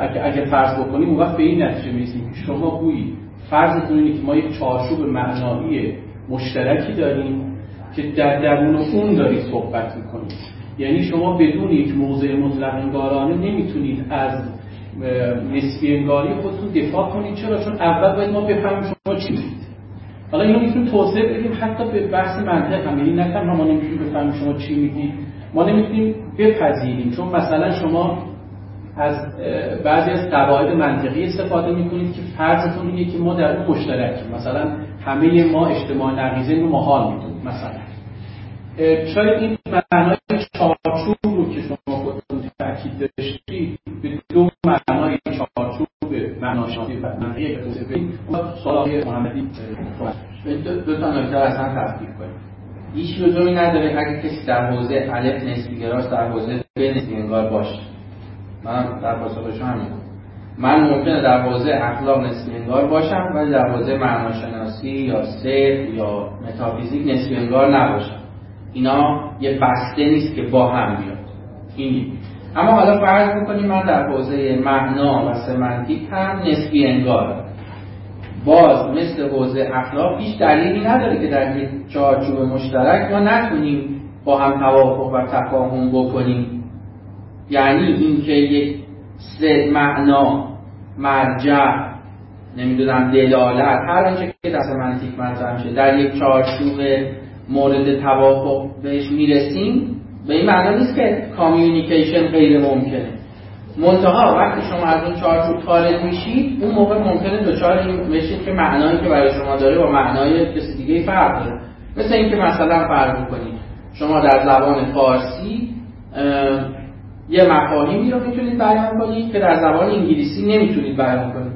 اگه اگه فرض بکنیم اون وقت به این نتیجه می‌رسیم که شما گویی فرضتون اینه که ما یک چارچوب معنایی مشترکی داریم که در درون اون دارید صحبت می‌کنید. یعنی شما بدون یک موضع مطلق انگارانه نمی‌تونید از نسبی انگاری خودتون دفاع کنید. چرا؟ چون اول باید ما بفهمیم شما چی حالا اینو می‌تونیم توضیح بدیم حتی به بحث منطق هم. یعنی نه ما نمی‌تونیم بفهمیم شما چی میگید ما نمی‌تونیم بپذیریم. چون مثلا شما از بعضی از قواعد منطقی استفاده می‌کنید که فرضتون اینه که ما در اون مشترکیم. مثلا همه ما اجتماع نقیزه رو محال می‌دونیم مثلا. شاید این معنای چارچوب رو که شما خودتون تاکید داشتید به دو معنای چارچوب معناشناسی و منطقی توضیح ما سوال محمدی دو تا نکته اصلا تفکیک کنیم. هیچ لزومی نداره اگه کسی در حوزه الف نسبی گراست در حوزه ب نسبی انگار باشه. من در پاسخ شما همین من ممکنه در حوزه اخلاق نسبی انگار باشم ولی در حوزه معناشناسی یا سر یا متافیزیک نسبی انگار نباشم. اینا یه بسته نیست که با هم بیاد. این اما حالا فرض می‌کنیم من در حوزه معنا و سمنتیک هم نسبی انگار باز مثل حوزه اخلاق هیچ دلیلی نداره که در یک چارچوب مشترک ما نتونیم با هم توافق و تفاهم بکنیم. یعنی اینکه یک سه معنا مرجع نمی‌دونم دلالت هر آنچه که در سمنتیک مطرح میشه در یک چارچوب مورد توافق بهش می‌رسیم به این معنا نیست که کامیونیکیشن غیر ممکنه. منتها وقتی شما از اون چارچوب خارج میشید اون موقع ممکنه دچار این بشید که معنایی که برای شما داره با معنای کسی دیگه فرق داره. مثل اینکه مثلا فرق کنید شما در زبان فارسی یه مفاهیمی رو می‌تونید بیان کنید که در زبان انگلیسی نمی‌تونید بیان کنید.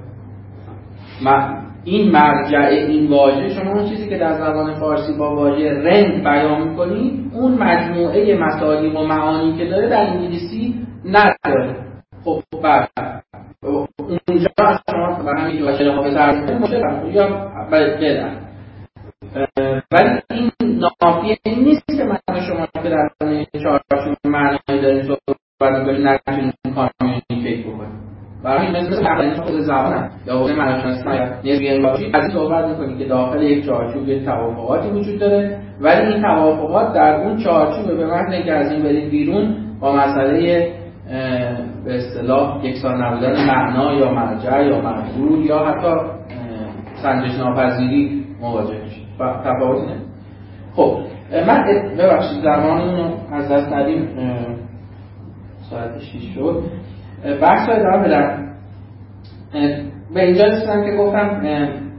این مرجع این واژه شما اون چیزی که در زبان فارسی با واژه رنگ بیان می‌کنید اون مجموعه مطالب و معانی که داره در انگلیسی نداره. خب بعد اونجا شما به همین واژه به یا بدن ولی این نافیه نیست که من شما که در چهارچوب معنایی دارید صحبت می‌کنید نتونید کامیونیکیت بکنید برای مثل تقریبا خود زبان یا حوزه معناشناسی نسبی انگاری از این صحبت می‌کنید که داخل یک چارچوب یک توافقاتی وجود داره. ولی این توافقات در اون چارچوب به معنی که از این برید بیرون با مسئله به اصطلاح یکسان نبودن معنا یا مرجع یا منظور یا حتی سنجش ناپذیری مواجه میشه و تفاوتی نه خب من ببخشید زمانمون رو از دست ندیم. ساعت 6 شد. بحث رو ادامه بدم. به اینجا رسیدم که گفتم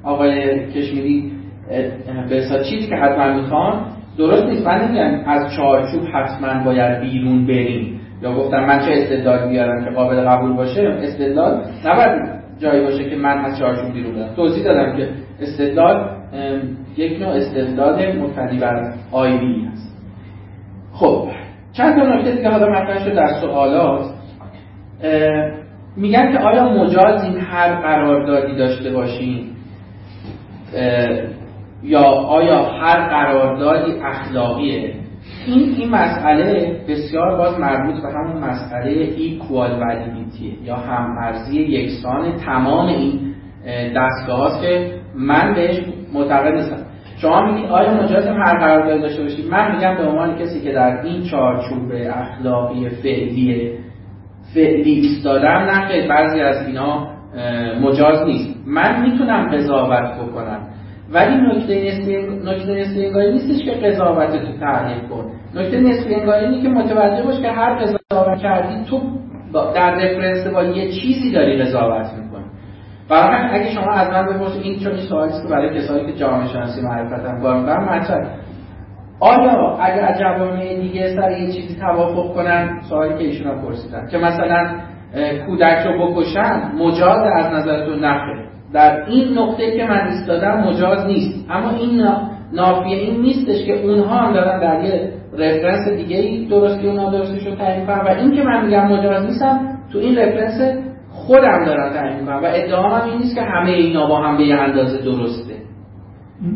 آقای کشمیری به چیزی که حتما می‌خوان درست نیست. من نمیگم از چارچوب حتما باید بیرون بریم. یا گفتم من چه استدلال بیارم که قابل قبول باشه؟ استدلال نباید جایی باشه که من از چارچوب بیرون برم. توضیح دادم که استدلال یک نوع استدلال مبتنی بر آیوی هست. خب چند تا نکته دیگه حالا مطرح شد در سوالات. میگن که آیا مجازیم هر قراردادی داشته باشیم یا آیا هر قراردادی اخلاقیه؟ این این مسئله بسیار باز مربوط به همون مسئله ایکوال ولیدیتیه یا همارزی یکسان تمام این دستگاه هاست که من بهش معتقد نیستم. شما میگید آیا مجاز هر قرارداد داشته باشید من میگم به عنوان کسی که در این چارچوب اخلاقی فعلی فعلی ایستادم نه بعضی از اینا مجاز نیست. من می‌تونم قضاوت بکنم. ولی نکته نسبی انگاری نیستش که قضاوت تو تحلیل کن. نکته نسبی انگاری اینه که متوجه باش که هر قضاوت کردی تو در رفرنس با یه چیزی داری قضاوت می‌کنی. برای اگه شما از من بپرسید این چون این سوالی که برای کسایی که جامعه شناسی معرفت هم کار می‌کنن مطرح آیا اگر از جوامع دیگه سر یه چیزی توافق کنن؟ سوالی که ایشون پرسیدن. که مثلا کودک رو بکشن مجاز از نظرتون نخیر در این نقطه که من ایستادم مجاز نیست. اما این نافیه این نیستش که اونها هم دارن در یه رفرنس دیگه ای درستی و نادرستش رو تعیین کنن و این که من میگم مجاز نیستم تو این رفرنس خودم دارم تعیین کنم و ادعام هم این نیست که همه اینا با هم به یه اندازه درسته.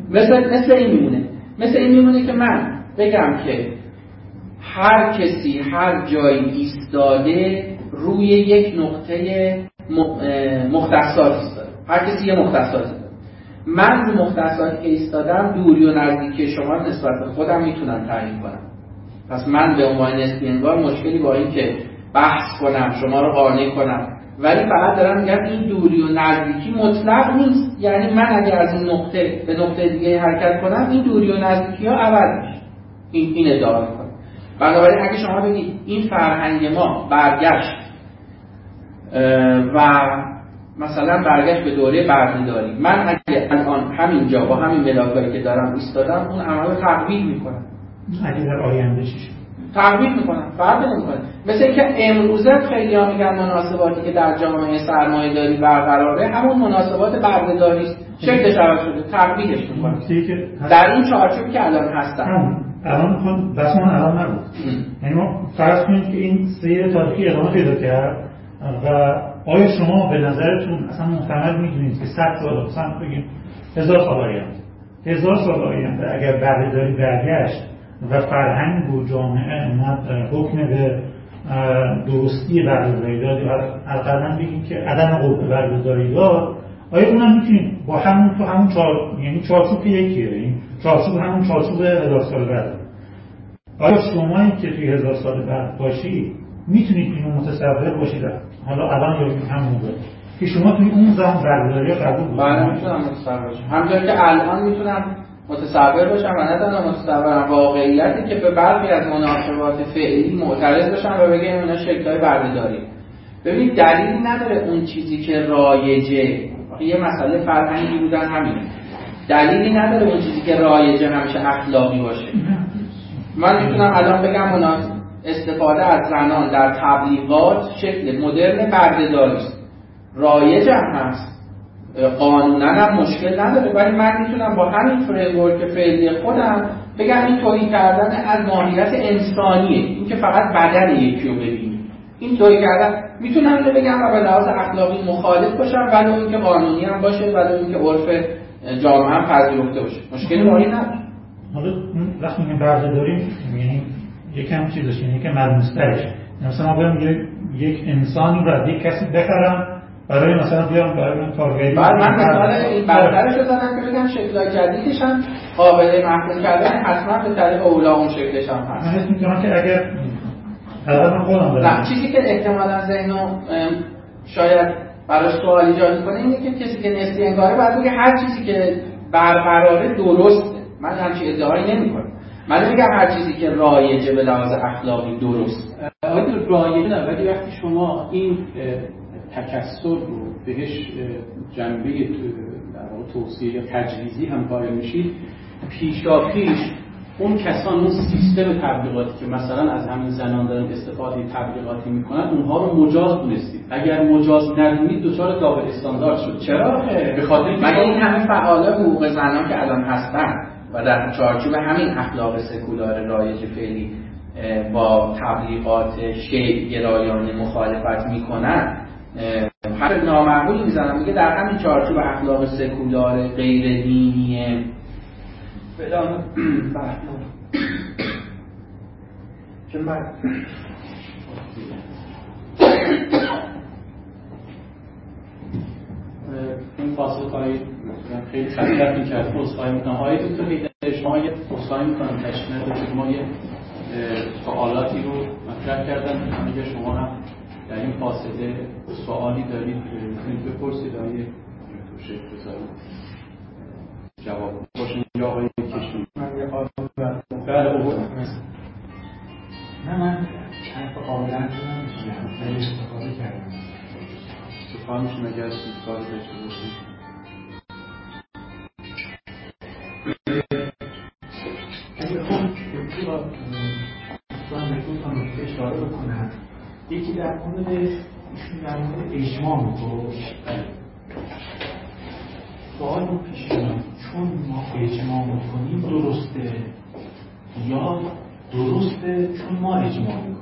مثل, مثل این میمونه. مثل این میمونه که من بگم که هر کسی هر جایی ایستاده روی یک نقطه مختصات ایستاده. هر کسی یه مختصاتی داره من رو مختصاتی که ایستادم دوری و نزدیکی شما نسبت به خودم می‌تونم تعیین کنم. پس من به عنوان نسبی انگار مشکلی با این که بحث کنم شما رو قانع کنم. ولی فقط دارم میگم این دوری و نزدیکی مطلق نیست. یعنی من اگر از این نقطه به نقطه دیگه حرکت کنم این دوری و نزدیکی ها عوض میشه. این این ادعا می‌کنم. بنابراین اگه شما بگید این فرهنگ ما برگشت و مثلا برگشت به دوره بردهداری من اگه الان همینجا با همین ملاکایی که دارم ایستادم اون عمل تقویل می‌کنم. اگه در آینده چی تقویل می‌کنم فرق نمی‌کنه. مثل اینکه امروزه خیلی ها میگن مناسباتی که در جامعه سرمایه داری برقراره همون مناسبات بردهداری است. شکلش عوض شده تقویلش می‌کنم در این چارچوب که الان هستم الان می‌خوام بس من الان نبود. یعنی ما فرض کنید که این سیر تاریخی ادامه پیدا کرد و آیا شما به نظرتون اصلا محتمل می‌دونید که 100 سال مثلا بگیم هزار سال آینده. هزار سال آینده اگر بردهداری برگشت و فرهنگ و جامعه حکم به درستی بردهداری داد یا القدم بگیم که عدم قبول بردهداری داد آیا اونم می‌تونید با همون تو همون چار یعنی چارچوب یکیه این چارچوب همون چارچوب هزار سال بعد. آیا شمایی که توی هزار سال بعد باشی می‌تونید اینو متصور باشید؟ حالا الان یا هم موقع. که شما توی اون زمان برداری قبول بله می‌تونم متصور همونطور که الان می‌تونم متصور باشم و نه تنها متصورم واقعیتی که به برخی از مناسبات فعلی معترض باشم و بگم اینا شکل‌های بردهداری ببینید دلیلی نداره اون چیزی که رایجه. یه مسئله فرهنگی بودن همینه. دلیلی نداره اون چیزی که رایجه همیشه اخلاقی باشه. من می‌تونم الان بگم مناسب استفاده از زنان در تبلیغات شکل مدرن بردهداری است. رایج هم هست. قانونا هم مشکل نداره. ولی من می‌تونم با همین framework فعلی خودم بگم این توهین کردن از ماهیت انسانیه. این که فقط بدن یکی رو ببینی این توهین کردن. می‌تونم اینو بگم و به لحاظ اخلاقی مخالف باشم ولی اینکه قانونی هم باشه ولی اینکه عرف جامعه هم پذیرفته باشه. مشکلی با نداره. حالا وقتی میگیم بردهداری یعنی یکم چیزش یعنی که ملموسترش مثلا ما یک انسانی رو یک کسی بخرم برای مثلا بیام برای من کارگری. بعد من مثلا این برترش رو زدم که بگم شکلای جدیدش هم قابل محکوم کردن حتما به طریق اولا اون شکلش هم هست. من حس می‌کنم که اگر من خودم نه چیزی که احتمالا ذهنو شاید براش سوال ایجاد می‌کنه اینه که کسی که نسبی انگاره بعد بگه هر چیزی که برقراره درسته. من همچین ادعایی نمی‌کنم. من میگم هر چیزی که رایجه به لحاظ اخلاقی درست. آقای رایجه نه ولی وقتی شما این تکسر رو بهش جنبه توصیه یا تجویزی هم قائل میشید پیشا پیش اون کسان اون سیستم تبلیغاتی که مثلا از همین زنان دارن استفاده تبلیغاتی می‌کنن اونها رو مجاز دونستید. اگر مجاز ندونید دچار دابل استاندارد شد. چرا؟ به خاطر مگه این همه فعال حقوق زنان که الان هستن و در چارچوب همین اخلاق سکولار رایج فعلی با تبلیغات شیع گرایانه مخالفت می‌کنن هر نامعقولی می‌زنم میگه در همین چارچوب اخلاق سکولار غیر دینی فلان که من این فاصل کاری خیلی خطرت می‌کرد. اصخایی می‌کنم. آقای دکتر هیدر شما یه اصخایی می‌کنم. تشکیل نداشت ما یه سوالاتی رو مطرح کردن. اگر شما هم در این فاصله سوالی دارید می‌تونید بپرسید آقای دکتر جواب باشین. یا آقای کشون بله نه من حرف قابلا نمیشونم خیلی استفاده کردم. سفان میشون اگر کاری داشته باشید یکی در مورد ایشون در مورد اجماع می‌گفت سوال رو پیش چون ما اجماع می‌کنیم درسته یا درسته؟ چون ما اجماع می‌کنیم.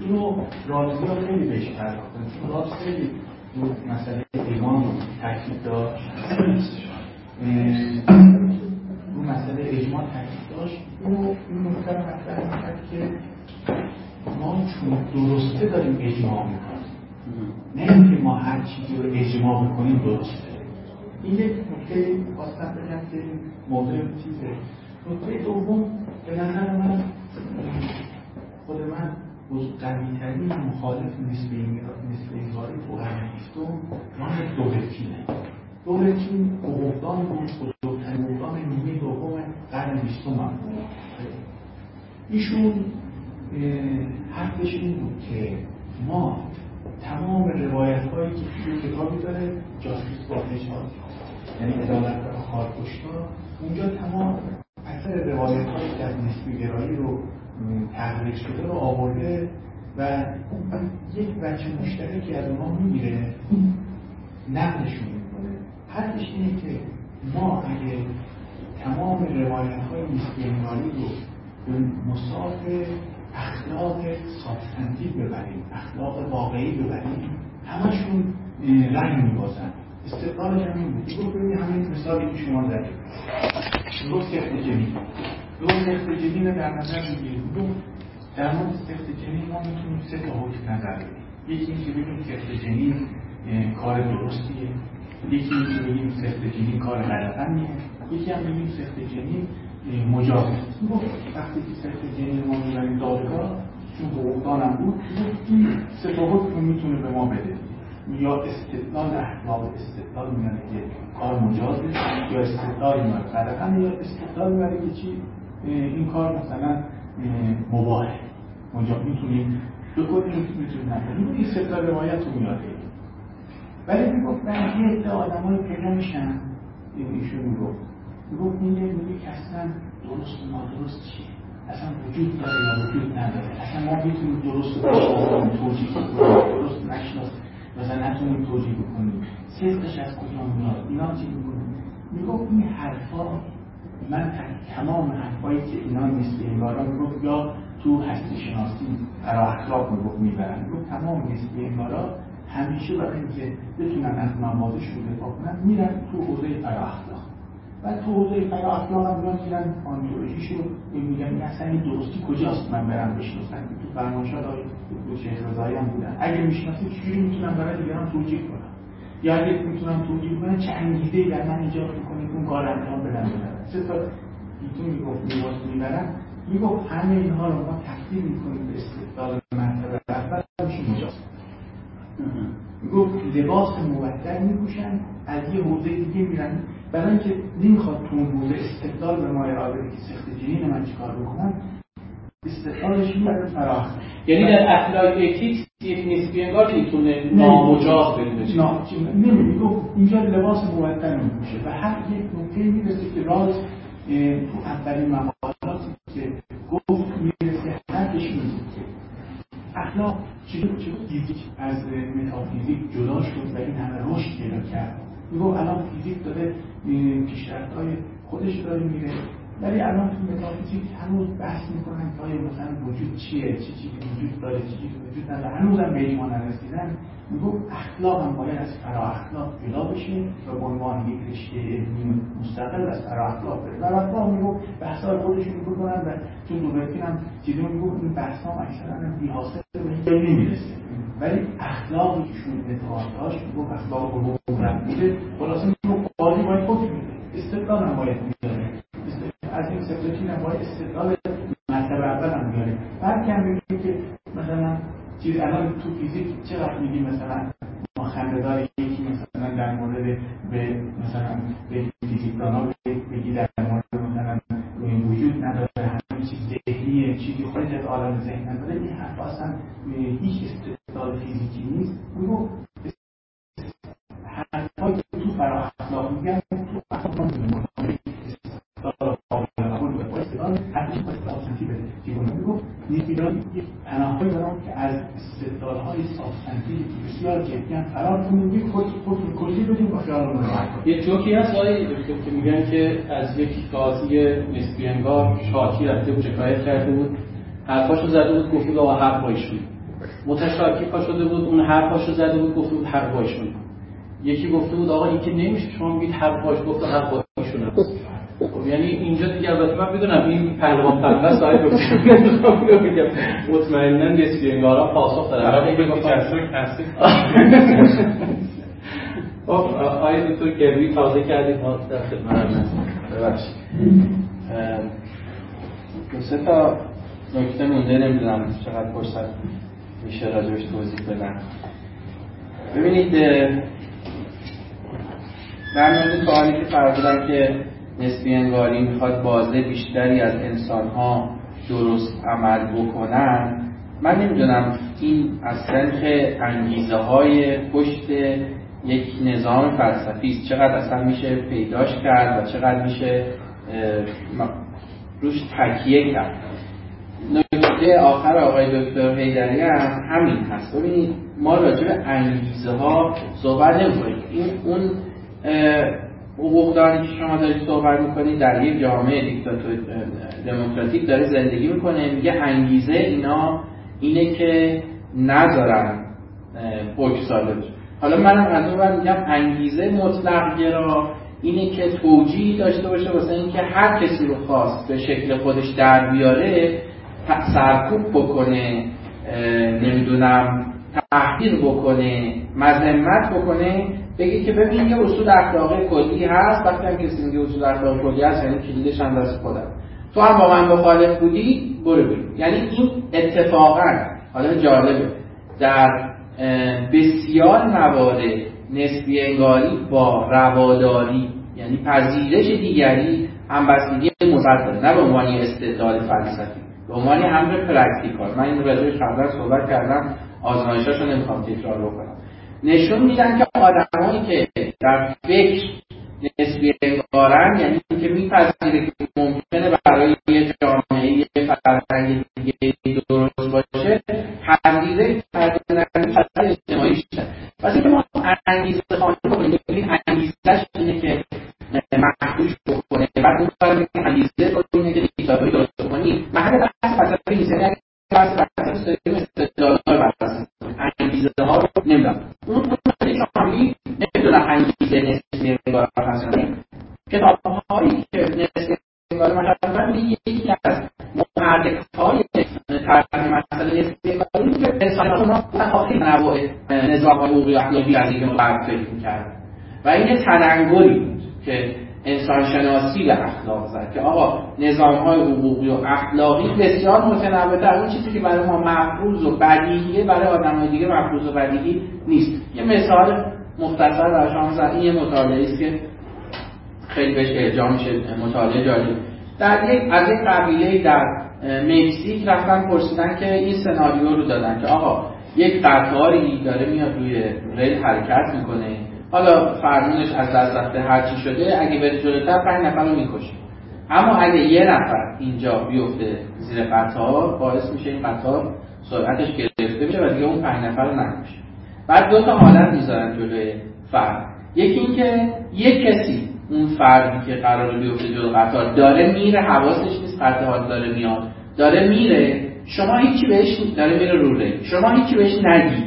اینو رازی ها خیلی بهش پرداختن چون راز خیلی مسئله ایمان تاکید داشت. رو مسئله اجماع تاکید داشت. اینو این نکته مطرح می‌کرد که ما چون درسته داریم اجماع می‌کنیم. نه اینکه ما هر چیزی رو اجماع می‌کنیم درسته. این یک نکته خواستم بگم که موضوع چیزه. نکته دوم به نظر من خود من قوی ترین مخالف نسبه انگاری تو قرن بیستم راه دولتینه دولتین حقوقدان بود بزرگترین حقوقدان نیمه دوم قرن بیستم هم. بود ایشون حرفش این بود که ما تمام روایت هایی که توی کتابی داره جاسوس با نشان یعنی عدالت و خارکشتا اونجا تمام اثر روایت هایی که از نسبی گرایی رو تغییر شده رو آورده و یک بچه مشترکی از اونها می‌گیره نقلشون می‌کنه. حرفش اینه که ما اگه تمام روایت های نسبی رو به مساف اخلاق سابستنتیو ببریم اخلاق واقعی ببریم. همشون رنگ میبازن. استقلالش هم این بود. گفت ببینید همین مثالی که شما دارید دو سخت جنین. دو سخت جنین در نظر می‌گیریم دو در مورد سخت جنین ما می‌تونیم سه تا حکم نظر بدیم. یکی اینکه بگیم سخت جنین کار درستیه. یکی اینکه بگیم سخت جنین کار غلطنیه یکی هم بگیم سخت جنین مجاز وقتی که سخت جنین ما می‌بریم دادگاه چون حقوقدان هم بود این سه تا حکم می‌تونه به ما بده. یا استدلال احباب استدلال میانه که کار مجازه یا استدلال میانه قدقن یا استدلال میانه که چی. این کار مثلا مباهه مجاز می‌تونیم بکنیم می‌تونیم نکنیم. این سه روایت رو میاره ولی می‌گفت من یه عده آدم های پیدا میشن. ایشون می‌گفت می‌گفت میگه میگه که اصلا درست و نادرست چیه؟ اصلا وجود داره یا وجود نداره؟ اصلا ما می‌تونیم درست و توجیه کنیم. درست نشناسیم مثلا نتونیم توجیه بکنیم. صدقش از کجا میاد؟ اینا چی می‌کنیم می‌گفت این حرفا من تمام حرفایی که اینا نیست انگارا می‌گفت یا تو هستی شناسی برای اخلاق می‌گفت می‌برن. می‌گفت تمام نیست انگارا همیشه برای اینکه بتونن از موازشون دفاع کنن میرن تو حوزه برای اخلاق. و تو حوزه برای اخلاق هم میان میرن آنتولوژیشو میگن این اصلا این درستی کجاست من برم بشناسم؟ تو فرمانشاد آقای شیخ رضایی هم بودن. اگه می‌شناسید چجوری می‌تونم برای دیگران توجیه کنم؟ یا اگه می‌تونم توجیه کنم چه انگیزه در من ایجاد می‌کنه اون کار انجام بدم؟ بدم سه تا ایتون می‌گفت میواز می‌برم. می‌گفت همه اینها رو ما تقدیم می‌کنیم به استدلال مرتبه اول. میشه مجاز گفت لباس مبدل میپوشن از یه حوزه دیگه میرن. برای اینکه نمی‌خواد تو اون حوزه استدلال به ما ارائه بده که سخت جنین من چیکار بکنم استدلالش می‌بره فراخ یعنی در اخلاق اتیکس یک نسبی انگار می‌تونه نامجاز بدونه نه. نمیگه گفت اینجا لباس مبدل میپوشه و هر یک نکته می‌رسه که راز تو اولین مقالات که گفت می‌رسه حدش می‌رسه که اخلاق چطور از متافیزیک جدا شد و این همه رشد پیدا کرد. میگو الان فیزیک داره پیشرفت های خودش داره میره ولی الان تو متافیزیک هنوز بحث می‌کنن که آیا مثلا وجود چیه چه چیزی وجود داره چه چیزی وجود نداره. هنوز هم به ایمان نرسیدن میگو اخلاق هم باید از فرا اخلاق جدا بشه و به عنوان یک رشته علمی مستقل از فرا اخلاق بره. فرا اخلاق میگو بحث های خودشون می‌کنن و چون دوبلتین هم چیزی میگو این بحث ها اکثرا هم بی حاصل به نمی‌رسه. ولی اخلاقی که شون اعتقاد داشت میگو اخلاق رو میده. خلاصه میگو قاضی باید حکم میده استدلال هم باید میداره. از این سفلتی هم باید استدلال مرتبه اول هم میاره بعد که هم میگیم که مثلا چیز الان تو فیزیک چقدر میگیم مثلا ما خندهدار یکی مثلا در مورد به مثلا به فیزیکدانا بگی در مورد مثلا وجود نداره همه چیز ذهنیه چیزی خارج از عالم ذهن نداره. این حرف اصلا هیچ استدلال فیزیکی نیست میگو حرفایی تو فرا اخلاق میگن تو اخلاق یک پناههایی دارم که از استدلال های سابستانتیوی که بسیار جدی هم فرار کنیم یک خود خود کلی بدیم با یه جوکی هست آقای دکتر که میگن که از یک قاضی نسبی انگار شاکی رفته بود شکایت کرده بود. حرفاشو زده بود گفت بود آقا حق بایشون متشاکی پا شده بود اون حرفاشو زده بود گفت بود حق بایشون یکی گفته بود آقا این که نمیشه شما میگید باش گفت حق بایشون خب یعنی اینجا دیگه البته من بدونم این پهلوان پنبه صاحب میگم مطمئنا نسبی انگارا پاسخ داره. کسر خب دکتر گروی تازه کردید ما در خدمت هستیم. ببخشید. دو سه تا نکته مونده نمی‌دونم چقدر فرصت. میشه راجبش توضیح بدم. ببینید در مورد سوالی که فرمودن که نسبی انگاری می‌خواد بازه بیشتری از انسان ها درست عمل بکنن من نمی‌دونم این از سنخ انگیزه های پشت یک نظام فلسفی است. چقدر اصلا میشه پیداش کرد و چقدر میشه روش تکیه کرد. نکته آخر آقای دکتر حیدری هم همین هست. ببینید ما راجع به انگیزه ها صحبت نمی‌کنیم. این اون حقوقدانی که شما دارید صحبت می‌کنید در یک جامعه دیکتاتور دموکراتیک داره زندگی می‌کنه. میگه انگیزه اینا اینه که نذارن صادر حالا منم از اون میگم انگیزه مطلق گرا اینه که توجیه داشته باشه واسه اینکه هر کسی رو خواست به شکل خودش در بیاره سرکوب بکنه نمی‌دونم تحقیر بکنه مذمت بکنه بگی که ببین یه اصول اخلاقی کلی هست وقتی هم کسی میگه اصول اخلاقی کلی هست یعنی کلیدش هم دست خودم. تو هم با من مخالف بودی برو برو یعنی این اتفاقا حالا جالبه در بسیار موارد نسبی انگاری با رواداری یعنی پذیرش دیگری هم بستگی داره نه به عنوان استدلال فلسفی. به عنوان امر practical. من این راجعش قبلا صحبت کردم. آزمایشاشو نمی‌خوام تکرار بکنم. نشون میدن که آدمایی که در فکر نسبی انگارن یعنی که میپذیره که ممکنه برای یه جامعه یه فرهنگ دیگه درست باشه پذیره پذیره اجتماعی شد پس اینکه ما انگیزه خواهیم بکنیم ببینید انگیزش اینه که محدوش بکنه. بعد اون کار انگیزه اینه که دیکتاتوری درست بکنی محل بحث فلسفه نیست یعنی بحث فلسفه داریم استدلال بحث انگیزه ها رو نمی‌دونم اون شاملی نمی‌دونم انگیزه نسبی انگار هستن کتاب هایی که نسبی انگار مثلا یکی از محرک های طرح مسئله نسبی انگاری که انسان ها خیلی تنوع نظام حقوقی اخلاقی از اینکه ما فکر می‌کردن و این تنگری بود که انسان شناسی به اخلاق زد که آقا نظام های حقوقی و اخلاقی بسیار متنوع در اون چیزی که برای ما مفروض و بدیهیه برای آدم دیگه مفروض و بدیهی نیست یه مثال مختصر برای شما زد این یه مطالعه است که خیلی بهش ارجاع میشه مطالعه جالب. در یک از یک قبیله در مکزیک رفتن پرسیدن که این سناریو رو دادن که آقا یک قطاری داره میاد روی ریل حرکت می‌کنه. حالا فرمونش از دست رفته هر چی شده اگه بره جلوتر پنج نفر رو می‌کشه. اما اگه یه نفر اینجا بیفته زیر قطار باعث میشه این قطار سرعتش گرفته میشه و دیگه اون پنج نفر رو نمیشه بعد دو تا حالت می‌ذارن جلوی فرد. یکی اینکه یک کسی اون فردی که قرار بیفته جلو قطار داره میره حواسش نیست قطار داره میاد. داره میره شما هیچی بهش داره میره روله شما هیچی بهش نگی.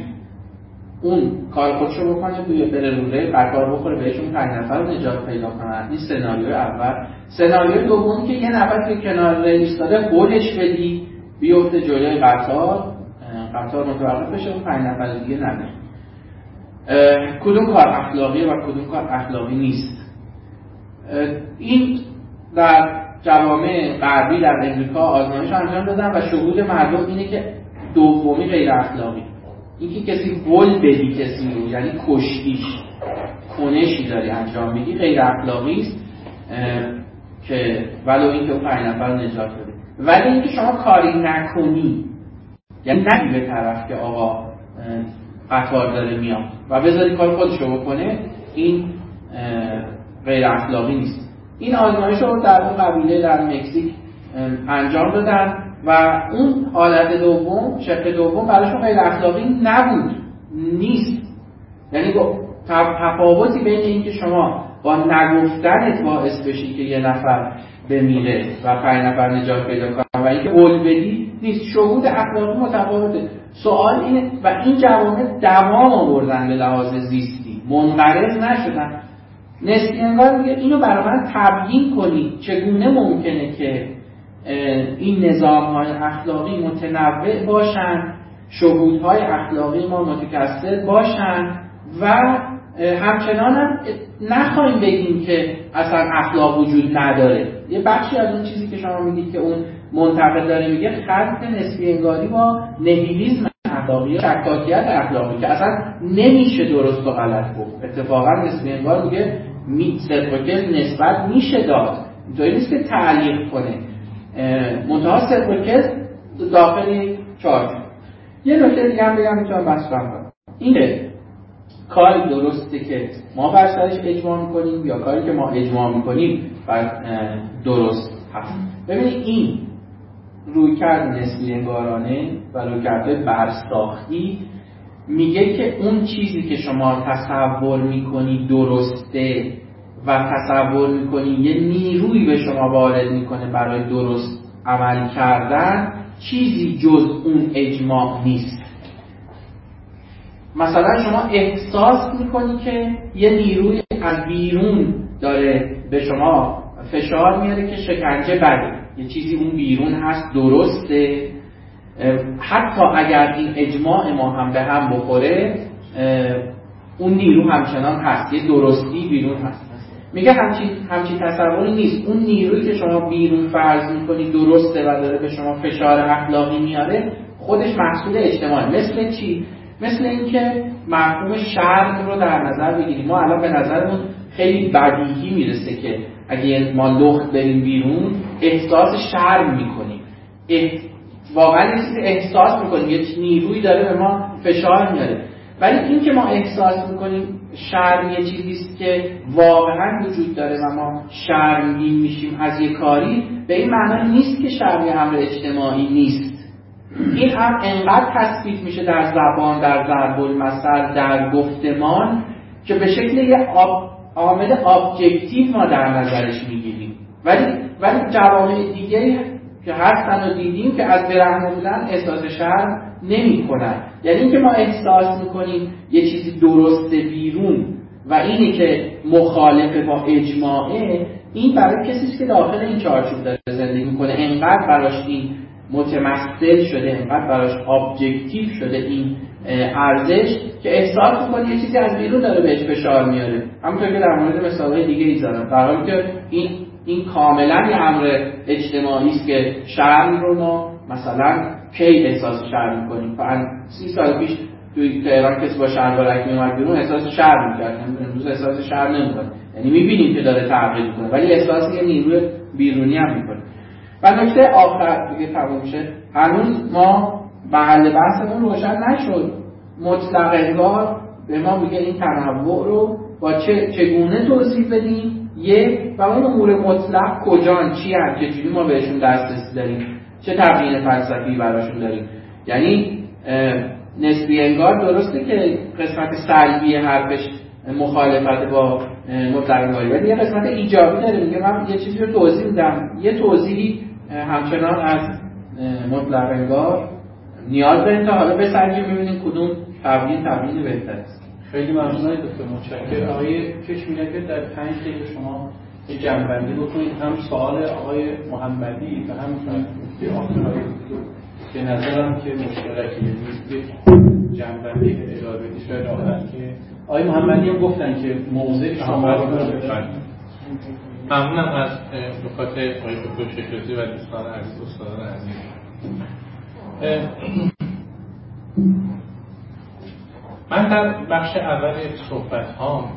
اون کار خودشو بکنه توی بره روله قطار بخوره بهشون پنج نفر نجات پیدا کنن. این سناریو اول. سناریو دومی که یه نفر که کنار ایستاده قولش بدی بیفته جلوی قطار. قطار متوقف بشه اون پنج نفر دیگه نده کدوم کار اخلاقی و کدوم کار اخلاقی نیست؟ این در جوامع غربی در امریکا آزمایش انجام دادن و شهود مردم اینه که دومی غیر اخلاقی. اینکه کسی گل بدی کسی رو یعنی کشتیش کنشی داری انجام میدی غیر اخلاقی است که ولو اینکه اون پنج نفر نجات بده ولی اینکه شما کاری نکنی یعنی نگی به طرف که آقا قطار داره میاد. و بذاری کار خودشو بکنه این غیر اخلاقی نیست. این آزمایش رو در اون قبیله در مکزیک انجام دادن و اون حالت دوم شق دوم براشون غیر اخلاقی نبود. نیست. یعنی تفاوتی بین اینکه شما با نگفتنت باعث بشی که یه نفر بمیره و پنج نفر نجات پیدا کنه و اینکه قول بدی نیست. شهود اخلاقی متفاوته سوال اینه و این جوامع دوام آوردن به لحاظ زیستی. منقرض نشدن. نسبی انگار میگه اینو برای من تبیین کنید. چگونه ممکنه که این نظام های اخلاقی متنوع باشن شهودهای اخلاقی ما متکثر باشن و همچنان هم نخواهیم بگیم که اصلا اخلاق وجود نداره. یه بخشی از اون چیزی که شما میگید که اون منتقد داره میگه خلط نسبی انگاری با نهیلیزم اخلاقی شکاکیت اخلاقی که اصلا نمیشه درست و غلط گفت. اتفاقا نسبی انگار میگه صدق نسبت میشه داد. اینطوری نیست که تعلیق کنه. منتها صدق داخل چارچوب یه نکته دیگه هم بگم می‌تونم بحث کنم. اینه کاری درسته که ما بر سرش اجماع می‌کنیم یا کاری که ما اجماع می‌کنیم بر درست هست. ببینید این رویکرد نسبی انگارانه و رویکرد برساختی میگه که اون چیزی که شما تصور می‌کنی درسته و تصور می‌کنی یه نیروی به شما وارد می‌کنه برای درست عمل کردن چیزی جز اون اجماع نیست. مثلا شما احساس می‌کنی که یه نیروی از بیرون داره به شما فشار میاره که شکنجه بده. یه چیزی اون بیرون هست درسته. حتی اگر این اجماع ما هم به هم بخوره اون نیرو همچنان هست. یه درستی بیرون هست. میگه همچین همچین تصوری نیست. اون نیرویی که شما بیرون فرض می‌کنی درسته و داره به شما فشار اخلاقی میاره خودش محصول اجتماعی مثل چی؟ مثل اینکه مفهوم شرم رو در نظر بگیریم. ما الان به نظرمون خیلی بدیهی می‌رسه که اگه ما لخت بریم بیرون احساس شرم می‌کنیم. واقعا یه چیزی احساس می‌کنیم. یه نیروی داره به ما فشار میاره. ولی این که ما احساس می‌کنیم شرم یه چیزیست که واقعا وجود داره و ما شرمگین میشیم از یه کاری به این معنی نیست که شرم یه امر اجتماعی نیست. این هم انقدر تثبیت میشه در زبان در ضرب المثل در گفتمان که به شکل یه عامل ابجکتیو ما در نظرش می‌گیریم ولی ولی جوامع دیگری که هستن و دیدیم که از برهنه بودن احساس شرم نمی کنن. یعنی اینکه ما احساس می‌کنیم یه چیزی درست بیرون و اینی که مخالف با اجماعه این برای کسی که داخل این چارچوب داره زندگی می‌کنه انقدر براش این متمثل شده انقدر براش objective شده این ارزش که احساس می‌کنه یه چیزی از بیرون داره بهش فشار میاره. همونطور که در مورد مثالهای دیگه ای زدم. در حالی که این این کاملا یه امر اجتماعی است که شرم رو ما مثلا کی احساس شرم می‌کنیم؟ فعلا سی سال پیش توی تهران کسی با شلوارک میومد بیرون احساس شرم می‌کرد. امروز احساس شرم نمی‌کنه. یعنی می‌بینیم که داره تغییر می‌کنه ولی احساس یه نیروی بیرونی هم می‌کنه. و نکته آخر دیگه تموم میشه. هنوز ما محل بحثمون روشن نشد. مطلق انگار به ما میگه این تنوع رو با چه چگونه توضیح بدیم؟ یک و اون امور مطلق کجان چی هم چجوری ما بهشون دسترسی داریم؟ چه تبیین فلسفی براشون داریم؟ یعنی نسبی انگار درسته که قسمت سلبی حرفش مخالفت با مطلق ولی یه قسمت ایجابی داره. میگه من یه چیزی رو توضیح میدم. یه توضیحی همچنان از مطلق انگار نیاز داریم تا حالا بسنجیم ببینیم کدوم تبیین تبیین بهتر است. خیلی ممنون های دکتر متشکر آقای کشمیلکه در پنج دقیقه شما یه جنبندی بکنید. هم سوال آقای محمدی و هم نکته آخر آقای به نظرم که مشترکی یک جنبندی که ارائه بدی شاید که آقای محمدی هم گفتن که موضع شما رو ممنونم از نکات آقای دکتر شکرزی و دوستان عزیز استادان عزیز. من در بخش اول صحبت ها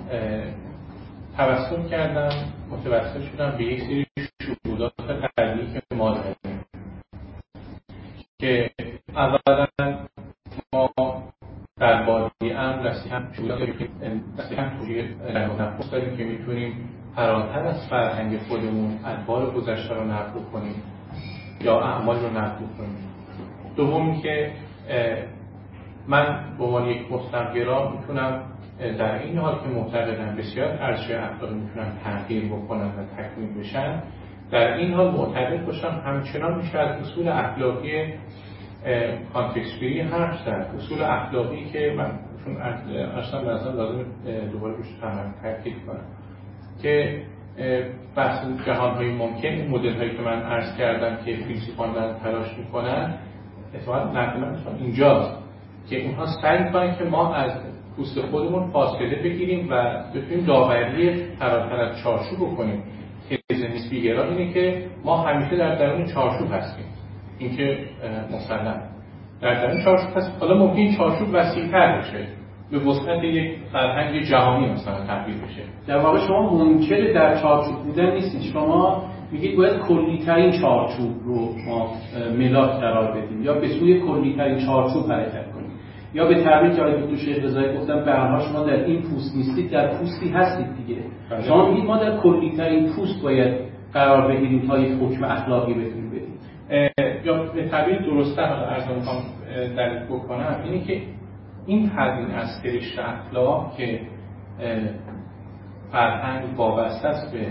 توسط کردم متوسط شدم به یک سری شهودات قدیمی که ما داریم. که اولا شهودات دستی هم توی نفس داریم که می‌تونیم فراتر از فرهنگ خودمون ادوار گذشته رو نقل کنیم یا اعمال رو نقل کنیم. دومی که من به عنوان یک مستقرا می‌تونم در این حال که معتقدم بسیار ارزش اخلاقی می‌تونن تغییر بکنن و تکمیل بشن در این حال معتقد باشم همچنان میشه از اصول اخلاقی کانتکسپیری حرف زد. اصول اخلاقی که من چون اصلا لازم لازم دوباره روش تاکید کنم. که بحث جهان های ممکن این مدل هایی که من عرض کردم که فیلسوفان دارن تلاش می‌کنن اتفاقا نقل اینجاست که اونها سعی کنن که ما از پوست خودمون فاصله بگیریم و بتونیم داوری فراتر از چارچوب بکنیم. تز نسبیگرا اینه که ما همیشه در درون چارچوب هستیم. اینکه مسلم در درون چارچوب هست. حالا ممکن چارچوب وسیع‌تر بشه به وسعت یک فرهنگ جهانی مثلا تبدیل بشه. در واقع شما منکر در چارچوب بودن نیستید شما میگید باید کلیترین چارچوب رو ما ملاک قرار بدیم یا به سوی کلیترین چارچوب حرکت کنیم. یا به تعبیر که آقای دکتر شیخ رضایی گفتن به شما در این پوست نیستید در پوستی هستید دیگه. بله. شما میگید ما در کلیترین پوست باید قرار بگیریم تا یک حکم اخلاقی بتونیم یا به تعبیر درسته حالا عرض می‌خوام در بکنم اینه که این تعبیر از سرشت اخلاق که فرهنگ وابسته است به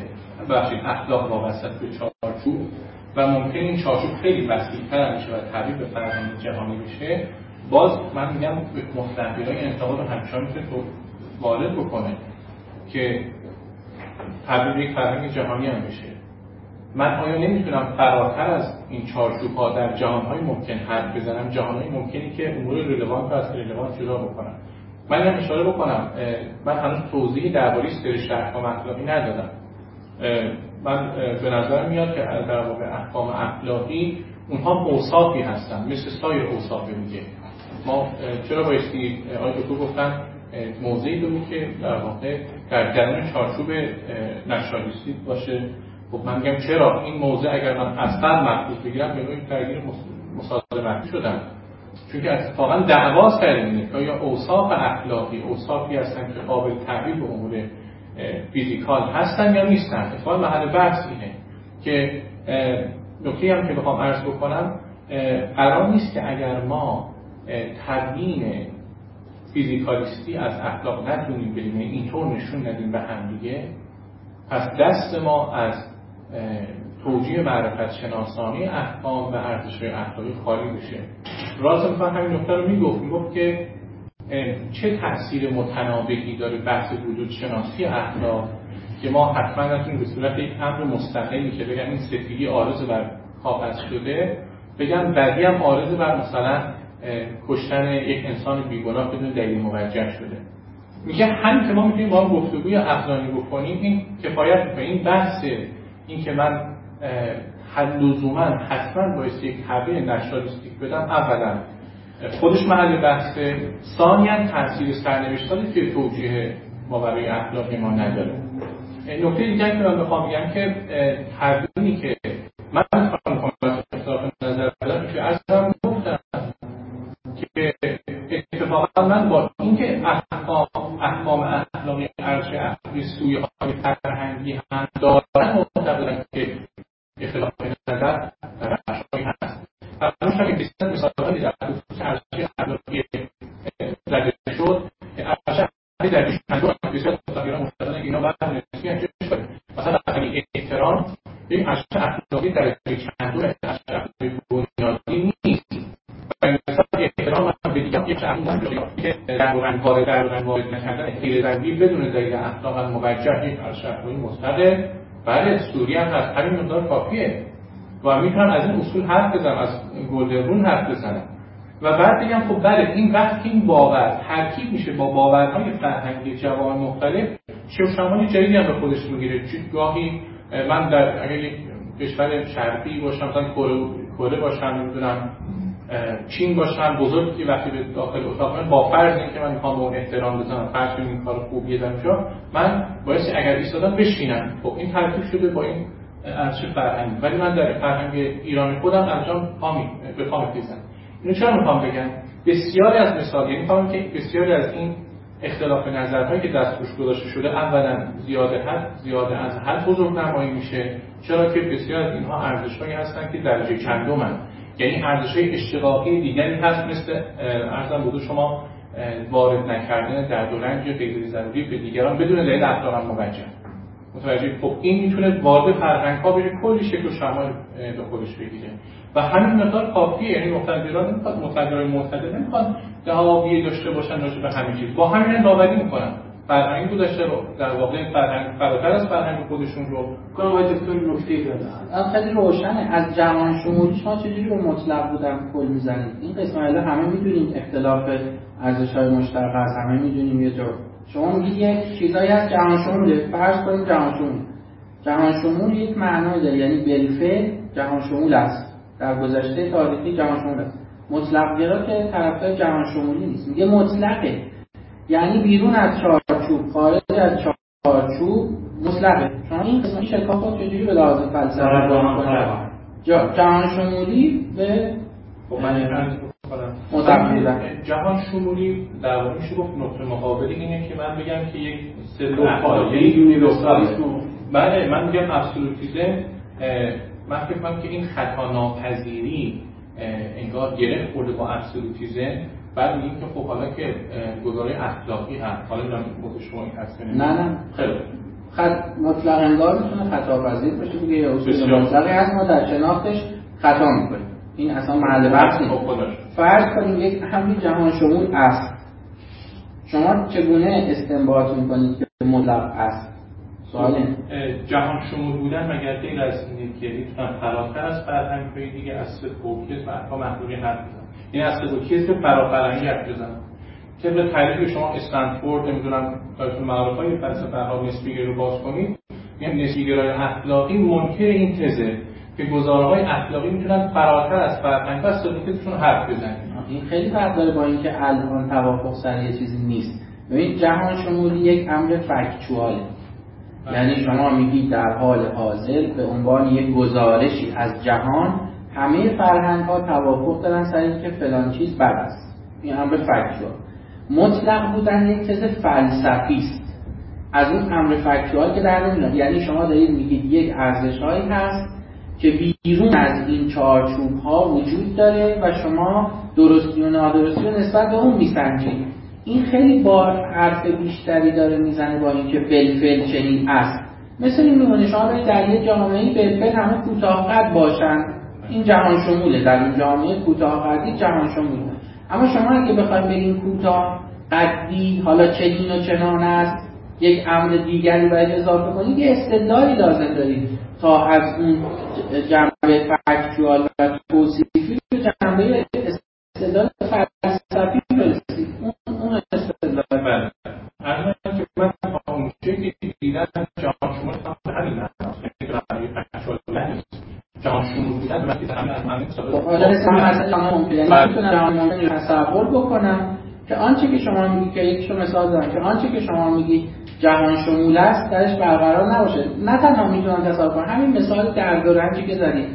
بخشید اخلاق وابسته به چارچوب و ممکن این چارچوب خیلی وسیع‌تر میشه و تبدیل به فرهنگ جهانی بشه باز من میگم مستقبلای انتقاد رو همچنان می‌تونه تو وارد بکنه که تبدیل یک فرهنگ جهانی هم بشه. من آیا نمی‌تونم فراتر از این چارچوب ها در جهان های ممکن حد بزنم؟ جهان های ممکنی که امور ریلوانت رو از ریلوانت جدا بکنم. من هم اشاره بکنم من هنوز توضیحی درباره سرشت احکام اخلاقی ندادم. من به نظر میاد که در واقع احکام اخلاقی اونها اوصافی هستن مثل سایر اوصاف دیگه. ما چرا بایستی آقای دکتر گفتن موضعی داریم که در واقع در درون چارچوب نشالیستی باشه. خب من میگم چرا؟ این موضع اگر من اصلا محفوظ بگیرم به نوعی درگیر مصادمتی شدم. چون که اتفاقا دعوا سر اینه. که یا اوصاف اخلاقی اوصافی هستن که قابل تعبیر به امور فیزیکال هستن یا نیستن؟ اتفاقا محل بحث اینه که نکته هم که بخوام عرض بکنم قرار نیست که اگر ما تبیین فیزیکالیستی از اخلاق نتونیم یعنی اینطور نشون ندیم به هم دیگه پس دست ما از توجیه معرفت شناسانی احکام و ارزش اخلاقی خالی بشه راست مثلا همین نکته رو می‌گفت. می‌گفت که چه تاثیر متنابهی داره بحث وجود شناسی اخلاق که ما حتما نتونیم به صورت یک امر مستقلی که بگم این سفیدی آرز بر کاغذ شده بگم بدی هم آرز بر مثلا کشتن یک انسان بیگناه بدون دلیل موجه شده. میگه همین که ما می‌تونیم با هم گفتگوی افغانی بکنیم این کفایت می‌کنه. این بحث این که من لزوما حتما باید یک تعبیر نشالیستیک بدم اولا خودش محل بحثه ثانیا تاثیر سرنوشتاتی که توجیه ما برای اخلاقی ما نداره. نکته دیگر که من بخوام بگم که تبیینی که من می‌خوام اختلاف نظر بدم که از هم گفتم که اتفاقا من با اینکه احکام احکام اخلاقی ارزش سویه های فرهنگی هم دارن معتقدن که اختلاف نظر بخشهایی هست فراموش نکنید بسیار مثالهایی در خصوص ارزش اخلاقی زده شد ارزش در چندو بسیار متفکران معتقدن اینا باید نسبی انجام شده مثلا احترام یک ارزش اخلاقی در چندو ارزش اخلاقی بنیادی نیست و مثلا احترام به دیگران یک شخص که در واقع وارد نکردن غیر بدون دلیل اخلاق موجه یک ارزش اخلاقی مستقل بله سوری هم هست. همین مقدار کافیه. و می‌تونم از این اصول حرف بزنم از گلدرون حرف بزنم. و بعد بگم خب بله این وقتی این باور ترکیب میشه با باورهای فرهنگی جوان مختلف. شمشمانی جدیدی هم به خودش می‌گیره. گاهی من در اگر کشور شرقی باشم مثلا کره باشم نمی‌دونم. چین باشم بزرگی وقتی به داخل اتاق من با فرض اینکه من می‌خوام به اون احترام بزنم فرض این کار خوبیه در اونجا من باعث اگر ایستادم بشینم. خب این ترکیب شده با این ارزش فرهنگی ولی من در فرهنگ ایران خودم انجام پامی به پا میخیزم اینو چرا می‌خوام بگم؟ بسیاری از مثال یعنی می‌خوام که بسیاری از این اختلاف نظرهایی که دست روش گذاشته شده اولا زیاده حد زیاده از حد بزرگ نمایی میشه. چرا که بسیار از اینها ارزشهایی هستن که درجه چندمن یعنی ارزش های اشتقاقی دیگری هست مثل ارزم بودو شما وارد نکردن در و رنج غیر ضروری به دیگران بدون دلیل اخلاقا موجه متوجه. خب این می‌تونه وارد فرهنگ ها بشه کلی شکل و شمال به خودش بگیره. و همین مقدار کافیه. یعنی مقتدران نمی‌خواد مقتدرای معتدل نمی‌خواد دعاوی داشته باشن راجع به همه چیز. با همین داوری می‌کنن. فرهنگ گذاشته رو. در واقع فرهنگ فراتر از فرهنگ خودشون رو. کنم آقای دکتر نکته دادن. خیلی روشنه. از جهان شمولی شما چجوری به مطلق بودن کل می‌زنید؟ این قسم همه می‌دونیم. اختلاف ارزش های مشترک هست. همه می‌دونیم یه جا. شما میگید یک چیزایی از جهان شموله فرض کنیم جهان شمول جهان شمول یک معنایی داره. یعنی بالفعل جهان شمول است. در گذشته تاریخی جهان شمول است. مطلق گرا که طرفدار جهان شمولی نیست. میگه مطلقه. یعنی بیرون از چارچوب. خارج از چارچوب مطلقه. شما این قسمت شکاف رو چجوری به لحاظ فلسفی جهان شمولی به خب من جهان شمولی در واقع میشه گفت نقطه مقابلی اینه که من بگم که یک سلوک یونیورسالیسم بله من میگم ابسولوتیزم من فکر کنم که این خطا ناپذیری انگار گره خورده با ابسولوتیزم بعد میگیم که خب حالا که گزاره اخلاقی هست. حالا میگم شما این هست نه نه. خیلی خط مطلق انگار می‌تونه خطا پذیر باشه دیگه یا اصول مطلقی هست ما در شناختش خطا می‌کنیم. این اصلا محل بحث نیست. خب، فرض کنیم یک همین جهان شمول است. شما چگونه استنباط می‌کنید که مطلق است؟ سوال جهان شمول بودن مگر غیر از اینه که می‌تونن فراتر از فرهنگ دیگه از سلوکیسم و محدودی حرف بزنن این از سلوکیسم فرافرنگی حرف بزنن طبق تعریف شما استنفورد نمی‌دونم براتون معروف های فلسفه ها نسبی رو باز کنید یعنی نسبیگرای اخلاقی منکر این تزه که گزارهای اخلاقی می‌تونن فراتر از فرهنگ و سلوکیتشون حرف بزنن. این خیلی فرق داره با اینکه الان توافق سر یه چیزی نیست. ببین جهان شمولی یک امر فکچواله یعنی شما میگید در حال حاضر به عنوان یک گزارشی از جهان همه فرهنگ ها توافق دارن سر اینکه فلان چیز بد است. این امر فکچوال مطلق بودن یک تز فلسفی است. از اون امر فکچوال که در نمیاد. یعنی شما دارید میگید یک ارزش هایی هست که بیرون از این چارچوب ها وجود داره و شما درستی و نادرستی و نسبت به اون میسنجید. این خیلی با حرف بیشتری داره می‌زنه با اینکه فلفل چنین است. مثل این میمونه شما در یه جامعه فلفل همه کوتاه قد باشن. این جهان شموله. در این جامعه کوتاه قدی جهان شموله. اما شما اگه بخواید بگین کوتاه قدی حالا چنین و چنان است یک امر دیگری باید اضافه کنید یه استدلالی لازم دارید تا از اون جنبه فکچوال و توصیفی به جنبه استدلال خب می‌تونم تصور بکنم که آنچه که شما میگی که یکیشو مثال دارم که آنچه که شما میگی جهان شمول است درش برقرار نباشه. نه تنها می‌تونم تصور کنم همین مثال درد و رنجی که زدید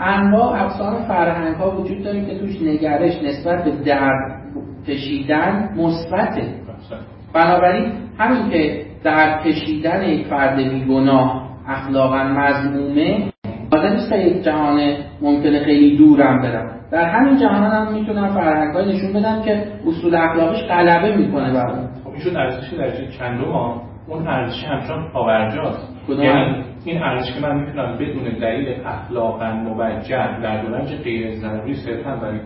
انواع اقسام فرهنگ ها وجود داره که توش نگرش نسبت به درد کشیدن مثبته. بنابراین همین که در کشیدن یک فرد بیگناه اخلاقا مضمومه آدم نیست یک جهان ممکنه خیلی دورم برم در همین جهان هم می‌تونم فرهنگای نشون بدم که اصول اخلاقیش غلبه می‌کنه بر اون خب این شد ارزش درجه چندم اون ارزش همچنان پاورجاست یعنی این ارزش که من می‌تونم بدون دلیل اخلاقا موجه در دورنج غیر ضروری صرفا برای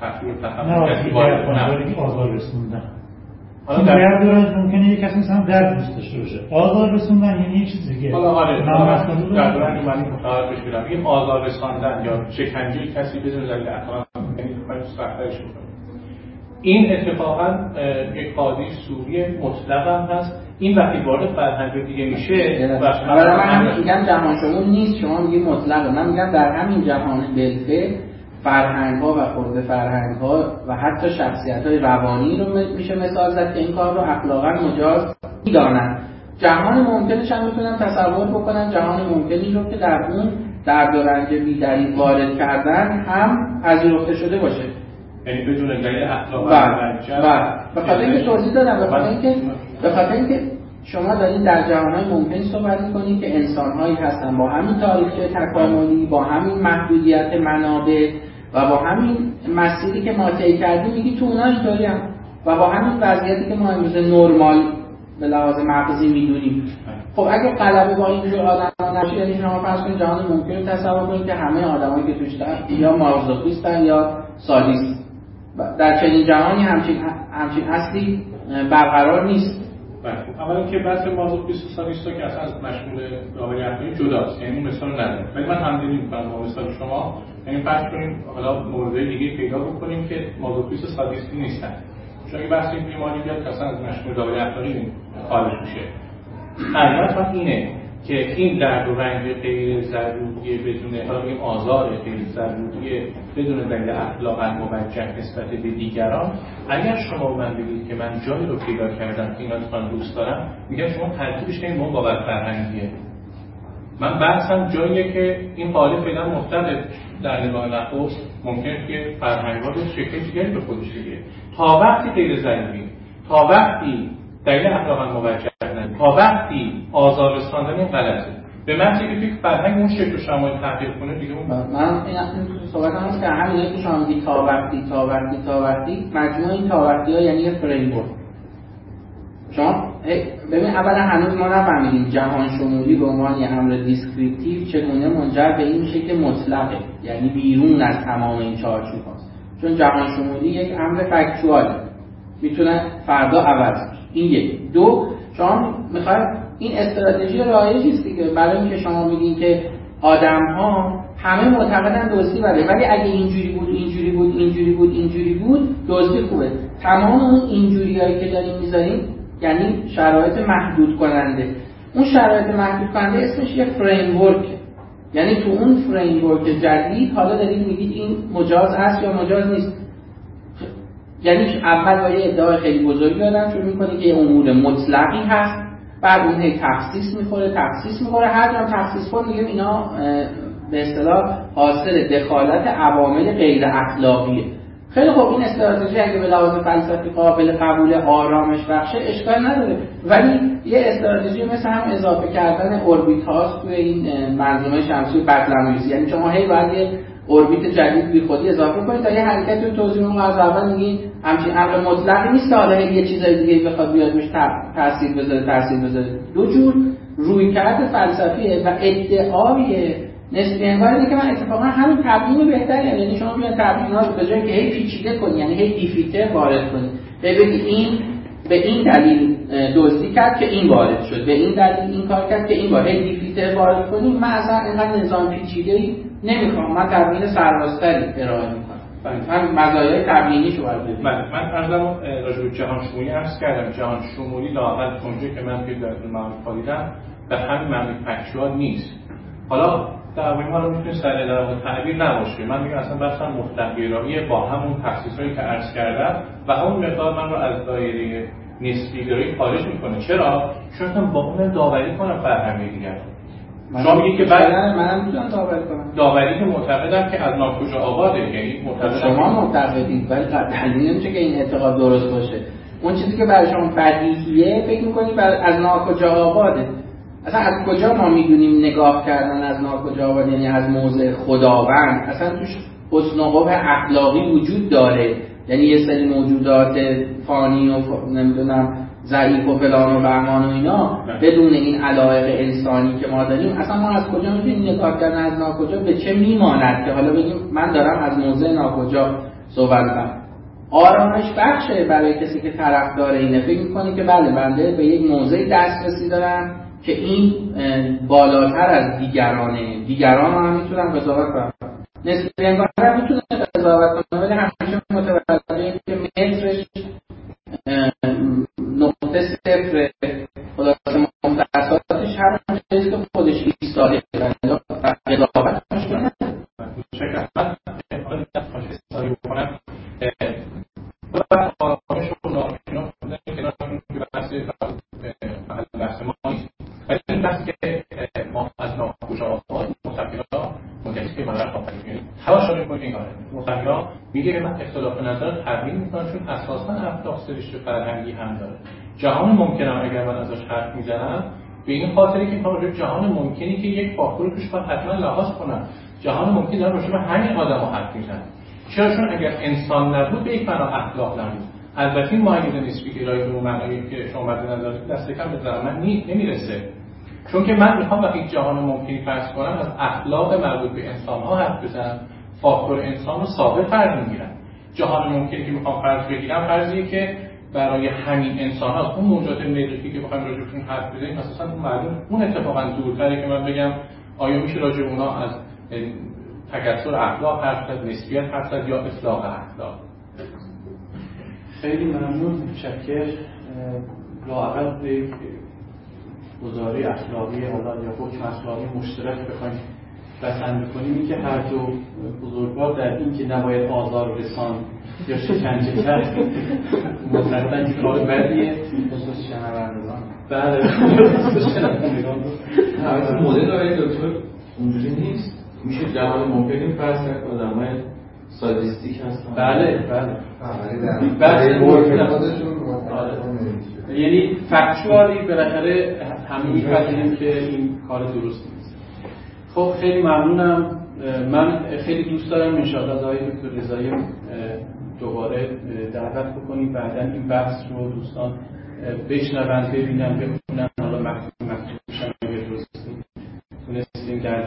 تفریح و تفهم کسی وارد کنم رسوندن. حالا چون در- در دوران ممکنه یک کسی مثلا درد دوست داشته باشه. آزار رسوندن یعنی یه چیز دیگه. حالا آره در دوران من متعارف بشه بدم این آزار رساندن یا شکنجه کسی بدون دلیل اخلاق یعنی کاری سختش این اتفاقا یک قاضی سوری مطلق هم هست. این وقتی وارد فرهنگ دیگه میشه وقتی برای من میگم جهان شمول نیست شما میگی مطلقه. من میگم در همین جهان بلفه فرهنگ ها و خورده فرهنگ ها و حتی شخصیت های روانی رو میشه مثال زد که این کار رو اخلاقا مجاز می‌دانند. جهان ممکنش هم می‌تونم تصور بکنم جهان ممکنی رو که در اون در دورنج بیدری وارد کردن هم پذیرفته شده باشه. یعنی بدون دلیل اخلاق بله موجه. بله. به خاطر اینکه توضیح دادم به خاطر اینکه به خاطر اینکه شما دارین در جهانهای ممکن صحبت می‌کنید که انسانهایی هستن با همین تاریخ تکاملی با همین محدودیت منابع و با همین مسیری که ما طی کردیم میگی تو اونا اینطوری هم و با همین وضعیتی که ما امروز نرمال به لحاظ مغزی می‌دونیم. خب اگه غلبه با اینجور آدم نشه یعنی شما فرض کنید جهان ممکن تصور کنید که همه آدمایی که توش یا مازوخیستن یا سادیست و در چنین جهانی همچین همچین اصلی برقرار نیست. بله. اولا که بحث و سادیستا که اصلا از مشمول داوری اخلاقی جداست. یعنی مثال ندارم ولی من همدلی می‌کنم با مثال شما. یعنی فرض کنیم حالا مورد دیگه پیدا بکنیم که مازوخیست و سادیستی نیستن. چون اگه بحث این بیماری بیاد که اصلا از مشمول داوری اخلاقی خارج میشه. حقیقت وقت اینه که این درد و رنج غیر ضروری بدون حالا بگیم آزار غیر ضروری بدون دلیل اخلاقا موجه نسبت به دیگران اگر شما من بگید که من جایی رو پیدا کردم که این اتفاق دوست دارم میگم شما ترکیبش کنید با باور فرهنگیه من بحثم جاییه که این قالب فعلا مختلف در نگاه نخست. ممکنه که فرهنگ‌ها به شکل به خودش بگیره. تا وقتی غیر ضروری تا وقتی دلیل اخلاقا موجه تا وقتی آزار رساندن این غلطه به من که فکر فرهنگ اون شکل شمایل تغییر کنه دیگه اون من این صحبت هم هست که همین که شما میگید تا وقتی تا وقتی تا وقتی. مجموع این تا وقتی ها یعنی یه framework شما؟ ببین اولا هنوز ما نفهمیدیم جهان شمولی به عنوان یه امر descriptive چگونه منجر به این میشه که مطلقه. یعنی بیرون از تمام این چارچوب هست چون جهان شمولی یک امر فکتوالی می‌تونه فردا عوض بشه. این یک. دو شما می‌خواید این استراتژی رایجی است دیگه. برای اینکه شما میگین که آدم ها همه معتقدن دزدی بده ولی اگه اینجوری بود اینجوری بود اینجوری بود اینجوری بود دزدی خوبه. تمام اون اینجوریایی که داریم می‌ذاریم یعنی شرایط محدود کننده. اون شرایط محدود کننده اسمش یه فریم یعنی تو اون فریم ورک جدید حالا دارید میگید این مجاز هست یا مجاز نیست. یعنی اول با ادعای خیلی بزرگی آدم شروع می‌کنه که یه امور مطلقی هست بعد اون هی تخصیص می‌خوره تخصیص می‌خوره. هر جا تخصیص خور میگیم اینا به اصطلاح حاصل دخالت عوامل غیر اخلاقیه خیلی خوب این استراتژی اگه به لحاظ فلسفی قابل قبول آرامش بخشه اشکال نداره. ولی یه استراتژی مثل هم اضافه کردن اوربیت هاست توی این منظومه شمسی بطلمیوسی یعنی شما هی باید یه اوربیت جدید بی خودی اضافه کنید تا یه حرکت رو توضیح اون از اول میگین همچین امر مطلقی نیست حالا یه چیزای دیگه بخواد بیاد روش تاثیر بذاره تاثیر بذاره. دو جور رویکرد فلسفیه و ادعای نسبی انگار اینه که من اتفاقا همین تبیین بهتره یعنی شما بیان تبیین رو به جای که هی پیچیده کنی یعنی هی دیفیتر وارد کنی. بگی این به این دلیل دزدی کرد که این وارد شد. به این دلیل این کار کرد که این وارد هی دیفیتر وارد کنی. من اصلا اینقدر نظام پیچیده ای نمی‌خوام. من تبیین سرراستری ارائه می‌کنم. من مزایای تبیینیشو باید ببینم. بله. من ارزم راجع به جهان شمولی عرض کردم. جهان شمولی لااقل اونجا که من توی در معرفت دیدم به همین معنی فکچوال نیست. حالا در ما رو می‌تونه سر در تعبیر نباشه من میگم اصلا بحثم مطلق گرایی با همون تخصیص که عرض کردم و همون مقدار من رو از دایره نسبی گرایی خارج می‌کنه. چرا؟ چون با اون داوری کنم فرهنگ دیگر شما میگید که بعد منم می‌تونم داوری کنم. داوری که معتقدم که از ناکجا آباده یعنی معتقدم شما معتقدید ولی دلیل نمیشه که این اعتقاد درست باشه. اون چیزی که برای شما بدیهیه فکر می‌کنید از ناکجا آباده. اصلا از کجا ما می‌دونیم نگاه کردن از ناکجا آباد یعنی از موضع خداوند؟ اصلا توش حسن و اخلاقی وجود داره. یعنی یه سری موجودات فانی و نمی‌دونم ضعیف و فلان و بهمان و اینا بدون این علایق انسانی که ما داریم اصلا ما از کجا می‌تونیم نگاه کردن از ناکجا به چه میماند که حالا بگیم من دارم از موضع ناکجا صحبت کنم آرامش بخشه برای کسی که طرف داره اینه. فکر می‌کنه که بله بنده به یک موضع دسترسی دارم که این بالاتر از دیگرانه. دیگران هم می‌تونن قضاوت کنن. نسبی انگار می‌تونه قضاوت کنه ولی همیشه متوجه که مترش نقطه صفر خلاصه مختصاتش هر چیزی که خودش ایستاده قضاوت میگه من اختلاف نظر تبیین می‌کنم چون اساسا اخلاق سریش فرهنگی هم داره جهان ممکنم اگر من ازش حرف می‌زنم به این خاطری که راجع جهان ممکنی که یک فاکتور توش باید حتما لحاظ کنم. جهان ممکن دارم راجع به همین آدم حرف می‌زنم. چرا؟ چون اگر انسان نبود به یک اخلاق نبود. البته این معاید نسبی که به معنایی که شما مد نظر دست کم به من نمی‌رسه. چون که من می‌خوام وقتی جهان ممکنی فرض کنم از اخلاق مربوط به انسان ها حرف بزنم. فاکتور انسان رو ثابت فرض می‌گیرم. جهان ممکنی که می‌خوام فرض بگیرم فرضیه که برای همین انسان ها اون موجودات مدرکی که بخوایم راجعشون حرف بزنیم اساسا معلوم اون اتفاقا دورتره که من بگم آیا میشه راجع اونا از تکثر اخلاق حرف زد نسبیت حرف زد یا اصلاح اخلاق؟ خیلی ممنون. متشکر لااقل به گزاره اخلاقی حالا یا حکم اخلاقی مشترک بخوایم بسنده کنیم که هر دو بزرگوار در این که نباید آزار رسان یا شکنجه کرد مطلقا این کار بدیه. خصوص شنوندگان بله. مدل آقای دکتر اونجوری نیست. میشه جهان ممکنی فرض کرد. آدم های سادیستیک هستن. بله بله. یعنی فکچوالی بالاخره همه میپذیریم که این کار درست نیست. خب خیلی ممنونم. من خیلی دوست دارم انشاءالله از آقای دکتر رضایی دوباره دعوت بکنیم. بعدا این بحث رو دوستان بشنون ببینن بخونن. حالا مکتوب مکتوب بشن اگر درستیم تونستیم در